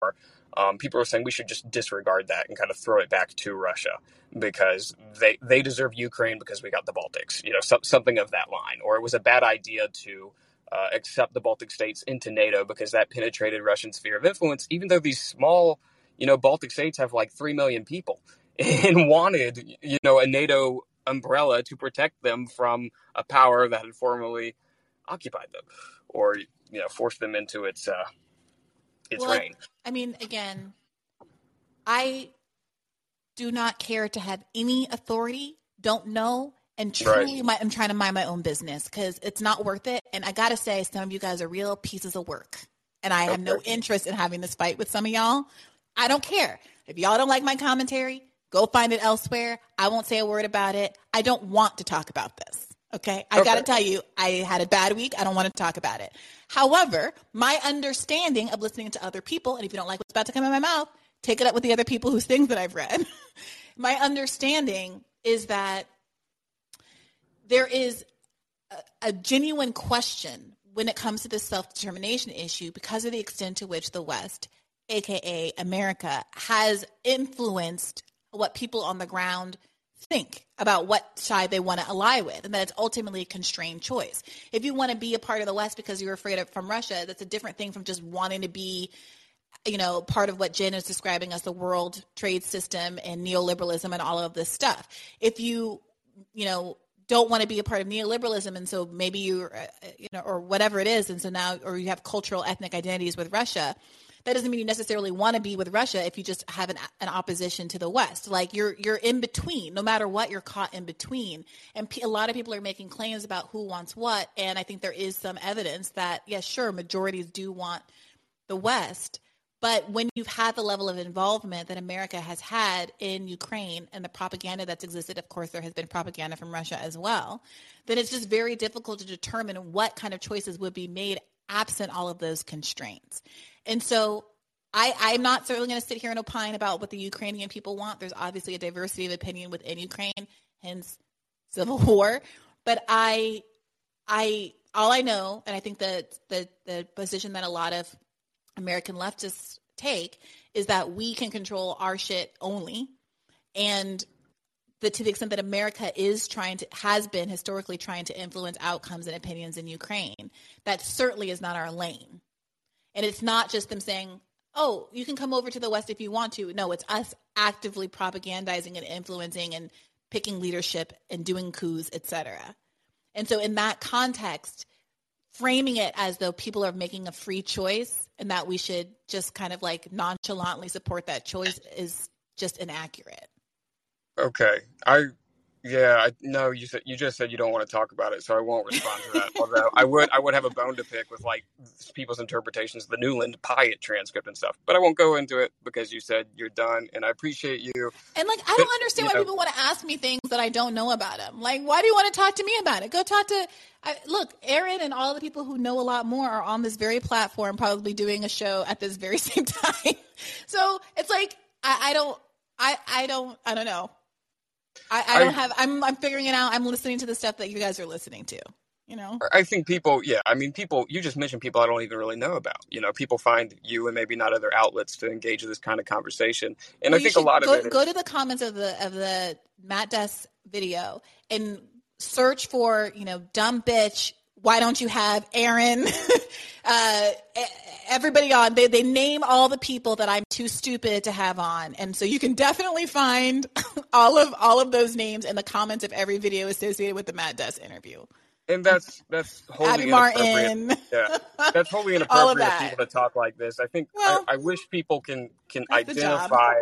um, people are saying we should just disregard that and kind of throw it back to Russia because they they deserve Ukraine because we got the Baltics, you know, so, something of that line, or it was a bad idea to. Uh, accept the Baltic states into NATO because that penetrated Russian sphere of influence, even though these small, you know, Baltic states have like 3 million people and wanted, you know, a NATO umbrella to protect them from a power that had formerly occupied them or, you know, forced them into its, uh, its Well, reign. I mean, again, I do not care to have any authority, don't know, and truly Right. my, I'm trying to mind my own business because it's not worth it. And I got to say, some of you guys are real pieces of work. And I have no interest in having this fight with some of y'all. I don't care. If y'all don't like my commentary, go find it elsewhere. I won't say a word about it. I don't want to talk about this. Okay. I got to tell you, I had a bad week. I don't want to talk about it. However, my understanding of listening to other people, and if you don't like what's about to come in my mouth, take it up with the other people whose things that I've read. my understanding is that there is a, a genuine question when it comes to the self determination issue because of the extent to which the West, aka America, has influenced what people on the ground think about what side they want to ally with, and that it's ultimately a constrained choice. If you want to be a part of the West because you're afraid of from Russia, that's a different thing from just wanting to be you know, part of what Jen is describing as the world trade system and neoliberalism and all of this stuff. If you, you know, don't want to be a part of neoliberalism and so maybe you're, uh, you know, or whatever it is, and so now, or you have cultural ethnic identities with Russia, that doesn't mean you necessarily want to be with Russia if you just have an, an opposition to the West. Like you're you're in between. No matter what, you're caught in between. And pe- a lot of people are making claims about who wants what. And I think there is some evidence that yes, sure, majorities do want the West. But when you've had the level of involvement that America has had in Ukraine and the propaganda that's existed, of course, there has been propaganda from Russia as well, then it's just very difficult to determine what kind of choices would be made absent all of those constraints. And so I, I'm not certainly going to sit here and opine about what the Ukrainian people want. There's obviously a diversity of opinion within Ukraine, hence civil war. But I, I, all I know, and I think that the the position that a lot of American leftists take is that we can control our shit only, and the, to the extent that America is trying to has been historically trying to influence outcomes and opinions in Ukraine, that certainly is not our lane. And it's not just them saying, "Oh, you can come over to the West if you want to." No, it's us actively propagandizing and influencing and picking leadership and doing coups, etc. And so, in that context, framing it as though people are making a free choice and that we should just kind of like nonchalantly support that choice is just inaccurate. Okay. I yeah, I no, you said you just said you don't want to talk about it, so I won't respond to that. Although I would I would have a bone to pick with like people's interpretations of the Nuland Pyatt transcript and stuff. But I won't go into it because you said you're done and I appreciate you. And like, I don't understand why know- people want to ask me things that I don't know about him. Like, why do you want to talk to me about it? Go talk to, I, look, Aaron and all the people who know a lot more are on this very platform, probably doing a show at this very same time. so it's like, I, I don't, I, I don't, I don't know. I, I don't I- have, I'm, I'm figuring it out. I'm listening to the stuff that you guys are listening to. You know, I think people, yeah, I mean, people, you just mentioned people I don't even really know about. You know, people find you and maybe not other outlets to engage in this kind of conversation. And Well, I think a lot go, of it is, go to the comments of the of the Matt Duss video and search for you know dumb bitch. Why don't you have Aaron? uh, everybody on. They they name all the people that I'm too stupid to have on, and so you can definitely find all of all of those names in the comments of every video associated with the Matt Duss interview. And that's that's wholly inappropriate. Martin. Yeah, that's wholly inappropriate that. for people to talk like this. I think Well, I, I wish people can can that's the job. identify.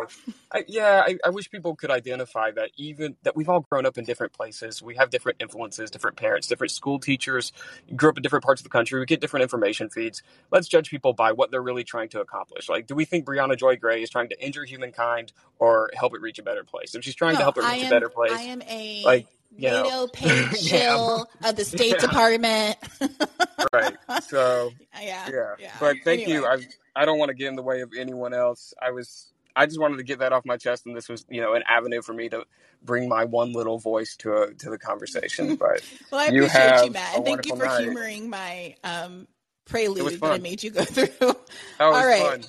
I, yeah, I, I wish people could identify that even that we've all grown up in different places. We have different influences, different parents, different school teachers. Grew up in different parts of the country. We get different information feeds. Let's judge people by what they're really trying to accomplish. Like, do we think Briahna Joy Gray is trying to injure humankind or help it reach a better place? If she's trying to help it reach a better place, I am a like you know, NATO paid Yeah. of the State Yeah. Department. right. So yeah, yeah. yeah. But thank you. I I don't want to get in the way of anyone else. I was I just wanted to get that off my chest, and this was you know an avenue for me to bring my one little voice to a, to the conversation. But Well, I you appreciate have you, Matt, and thank you for night. humoring my um, prelude that I made you go through. That All right, fun.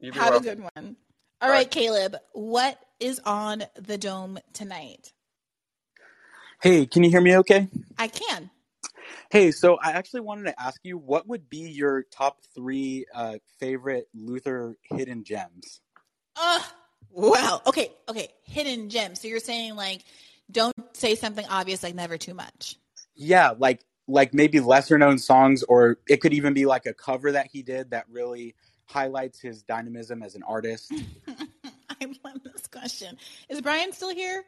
You be have well. a good one. All right, Caleb, what is on the dome tonight? Hey, can you hear me okay? I can. Hey, so I actually wanted to ask you what would be your top three uh, favorite Luther hidden gems? Uh, wow. okay, okay. Hidden gems. So you're saying like, don't say something obvious like never too much. Yeah, like like maybe lesser known songs, or it could even be like a cover that he did that really highlights his dynamism as an artist. I love this question. Is Brian still here?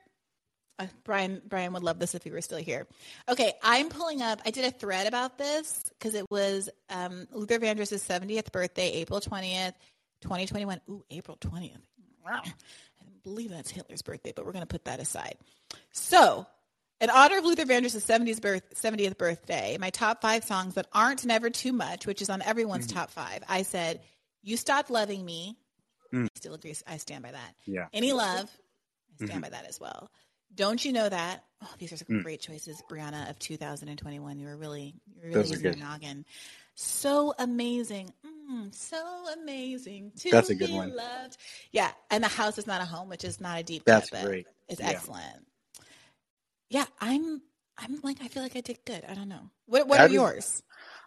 Uh, Brian Brian would love this if he were still here. Okay, I'm pulling up. I did a thread about this because it was um, Luther Vandross' 70th birthday, April 20th, 2021. Ooh, April 20th. Wow. I believe that's Hitler's birthday, but we're going to put that aside. So, in honor of Luther Vandross' 70th, birth, 70th birthday, my top five songs that aren't Never Too Much, which is on everyone's top five, I said, You Stopped Loving Me. Mm. I still agree. I stand by that. Yeah. Any Love. I stand Mhm. by that as well. Don't you know that? Oh, these are some Mm. great choices, Briahna of 2021. You were really, you were really Those using your good. noggin. So amazing, mm, so amazing to That's a good be one. loved. Yeah, and the house is not a home, which is not a deep That's cut, great. It's Yeah. excellent. Yeah, I'm, I'm like, I feel like I did good. I don't know. What, what That are is- yours?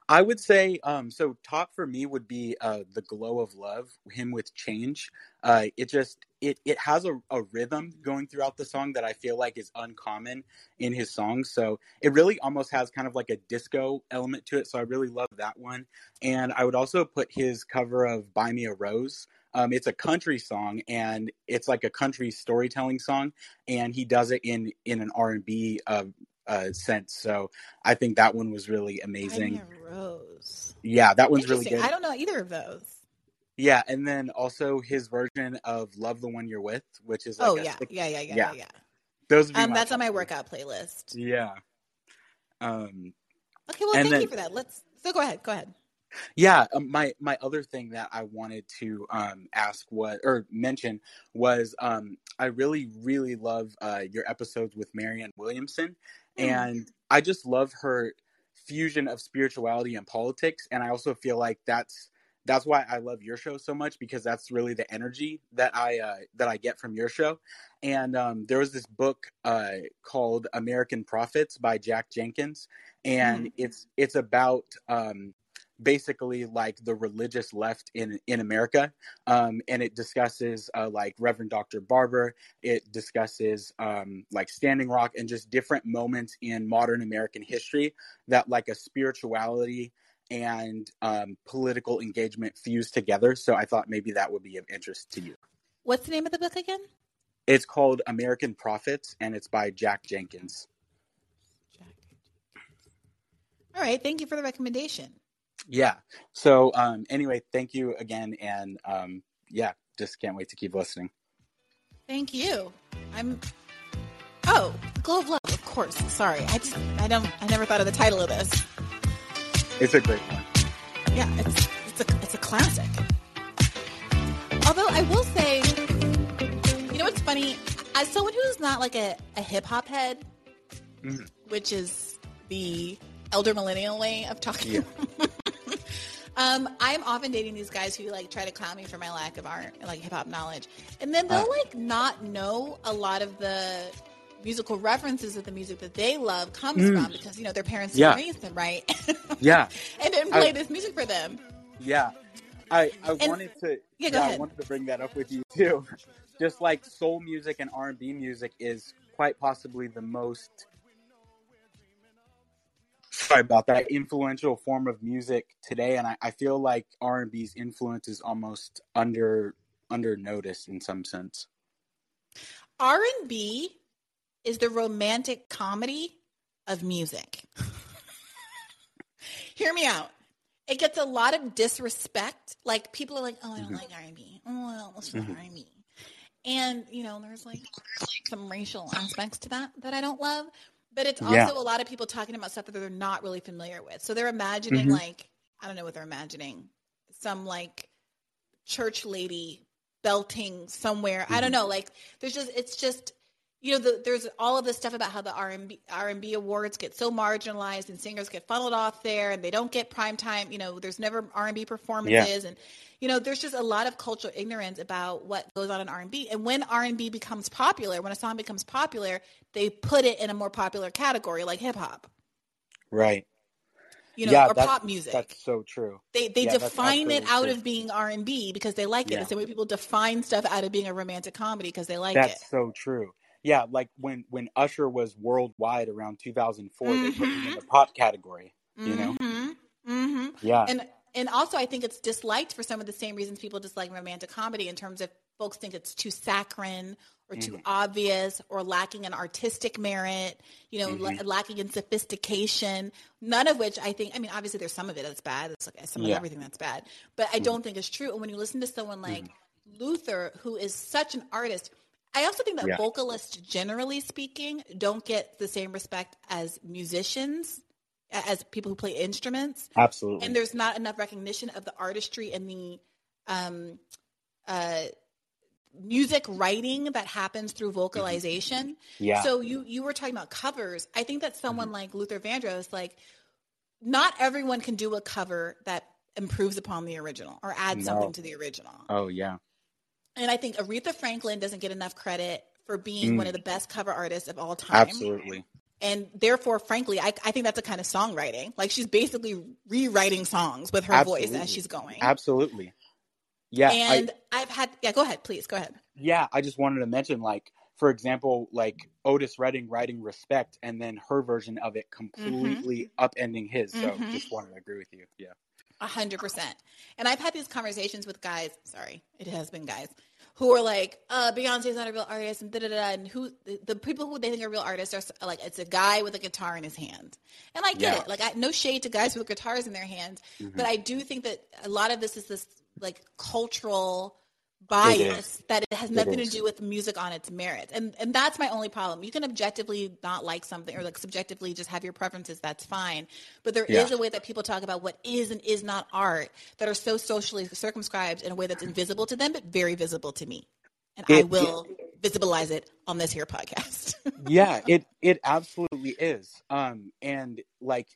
I would say, um, so top for me would be uh, the glow of love, him with change. Uh, it just it it has a, a rhythm going throughout the song that I feel like is uncommon in his songs. So it really almost has kind of like a disco element to it. So I really love that one. And I would also put his cover of "Buy Me a Rose." Um, it's a country song, and it's like a country storytelling song, and he does it in in an R and B uh, uh, sense. So I think that one was really amazing. Buy Me a Rose. Yeah, that one's really good. I don't know either of those. Yeah, and then also his version of "Love the One You're With," which is like oh yeah, sick- yeah, yeah, yeah, yeah. yeah. Those Um, that's on my workout playlist. Yeah. Um, Okay, well, thank you for that. Let's. So go ahead. Go ahead. yeah. Um, my my other thing that I wanted to um ask what or mention was um I really really love uh your episodes with Marianne Williamson, Hmm. and I just love her fusion of spirituality and politics, and I also feel like that's that's why I love your show so much because that's really the energy that I uh, that I get from your show. And um, there was this book uh, called American Prophets by Jack Jenkins, and Mhm. it's it's about um, basically like the religious left in in America, um, and it discusses uh, like Reverend Dr. Barber. It discusses um, like Standing Rock and just different moments in modern American history that like a spirituality and um, political engagement fused together. So I thought maybe that would be of interest to you. What's the name of the book again? It's called American Prophets, and it's by Jack Jenkins. Jack. All right. Thank you for the recommendation. Yeah. So um, anyway, thank you again, and um, yeah, just can't wait to keep listening. Thank you. I'm. Oh, Glow of Love. Of course. Sorry. I just. I don't. I never thought of the title of this. It's a great one. Yeah. It's. It's a. It's a classic. Although I will say, you know what's funny? As someone who's not like a, a hip hop head, Mhm. which is the elder millennial way of talking. Yeah. Um, I'm often dating these guys who like try to clown me for my lack of art, like hip hop knowledge, and then they'll Uh. like not know a lot of the musical references of the music that they love comes Mm. from because you know their parents Yeah. raised them right Yeah. and I- play this music for them. Yeah. I I And- wanted to Yeah, go I wanted to bring that up with you too. Just like soul music and R and B music is quite possibly the most sorry about that influential form of music today and I, I feel like R and B's influence is almost under under noticed in some sense. R and B is the romantic comedy of music. Hear me out. It gets a lot of disrespect. Like people are like, "Oh, I don't Mhm. like R and B. Oh, well, what's not Mhm. R and B?" And you know, there's like some racial aspects to that that I don't love. But it's also Yeah. a lot of people talking about stuff that they're not really familiar with. So they're imagining Mhm. like I don't know what they're imagining. Some like church lady belting somewhere. I don't Mhm. know. Like there's just it's just you know the, there's all of this stuff about how the R&B R&B awards get so marginalized and singers get funneled off there and they don't get prime time. You know, there's never R&B performances and you know there's just a lot of cultural ignorance about what goes on in R&B. And when R&B becomes popular, when a song becomes popular, they put it in a more popular category like hip hop. Right. You know, yeah, or pop music. That's so true. They they Yeah, define it out true. of being R and B because they like it. Yeah. The same way people define stuff out of being a romantic comedy because they like That's it. That's so true. Yeah, like when when Usher was worldwide around 2004, they put him in the pop category. You know. hmm hmm Yeah. And and also I think it's disliked for some of the same reasons people dislike romantic comedy in terms of folks think it's too saccharine or too Mhm. obvious or lacking in artistic merit, you know, la- Mhm. lacking in sophistication. None of which I think. I mean, obviously there's some of it that's bad. It's like some of everything that's bad, but I don't think it's true. And when you listen to someone like Mm-hmm. Luther, who is such an artist, I also think that Yeah. vocalists, generally speaking, don't get the same respect as musicians, as people who play instruments. Absolutely. And there's not enough recognition of the artistry and the um, uh, music writing that happens through vocalization. Mm-hmm. Yeah. So you you were talking about covers. I think that Mm-hmm. someone like Luther Vandross, like not everyone can do a cover that improves upon the original or adds No. something to the original. Oh yeah. And I think Aretha Franklin doesn't get enough credit for being Mm. one of the best cover artists of all time. Absolutely. And therefore, frankly, I, I think that's a kind of songwriting. Like she's basically rewriting songs with her voice as she's going. Absolutely. Yeah. and I, I, have had, yeah, go ahead, please, go ahead. yeah, I just wanted to mention, like, for example, like Otis Redding writing "Respect" and then her version of it completely upending his. So, Mhm. just wanted to agree with you. Yeah. A hundred percent. And I've had these conversations with guys. Sorry, it has been guys who are like, uh, Beyonce's not a real artist, and da da da. And who the, the people who they think are real artists are like, it's a guy with a guitar in his hand. And I get Yeah. it. Like, I, no shade to guys with guitars in their hands, Mhm. but I do think that a lot of this is this like cultural bias that it has It nothing to do with music on its merits. And and that's my only problem. You can objectively not like something or like subjectively just have your preferences, that's fine. But there is Yeah. a way that people talk about what is and is not art that are so socially circumscribed in a way that's invisible to them but very visible to me. And I It- will visibilize it on this here podcast. yeah it it absolutely is um and like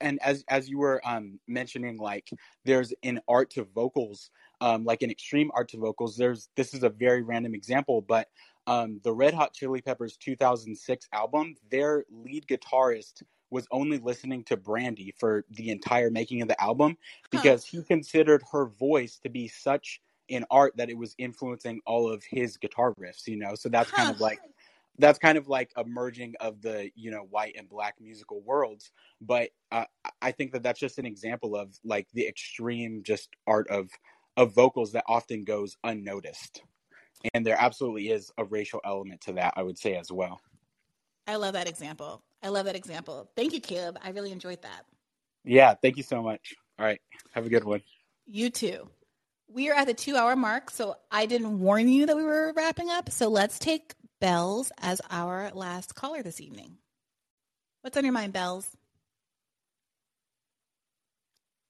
and as as you were um mentioning like there's an art to vocals um like an extreme art to vocals. There's this is a very random example but um the red hot chili peppers 2006 album their lead guitarist was only listening to brandy for the entire making of the album because he considered her voice to be such an art that it was influencing all of his guitar riffs you know? So that's kind of like that's kind of like a merging of the you know white and black musical worlds. But uh, i think that that's just an example of like the extreme just art of of vocals that often goes unnoticed and there absolutely is a racial element to that i would say as well I love that example. I love that example. Thank you, Caleb. I really enjoyed that. yeah thank you so much all right have a good one You too. We are at the two hour mark, so I didn't warn you that we were wrapping up. So let's take Bells as our last caller this evening. What's on your mind, Bells?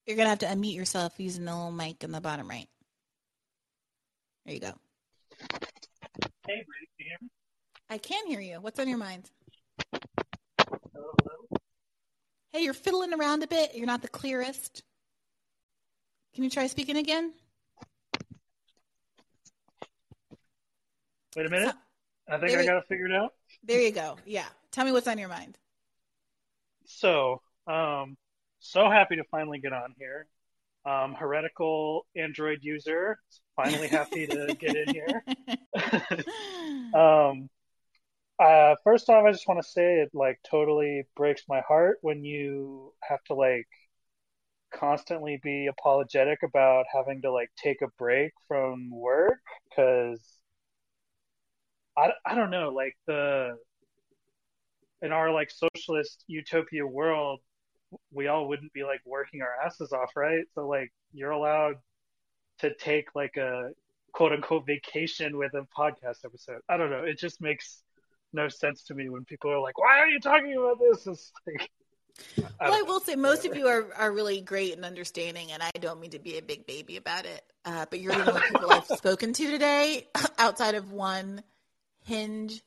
You're going to have to unmute yourself using the little mic in the bottom right. There you go. Hey, Ruth, can you hear me? I can hear you. What's on your mind? Hello, hello. Hey, you're fiddling around a bit. You're not the clearest. Can you try speaking again? Wait a minute. I think There I got it figured out. There you go. Yeah. Tell me what's on your mind. So, um, so happy to finally get on here. Um, heretical Android user, finally happy to get in here. um, uh, first off, I just want to say it like totally breaks my heart when you have to like constantly be apologetic about having to like take a break from work because I, I don't know, like the in our like socialist utopia world, we all wouldn't be like working our asses off, right? So like you're allowed to take like a quote unquote vacation with a podcast episode. I don't know. It just makes no sense to me when people are like, "Why are you talking about this?" It's like, I Well, I will say most of you are, are really great and understanding, and I don't mean to be a big baby about it. Uh, but you're the only people I've spoken to today outside of one hinge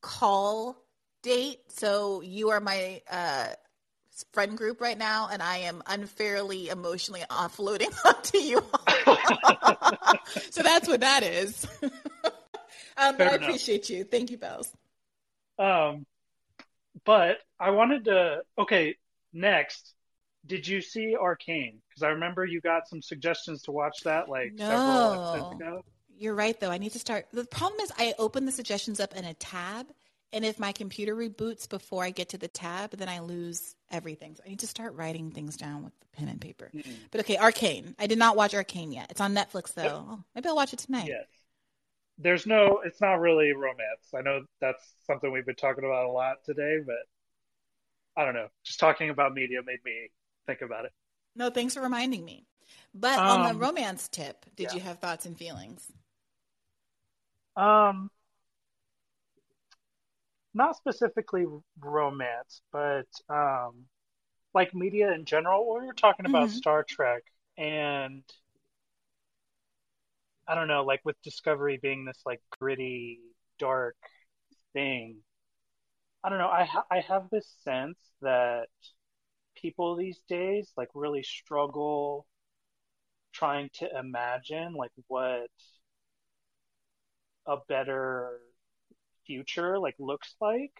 call date. So you are my uh, friend group right now, and I am unfairly emotionally offloading onto you. so that's what that is. um, I enough. appreciate you. Thank you, Bells. Um, but I wanted to. Okay, next, did you see Arcane? Because I remember you got some suggestions to watch that like several episodes No. ago. You're right, though. I need to start. The problem is, I open the suggestions up in a tab, and if my computer reboots before I get to the tab, then I lose everything. So I need to start writing things down with the pen and paper. But okay, Arcane. I did not watch Arcane yet. It's on Netflix, though. Oh, maybe I'll watch it tonight. Yes. There's no. It's not really romance. I know that's something we've been talking about a lot today, but I don't know. Just talking about media made me think about it. No, thanks for reminding me. But on the Um, romance tip, did yeah. you have thoughts and feelings? Um, not specifically romance, but um, like media in general. We were talking about Mhm. Star Trek, and I don't know, like with Discovery being this like gritty, dark thing. I don't know. I ha I have this sense that people these days like really struggle trying to imagine like what a better future like looks like.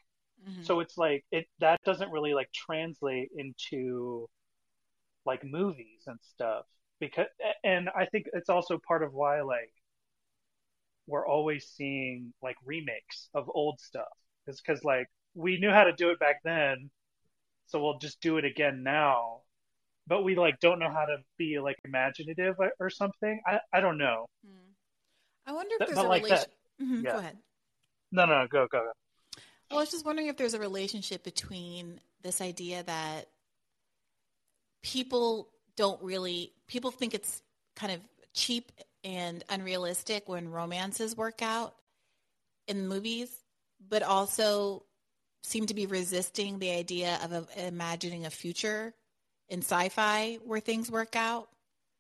Mm-hmm. So it's like it that doesn't really like translate into like movies and stuff because and I think it's also part of why like we're always seeing like remakes of old stuff. It's because like we knew how to do it back then, so we'll just do it again now. But we like don't know how to be like imaginative or, or something. I I don't know. I wonder if there's but a like relation. that. Mhm, Yeah. Go ahead. No, no, go, go, go. Well, I was just wondering if there's a relationship between this idea that people don't really, people think it's kind of cheap and unrealistic when romances work out in movies, but also seem to be resisting the idea of imagining a future in sci-fi where things work out.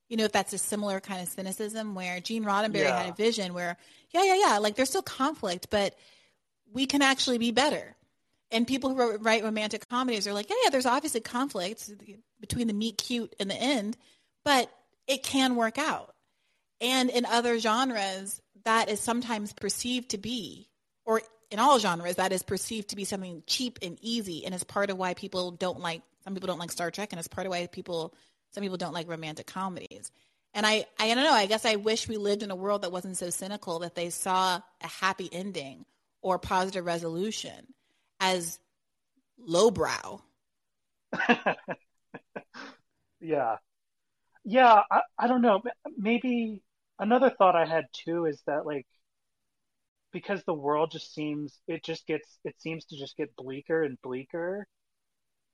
You know, if that's a similar kind of cynicism where Gene Roddenberry had a vision where, yeah, yeah, yeah, like there's still conflict, but we can actually be better. And people who write romantic comedies are like, yeah, yeah, there's obviously conflict between the meet cute and the end, but it can work out. And in other genres, that is sometimes perceived to be, or in all genres, that is perceived to be something cheap and easy, and it's part of why people don't like. Some people don't like Star Trek, and it's part of why people, some people don't like romantic comedies. And I, I don't know. I guess I wish we lived in a world that wasn't so cynical that they saw a happy ending or positive resolution as lowbrow. Yeah. Yeah, I, I don't know. Maybe another thought I had too is that like because the world just seems it just gets it seems to just get bleaker and bleaker.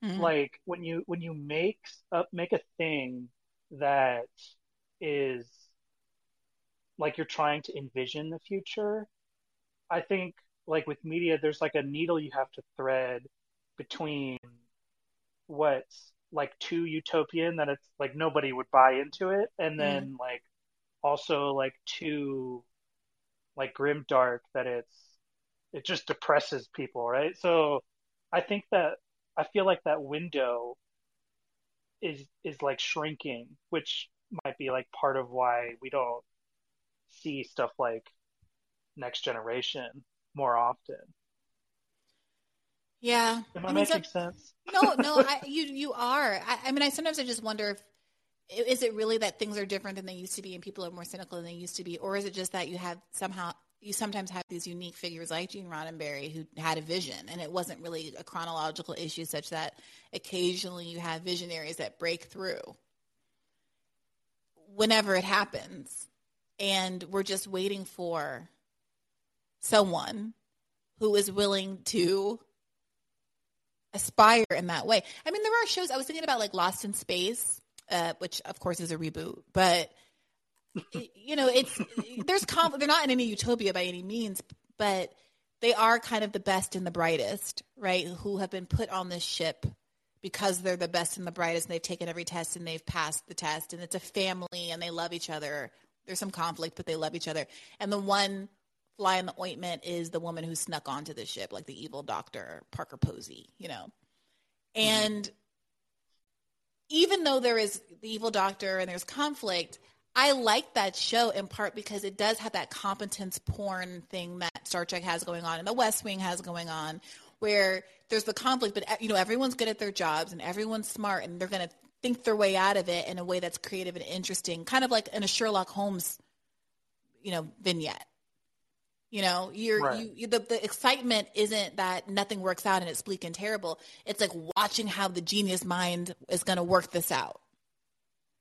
Mhm. Like when you when you make s- uh, make a thing that is like you're trying to envision the future, I think like with media there's like a needle you have to thread between what's like too utopian that it's like nobody would buy into it and then like also like too like grim dark that it's it just depresses people right so i think that I feel like that window is is like shrinking, which might be like part of why we don't see stuff like Next Generation more often. Yeah. Am I, I mean, making so- sense? no, no, I, you you are. I, I mean, I sometimes I just wonder if is it really that things are different than they used to be and people are more cynical than they used to be, or is it just that you have somehow you sometimes have these unique figures like Gene Roddenberry who had a vision and it wasn't really a chronological issue such that occasionally you have visionaries that break through whenever it happens and we're just waiting for someone who is willing to aspire in that way. I mean, there are shows I was thinking about like Lost in Space, uh, which of course is a reboot, but you know, it's there's conf- they're not in any utopia by any means, but they are kind of the best and the brightest, right? Who have been put on this ship because they're the best and the brightest, and they've taken every test and they've passed the test, and it's a family and they love each other. There's some conflict, but they love each other. And the one fly in the ointment is the woman who snuck onto the ship, like the evil doctor Parker Posey, you know. Mm-hmm. And even though there is the evil doctor and there's conflict, I like that show in part because it does have that competence porn thing that Star Trek has going on and the West Wing has going on, where there's the conflict, but you know everyone's good at their jobs and everyone's smart and they're going to think their way out of it in a way that's creative and interesting, kind of like in a Sherlock Holmes, you know, vignette. You know, you're Right. you, you the, the excitement isn't that nothing works out and it's bleak and terrible. It's like watching how the genius mind is going to work this out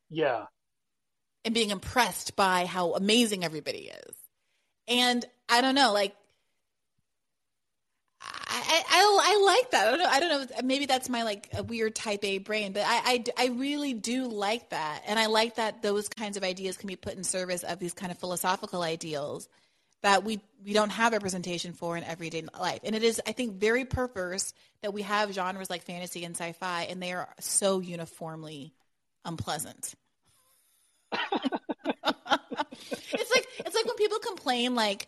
Yeah. And being impressed by how amazing everybody is. And I don't know, like I, I, I like that. I don't know. I don't know. Maybe that's my like a weird type A brain, but I, I, I really do like that. And I like that those kinds of ideas can be put in service of these kind of philosophical ideals that we, we don't have representation for in everyday life. And it is, I think, very perverse that we have genres like fantasy and sci-fi and they are so uniformly unpleasant. It's like it's like when people complain like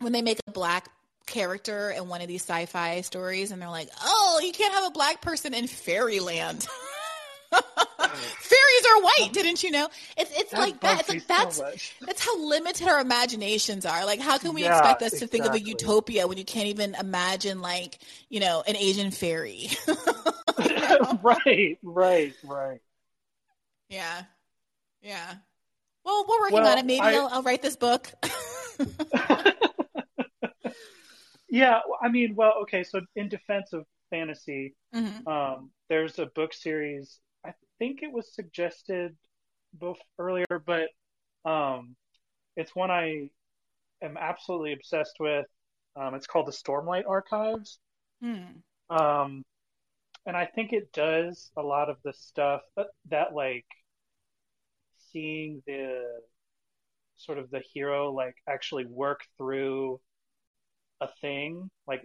when they make a black character in one of these sci-fi stories and they're like, "Oh, you can't have a black person in fairyland." Fairies are white, didn't you know? It's it's That like that. It's like that's much. that's how limited our imaginations are. Like, how can we Yeah, expect us to think of a utopia when you can't even imagine like you know an Asian fairy? right, right, right. yeah, yeah. Well, we're working Well, on it. Maybe I- I'll, I'll write this book. Yeah, I mean, well, okay, so in defense of fantasy, Mhm. um, there's a book series. I think it was suggested both earlier, but um, it's one I am absolutely obsessed with. Um, it's called the Stormlight Archives. Hmm. Um, and I think it does a lot of the stuff that, that like seeing the sort of the hero like actually work through a thing like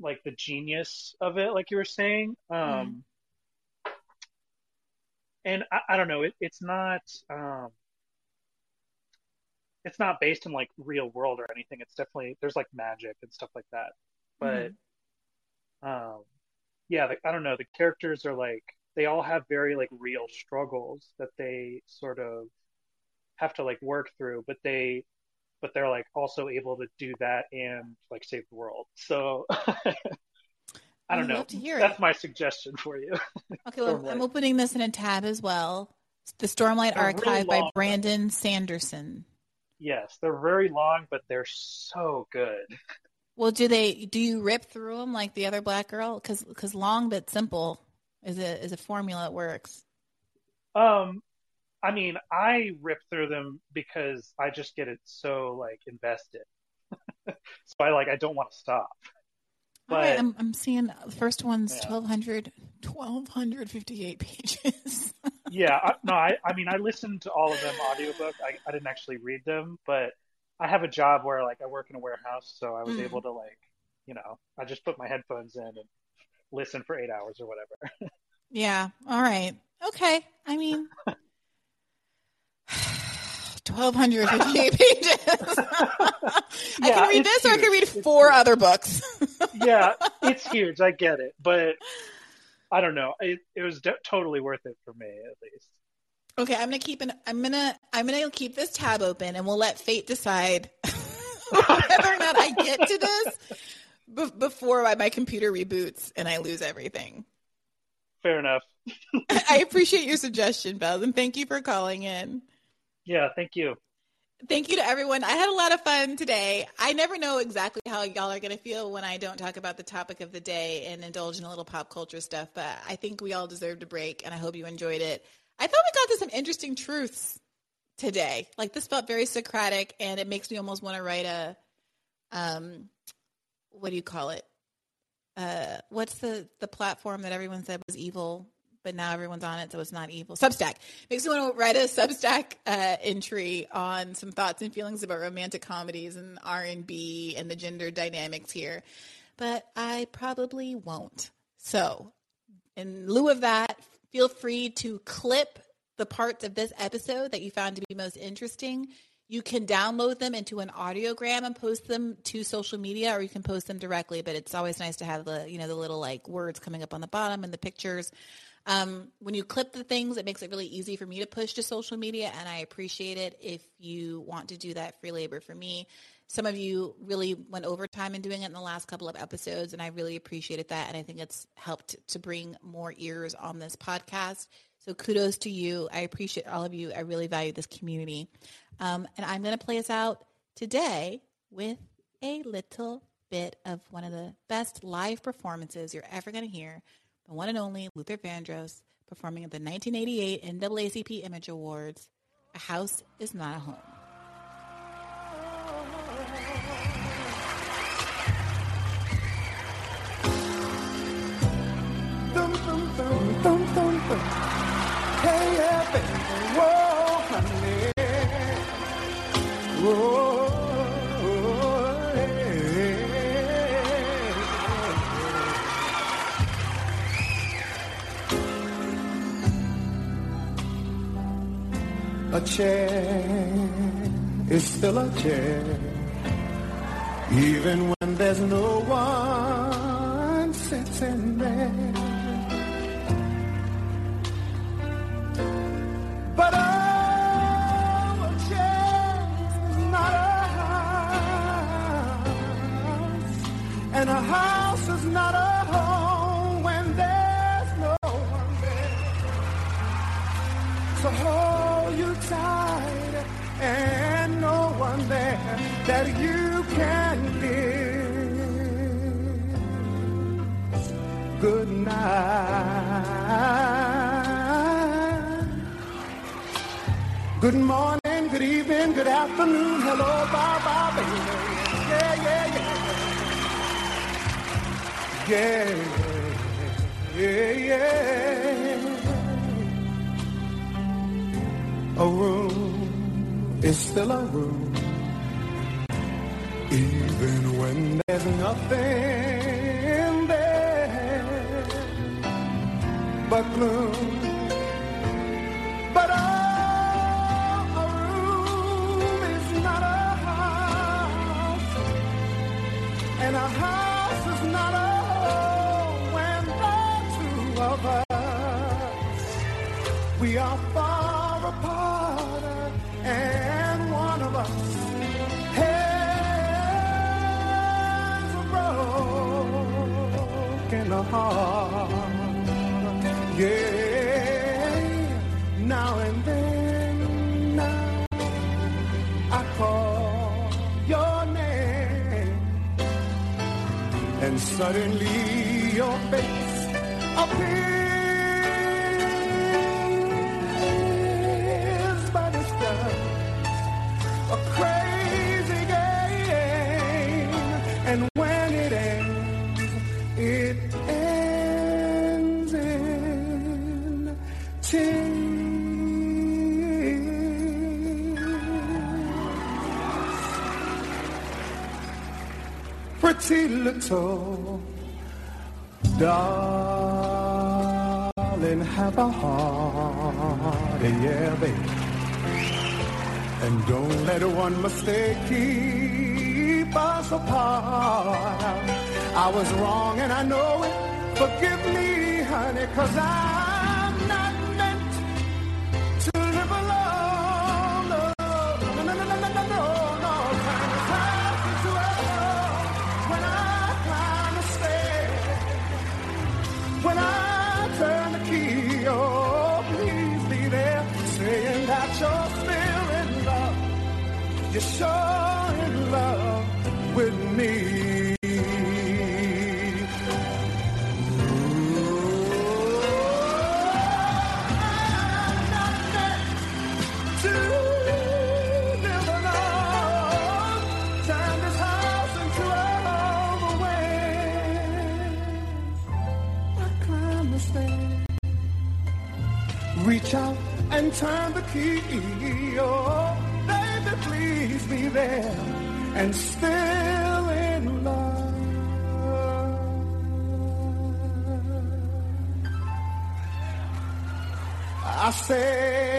like the genius of it like you were saying um and I, I don't know it, it's not um it's not based in like real world or anything. It's definitely there's like magic and stuff like that. But um yeah the, i don't know the characters are like they all have very like real struggles that they sort of have to like work through but they but they're like also able to do that and like save the world so i don't know to hear that's it. my suggestion for you Okay, well, I'm opening this in a tab as well. The Stormlight They're really Archive by long, though. Brandon Sanderson. yes they're very long but they're so good Well, do they? Do you rip through them like the other black girl? Because Because long but simple is a is a formula that works. Um, I mean, I rip through them because I just get it so like invested. so I like I don't want to stop. All right, But I'm I'm seeing the first one's Yeah. 1200 1258 pages. yeah, I, no, I I mean I listened to all of them audiobook. I I didn't actually read them, but I have a job where like I work in a warehouse, so I was Mm. able to like, you know, I just put my headphones in and listen for eight hours or whatever. yeah. All right. Okay. I mean. 1258 pages. I Yeah, can read this or I can read It's four other books. yeah, it's huge. I get it, but I don't know. It, it was de- totally worth it for me, at least. Okay, I'm gonna keep an. I'm gonna. I'm gonna keep this tab open, and we'll let fate decide whether or not I get to this be- before my, my computer reboots and I lose everything. Fair enough. I appreciate your suggestion, Belle, and thank you for calling in. Yeah, thank you. Thank you to everyone. I had a lot of fun today. I never know exactly how y'all are going to feel when I don't talk about the topic of the day and indulge in a little pop culture stuff, but I think we all deserved a break, and I hope you enjoyed it. I thought we got to some interesting truths today. Like this felt very Socratic, and it makes me almost want to write a, um, what do you call it? Uh, what's the the platform that everyone said was evil, but now everyone's on it, so it's not evil? Substack makes me want to write a Substack uh, entry on some thoughts and feelings about romantic comedies and R and B and the gender dynamics here, but I probably won't. So, in lieu of that, feel free to clip the parts of this episode that you found to be most interesting. You can download them into an audiogram and post them to social media, or you can post them directly. But it's always nice to have the you know the little like words coming up on the bottom and the pictures. Um, when you clip the things, it makes it really easy for me to push to social media, and I appreciate it if you want to do that free labor for me. Some of you really went overtime in doing it in the last couple of episodes, and I really appreciated that. And I think it's helped to bring more ears on this podcast. So kudos to you. I appreciate all of you. I really value this community. Um, and I'm going to play us out today with a little bit of one of the best live performances you're ever going to hear. The one and only Luther Vandross performing at the 1988 NAACP Image Awards. A house is not a home. A chair is still a chair, even when there's no one sitting there. And a house is not a home when there's no one there. So hold you tight, and no one there that you can kiss. Good night. Good morning, good evening, good afternoon, hello, bye bye, baby. Yeah. Yeah, yeah. A room is still a room, even when there's nothing in there but gloom. Yeah, now and then now I call your name, and suddenly your face appears, pretty little darling, have a heart, yeah, babe. And don't let one mistake keep us apart. I was wrong and I know it. Forgive me, honey, cause I heal. Baby, please be there and still in love. I say.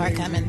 part coming.